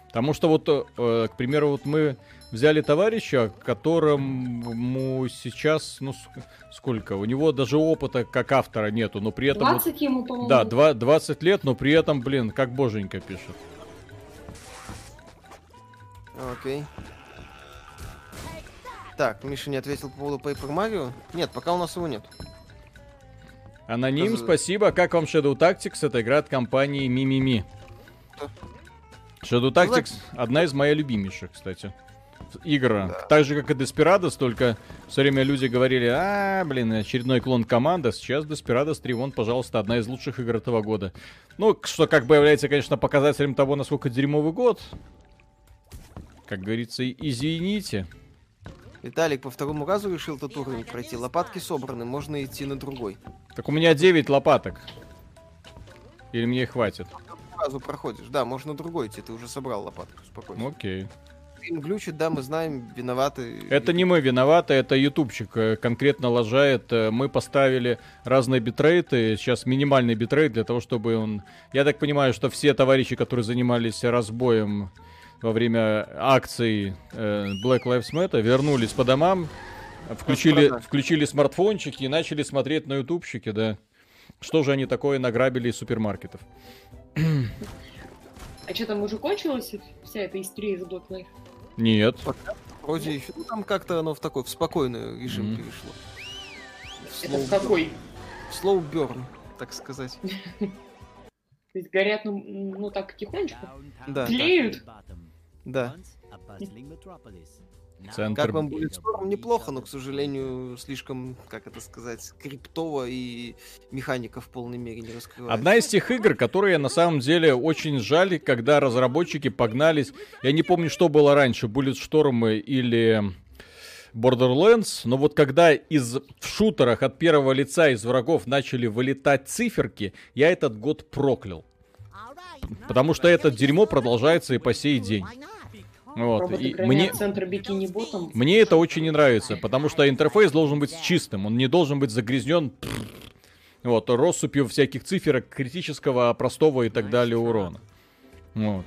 Потому что вот, э, к примеру, вот мы взяли товарища, которому сейчас, ну, ск- сколько? У него даже опыта как автора нету, но при этом... вот- 20 ему, по-моему. да, два- 20 лет, но при этом, блин, как боженька пишет. Окей. Так, Миша не ответил по поводу Paper Mario. Нет, пока у нас его нет. Аноним, Раз- спасибо. Как вам Shadow Tactics? Это игра от компании Мимими. Shadow Tactics одна из моих любимейших, кстати. Игра. Так же, как и Desperados, только все время люди говорили, а, блин, очередной клон команда. Сейчас Desperados 3, вон, пожалуйста, одна из лучших игр этого года. Ну, что как бы является, конечно, показателем того, насколько дерьмовый год. Как говорится, извините. Виталик по второму разу решил тот уровень пройти. Лопатки собраны, можно идти на другой. Так у меня 9 лопаток. Или мне хватит? Сразу проходишь. Да, можно другой идти, ты уже собрал лопатку, спокойно. Окей. Им глючит, да, мы знаем, виноваты. Это не мы виноваты, это ютубчик э, конкретно лажает. Э, Мы поставили разные битрейты, сейчас минимальный битрейт для того, чтобы он... Я так понимаю, что все товарищи, которые занимались разбоем во время акции э, Black Lives Matter, вернулись по домам, включили, включили смартфончики и начали смотреть на ютубчике, да. Что же они такое награбили из супермаркетов? А что там уже кончилась вся эта истерия за Black Lives? Нет. Вроде еще. Ну там как-то оно в такой, в спокойный режим Мгм. перешло. В Это в какой? Slow burn, так сказать. То есть горят, ну, ну так тихонечку? Да. Тлеют? Да. Центр. Как вам будет Bulletstorm? Неплохо, но, к сожалению, слишком, как это сказать, криптово и механика в полной мере не раскрывается. Одна из тех игр, которые на самом деле очень жаль, когда разработчики погнались. Я не помню, что было раньше, Bulletstorm или Borderlands, но вот когда из в шутерах от первого лица из врагов начали вылетать циферки, я этот год проклял. Потому что это дерьмо продолжается и по сей день. Вот. И мне, центр бикини-ботом. мне это очень не нравится, потому что интерфейс должен быть чистым, он не должен быть загрязнен вот, россыпью всяких циферок критического, простого и так далее урона. Вот.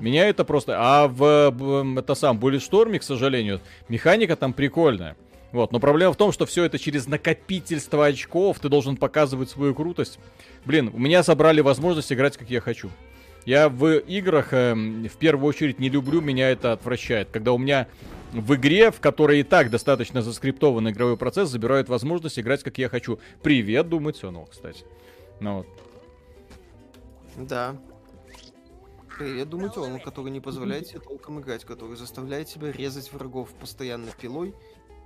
Меня это просто... А в, в- это сам Bulletstorm, к сожалению, механика там прикольная. Вот, но проблема в том, что все это через накопительство очков, ты должен показывать свою крутость. Блин, у меня забрали возможность играть, как я хочу. Я в играх эм, в первую очередь не люблю, меня это отвращает. Когда у меня в игре, в которой и так достаточно заскриптованный игровой процесс, забирают возможность играть, как я хочу. Привет, думать оно, кстати. Ну вот. Да. Привет, думаю, он, который не позволяет себе толком играть, который заставляет тебя резать врагов постоянно пилой,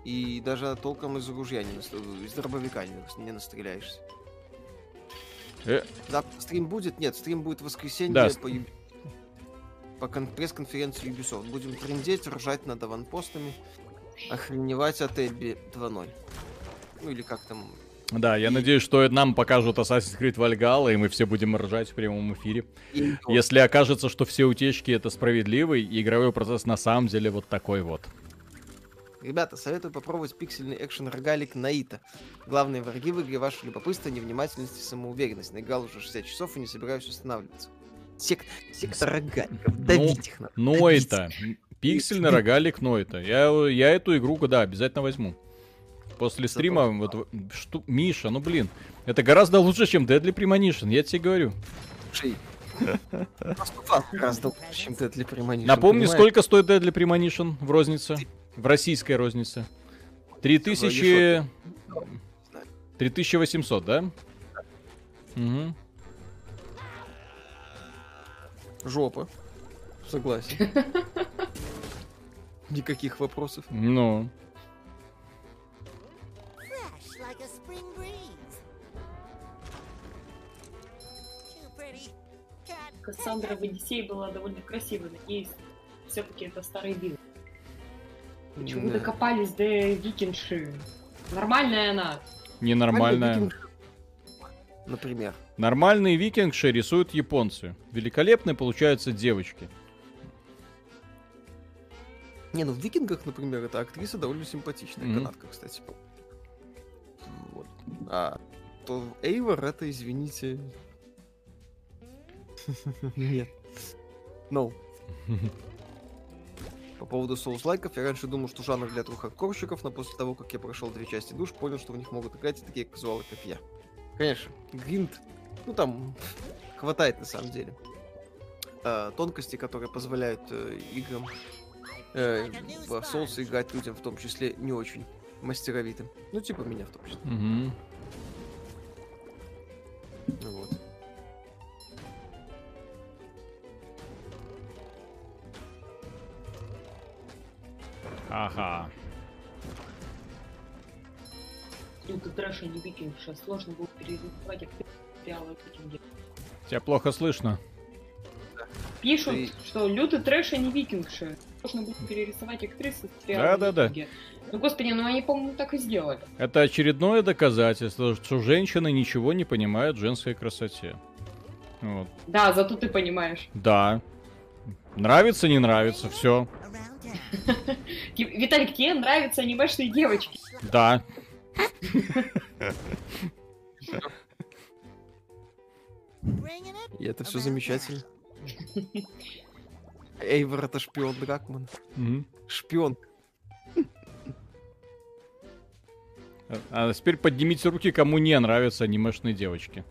и даже толком из ружья не нас- из дробовика не, не настреляешься. Э. Завтра стрим будет? Нет, стрим будет в воскресенье Да. по, по кон- пресс-конференции Ubisoft. Будем трендеть, ржать над аванпостами, охреневать от Эбби 2.0. Ну или как там Да, я надеюсь, что нам покажут Assassin's Creed Valhalla, и мы все будем ржать в прямом эфире. и- Если окажется, что все утечки это справедливый, и игровой процесс на самом деле вот такой вот. Ребята, советую попробовать пиксельный экшен рогалик Наита. Главные враги в игре ваше любопытство, невнимательность и самоуверенность. Наиграл уже 60 часов и не собираюсь останавливаться. Сек... Секта рогаликов. Давить их надо. Давить. это. Пиксельный рогалик, но это. Я, я эту игру, да, обязательно возьму. После стрима, вот, что, Миша, ну блин, это гораздо лучше, чем Deadly Premonition, я тебе говорю. Слушай, гораздо лучше, чем Deadly Premonition. Напомни, понимаешь? сколько стоит Deadly Premonition в рознице? В российской рознице. 3000... 3800, да? Угу. Жопа. Согласен. Никаких вопросов. Ну. Кассандра в Одиссее была довольно красивой. Надеюсь, все-таки это старый билд. Почему Да. докопались до викинши? Нормальная она. ненормальная. Например. Нормальные викингши рисуют японцы. Великолепные получаются девочки. Не, ну в Викингах, например, эта актриса довольно симпатичная. Мгм. Канадка, кстати. Вот. А то Эйвор это, извините... Нет. No. По поводу соус-лайков, я раньше думал, что жанр для трухакорщиков, но после того, как я прошел две части душ, понял, что в них могут играть и такие казуалы, как я. Конечно, гринд, ну там хватает на самом деле. А, тонкости, которые позволяют э, играм э, в соусы играть людям, в том числе не очень мастеровитым. Ну, типа меня в том числе. Ну Вот. Ага. Лютый трэш, а не викингша. Сложно было перерисовать актрисы сериала викинги. Тебя плохо слышно. Пишут, Ты- что лютый трэш, а не викингши. Сложно было перерисовать актрисы сериала Да-да-да. викинги. Ну, господи, ну они, по-моему, так и сделали. Это очередное доказательство, что женщины ничего не понимают в женской красоте. Вот. Да, зато ты понимаешь. Да. Нравится, не нравится, все. Виталик, тебе нравятся анимешные девочки. Да. И это все замечательно. Эйвор это шпион Дракмана. Мгм. Шпион. А- А теперь поднимите руки, кому не нравятся анимешные девочки.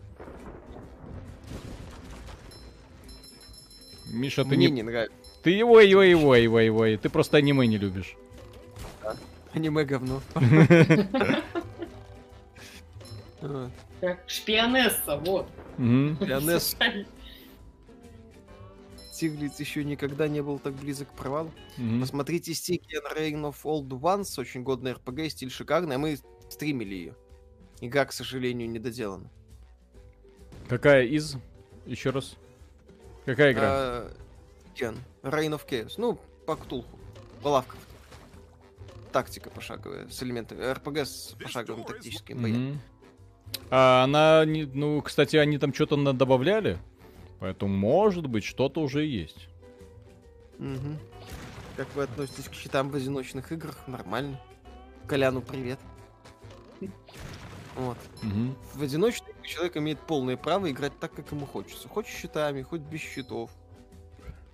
Миша, ты Мне не... не нравится. Ты ой, ой, ой, ой, ой, ты просто аниме не любишь. Аниме говно. А, Как шпионесса, вот. Леонесс Тиглиц еще никогда не был так близок к провалу. Мгм. Посмотрите Sticky and Reign of Old Ones, очень годная RPG, стиль шикарный, а мы стримили ее. Игра, к сожалению, не доделана. Какая из? Еще раз. Какая игра? Кен, Reign of Chaos. Ну, по Ктулху. По лавкам. Тактика пошаговая, с элементами РПГ с пошаговыми тактическими боями. Мгм. А она, ну, кстати, они там что-то добавляли, поэтому, может быть, что-то уже есть. Мгм. Как вы относитесь к счетам в одиночных играх? Нормально. Коляну привет. Вот. Мгм. В одиночной игре человек имеет полное право играть так, как ему хочется. Хоть с счетами, хоть без счетов.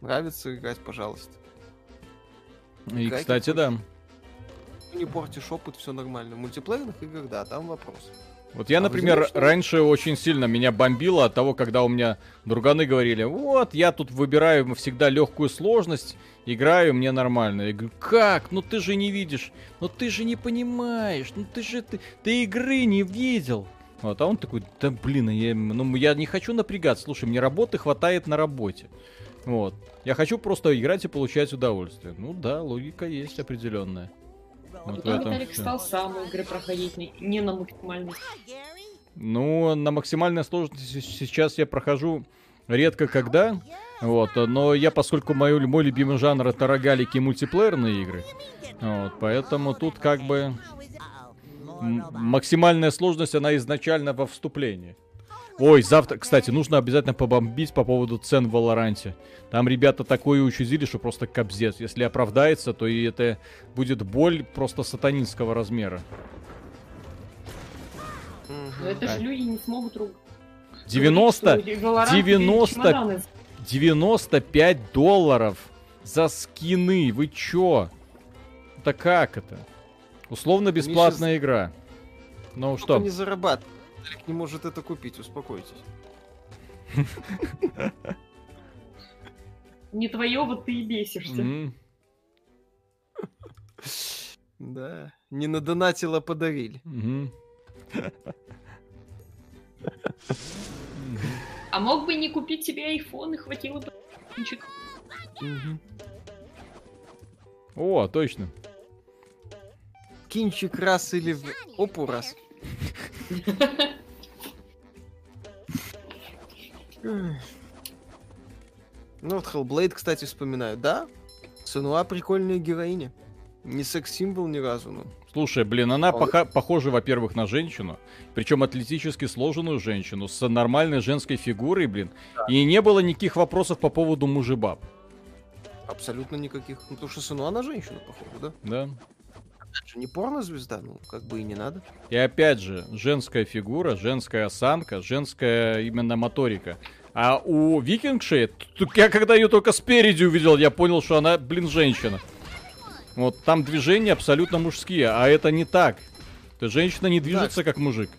Нравится играть, пожалуйста. И, Как кстати, да. Не портишь опыт, все нормально. В мультиплеерных играх, да, там вопрос. Вот я, А например, одиночной? раньше очень сильно меня бомбило от того, когда у меня друганы говорили, вот, я тут выбираю всегда легкую сложность, играю, мне нормально. Я говорю, как? Ну ты же не видишь, ну ты же не понимаешь, ну ты же, ты, ты игры не видел. Вот, а он такой, да блин, я, ну, я не хочу напрягаться, слушай, мне работы хватает на работе. Вот. Я хочу просто играть и получать удовольствие. Ну да, логика есть определенная. Вот этом Виталик стал сам игры проходить не- на максимальной. Ну, на максимальной сложности сейчас я прохожу редко когда. Вот, но я, поскольку мой, мой любимый жанр это рогалики и мультиплеерные игры, вот, поэтому тут как бы максимальная сложность, она изначально во вступлении. Ой, завтра, кстати, нужно обязательно побомбить по поводу цен в Валоранте. Там ребята такое учудили, что просто кобзец. Если оправдается, то и это будет боль просто сатанинского размера. Но это же люди не смогут ругать. 90, 90... 90 95 долларов за скины. Вы чё? Это как это? Условно бесплатная игра. Ну Что? что? не Виталик не может это купить, успокойтесь. Не твое, вот ты и бесишься. Да. Не надонатила, подарили. Мгм. А мог бы не купить себе iPhone и хватило бы. О, точно. Кинчик раз или в опу раз. Ну вот Hellblade, кстати, вспоминаю. Да, Сануа прикольная героиня. Не секс-символ ни разу, ну. Слушай, блин, она Он- похожа, во-первых, на женщину, причем атлетически сложенную женщину, с нормальной женской фигурой, блин. И не было никаких вопросов по поводу мужебаб, Абсолютно никаких. Ну, потому что Сануа на женщину похожа, да? да? Не порно-звезда, ну, как бы и не надо. И опять же, женская фигура, женская осанка, женская именно моторика. А у Викингши, я когда ее только спереди увидел, я понял, что она, блин, женщина. Вот там движения абсолютно мужские, а это не так. То есть женщина не движется как мужик.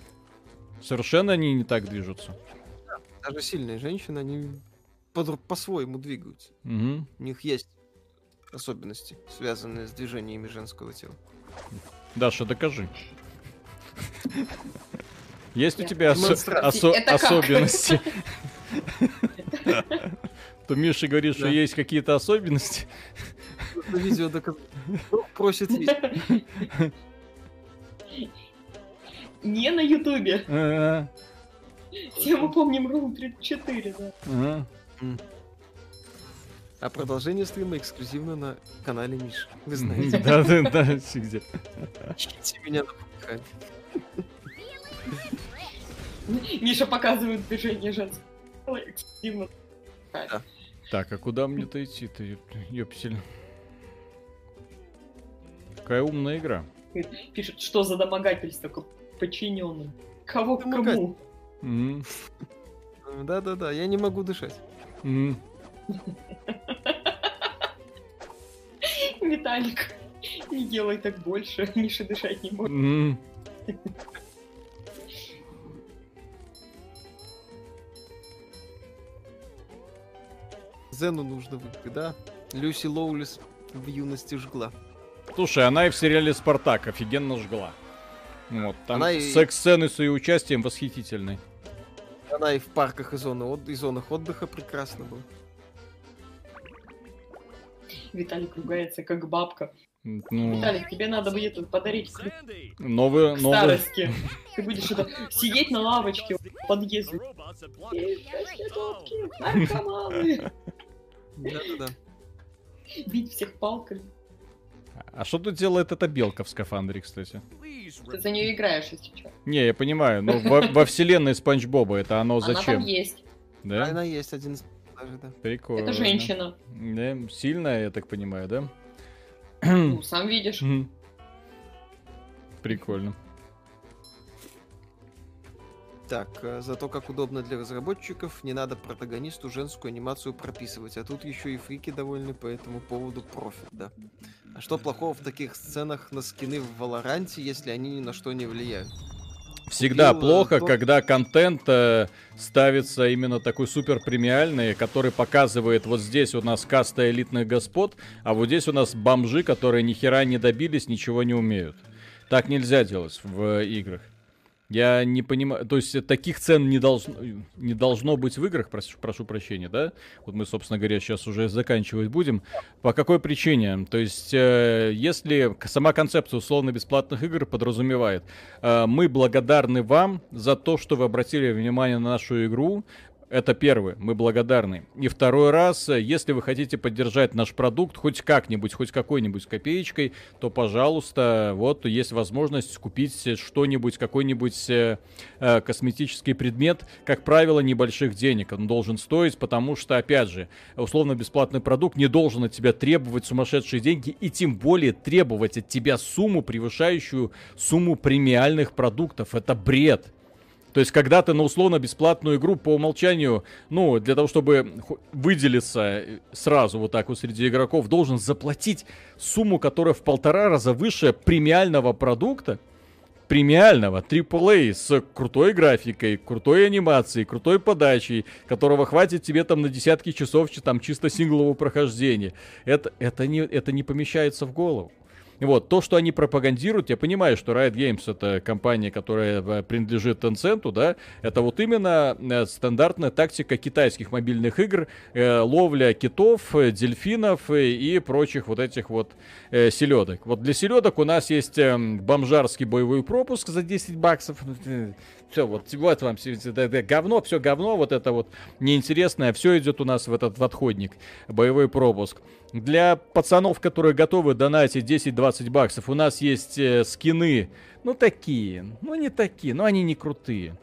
Совершенно они не так движутся. Даже сильные женщины, они по- по-своему двигаются. Мгм. У них есть особенности, связанные с движениями женского тела. Даша, докажи. Есть у тебя осо- Демонстрация. осо- Это как? особенности? То Миша говорит, что есть какие-то особенности. Это видео Ну, просит. Не на Ютубе. Все мы помним Рум 34, да. А продолжение стрима эксклюзивно на канале Миши. Вы знаете. Да, да, да, всегда. Ищите меня на Патреоне. Миша показывает движение женского эксклюзивно. Так, а куда мне-то идти-то, ёп- ёпсель? Какая умная игра. Пишет, что за домогательство к подчиненным. Кого к кому? Да-да-да, я не могу дышать. мгм. Виталик, не делай так больше. Миша дышать не может. Мгм. Зену нужно выиграть, да? Люси Лоулис в юности жгла. Слушай, она и в сериале «Спартак» офигенно жгла. Вот, там Она и- секс-сцены с ее участием восхитительны. Она и в парках и, зоны от- и зонах отдыха прекрасно была. Виталик ругается, как бабка. Ну, Виталик, тебе надо будет тут подарить ключ новые, к новые, старости. Ты будешь это, сидеть на лавочке в подъезде. Наркоманы. Да-да-да. Бить всех палками. А что тут делает эта белка в скафандре, кстати? Ты за нее играешь, если что. Не, я понимаю, но во, во вселенной Спанч Боба это оно Она там зачем? есть. Да? Она есть один из даже, да. Прикольно. Это женщина. Да, сильная, я так понимаю, да? Ну, сам видишь. Прикольно. Так, э, зато как удобно для разработчиков, не надо протагонисту женскую анимацию прописывать, а тут еще и фрики довольны по этому поводу профит, да. А что плохого в таких сценах на скины в Валоранте, если они ни на что не влияют? Всегда Купил, плохо, то- когда контент э, ставится именно такой супер премиальный, который показывает вот здесь у нас каста элитных господ, а вот здесь у нас бомжи, которые ни хера не добились, ничего не умеют. Так нельзя делать в играх. Я не понимаю, то есть таких цен не должно, не должно быть в играх, прошу, прошу прощения, да? Вот мы, собственно говоря, сейчас уже заканчивать будем. По какой причине? То есть, э, если сама концепция условно-бесплатных игр подразумевает, э, мы благодарны вам за то, что вы обратили внимание на нашу игру, это первое, мы благодарны. И второй раз, э, если вы хотите поддержать наш продукт хоть как-нибудь, хоть какой-нибудь копеечкой, то, пожалуйста, вот есть возможность купить э, что-нибудь, какой-нибудь э, э, косметический предмет, как правило, небольших денег он должен стоить, потому что, опять же, условно-бесплатный продукт не должен от тебя требовать сумасшедшие деньги и тем более требовать от тебя сумму, превышающую сумму премиальных продуктов. Это бред. То есть, когда ты на условно-бесплатную игру по умолчанию, ну, для того, чтобы выделиться э, сразу вот так вот среди игроков, должен заплатить сумму, которая в полтора раза выше премиального продукта, премиального AAA с крутой графикой, крутой анимацией, крутой подачей, которого хватит тебе там на десятки часов там чисто синглового прохождения. Это, это, не, это не помещается в голову. Вот, то, что они пропагандируют, я понимаю, что Riot Games это компания, которая э, принадлежит Tencent, да, это вот именно э, стандартная тактика китайских мобильных игр, э, ловля китов, э, дельфинов и прочих вот этих вот э, селедок. Вот для селедок у нас есть э, бомжарский боевой пропуск за 10 баксов. Все, вот, вот вам все, говно, все говно, вот это вот неинтересное, все идет у нас в этот в отходник, боевой пропуск. Для пацанов, которые готовы донатить 10-20 баксов, у нас есть э, скины, ну такие, ну не такие, но они не крутые.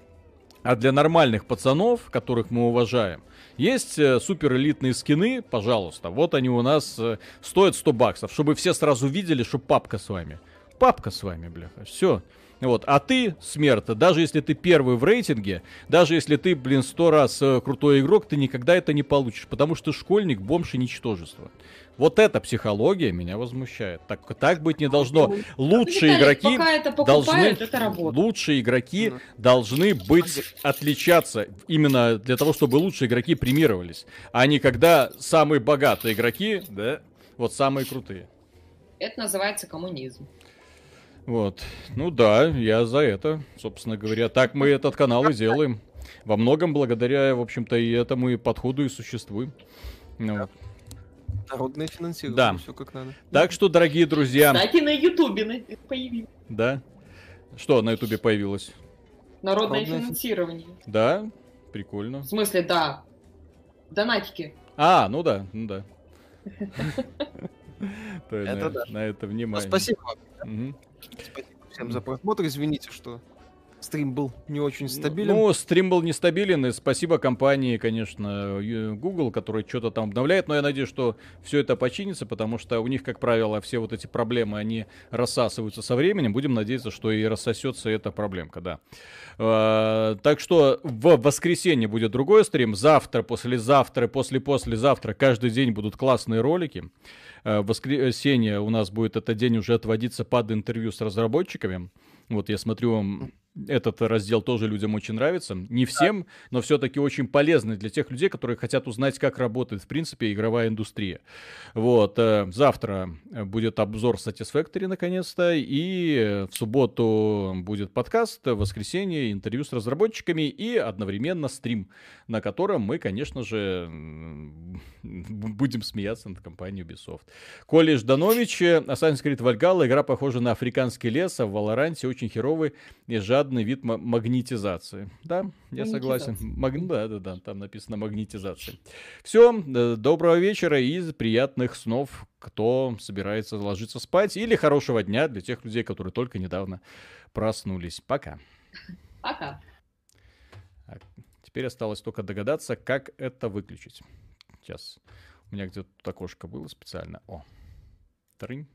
А для нормальных пацанов, которых мы уважаем, есть э, супер элитные скины, пожалуйста. Вот они у нас э, стоят 100 баксов, чтобы все сразу видели, что папка с вами. Папка с вами, бляха. Все. Вот. А ты, смерта, даже если ты первый в рейтинге, даже если ты, блин, сто раз э, крутой игрок, ты никогда это не получишь, потому что школьник, бомж и ничтожество. Вот эта психология меня возмущает. Так, так быть не должно. Лучшие Виталик, игроки должны, это работает. лучшие игроки Ну. должны быть отличаться именно для того, чтобы лучшие игроки премировались, а не когда самые богатые игроки, да, вот самые крутые. Это называется коммунизм. Вот. Ну да, я за это, собственно говоря. Так мы этот канал и делаем. Во многом благодаря, в общем-то, и этому и подходу и существуем. Ну вот. Народное финансирование, Да. все как надо. Так что, дорогие друзья, Кстати, на Ютубе появилось да. Что на Ютубе появилось? народное Народное финансирование. Да, прикольно. В смысле, да. Донатики. А, ну да, ну да. Это на- да. На это Ну, внимание. спасибо вам. Спасибо всем за просмотр. Извините, что стрим был не очень стабилен. Ну, стрим был нестабилен, и спасибо компании, конечно, Ю- Google, который что-то там обновляет, но я надеюсь, что все это починится, потому что у них, как правило, все вот эти проблемы, они рассасываются со временем. Будем надеяться, что и рассосется эта проблемка, да. Э, Так что в воскресенье будет другой стрим, завтра, послезавтра, после-послезавтра каждый день будут классные ролики. Э, воскресенье у нас будет этот день уже отводиться под интервью с разработчиками. Вот я смотрю, этот раздел тоже людям очень нравится. Не всем, но все-таки очень полезный для тех людей, которые хотят узнать, как работает, в принципе, игровая индустрия. Вот. э, Завтра будет обзор Satisfactory, наконец-то, и в субботу будет подкаст, в воскресенье интервью с разработчиками и одновременно стрим, на котором мы, конечно же, будем смеяться над компанией Ubisoft. Коля Жданович, э, Assassin's Creed Valhalla, игра похожа на африканский лес, а в Валоранте очень херовый и жадный вид ма- магнитизации. Да, я согласен. Маг- Да, да, да, там написано магнитизация. Все, доброго вечера и приятных снов, кто собирается ложиться спать, или хорошего дня для тех людей, которые только недавно проснулись. Пока. Пока. Теперь осталось только догадаться, как это выключить. Сейчас. У меня где-то тут окошко было специально. О. Трынь.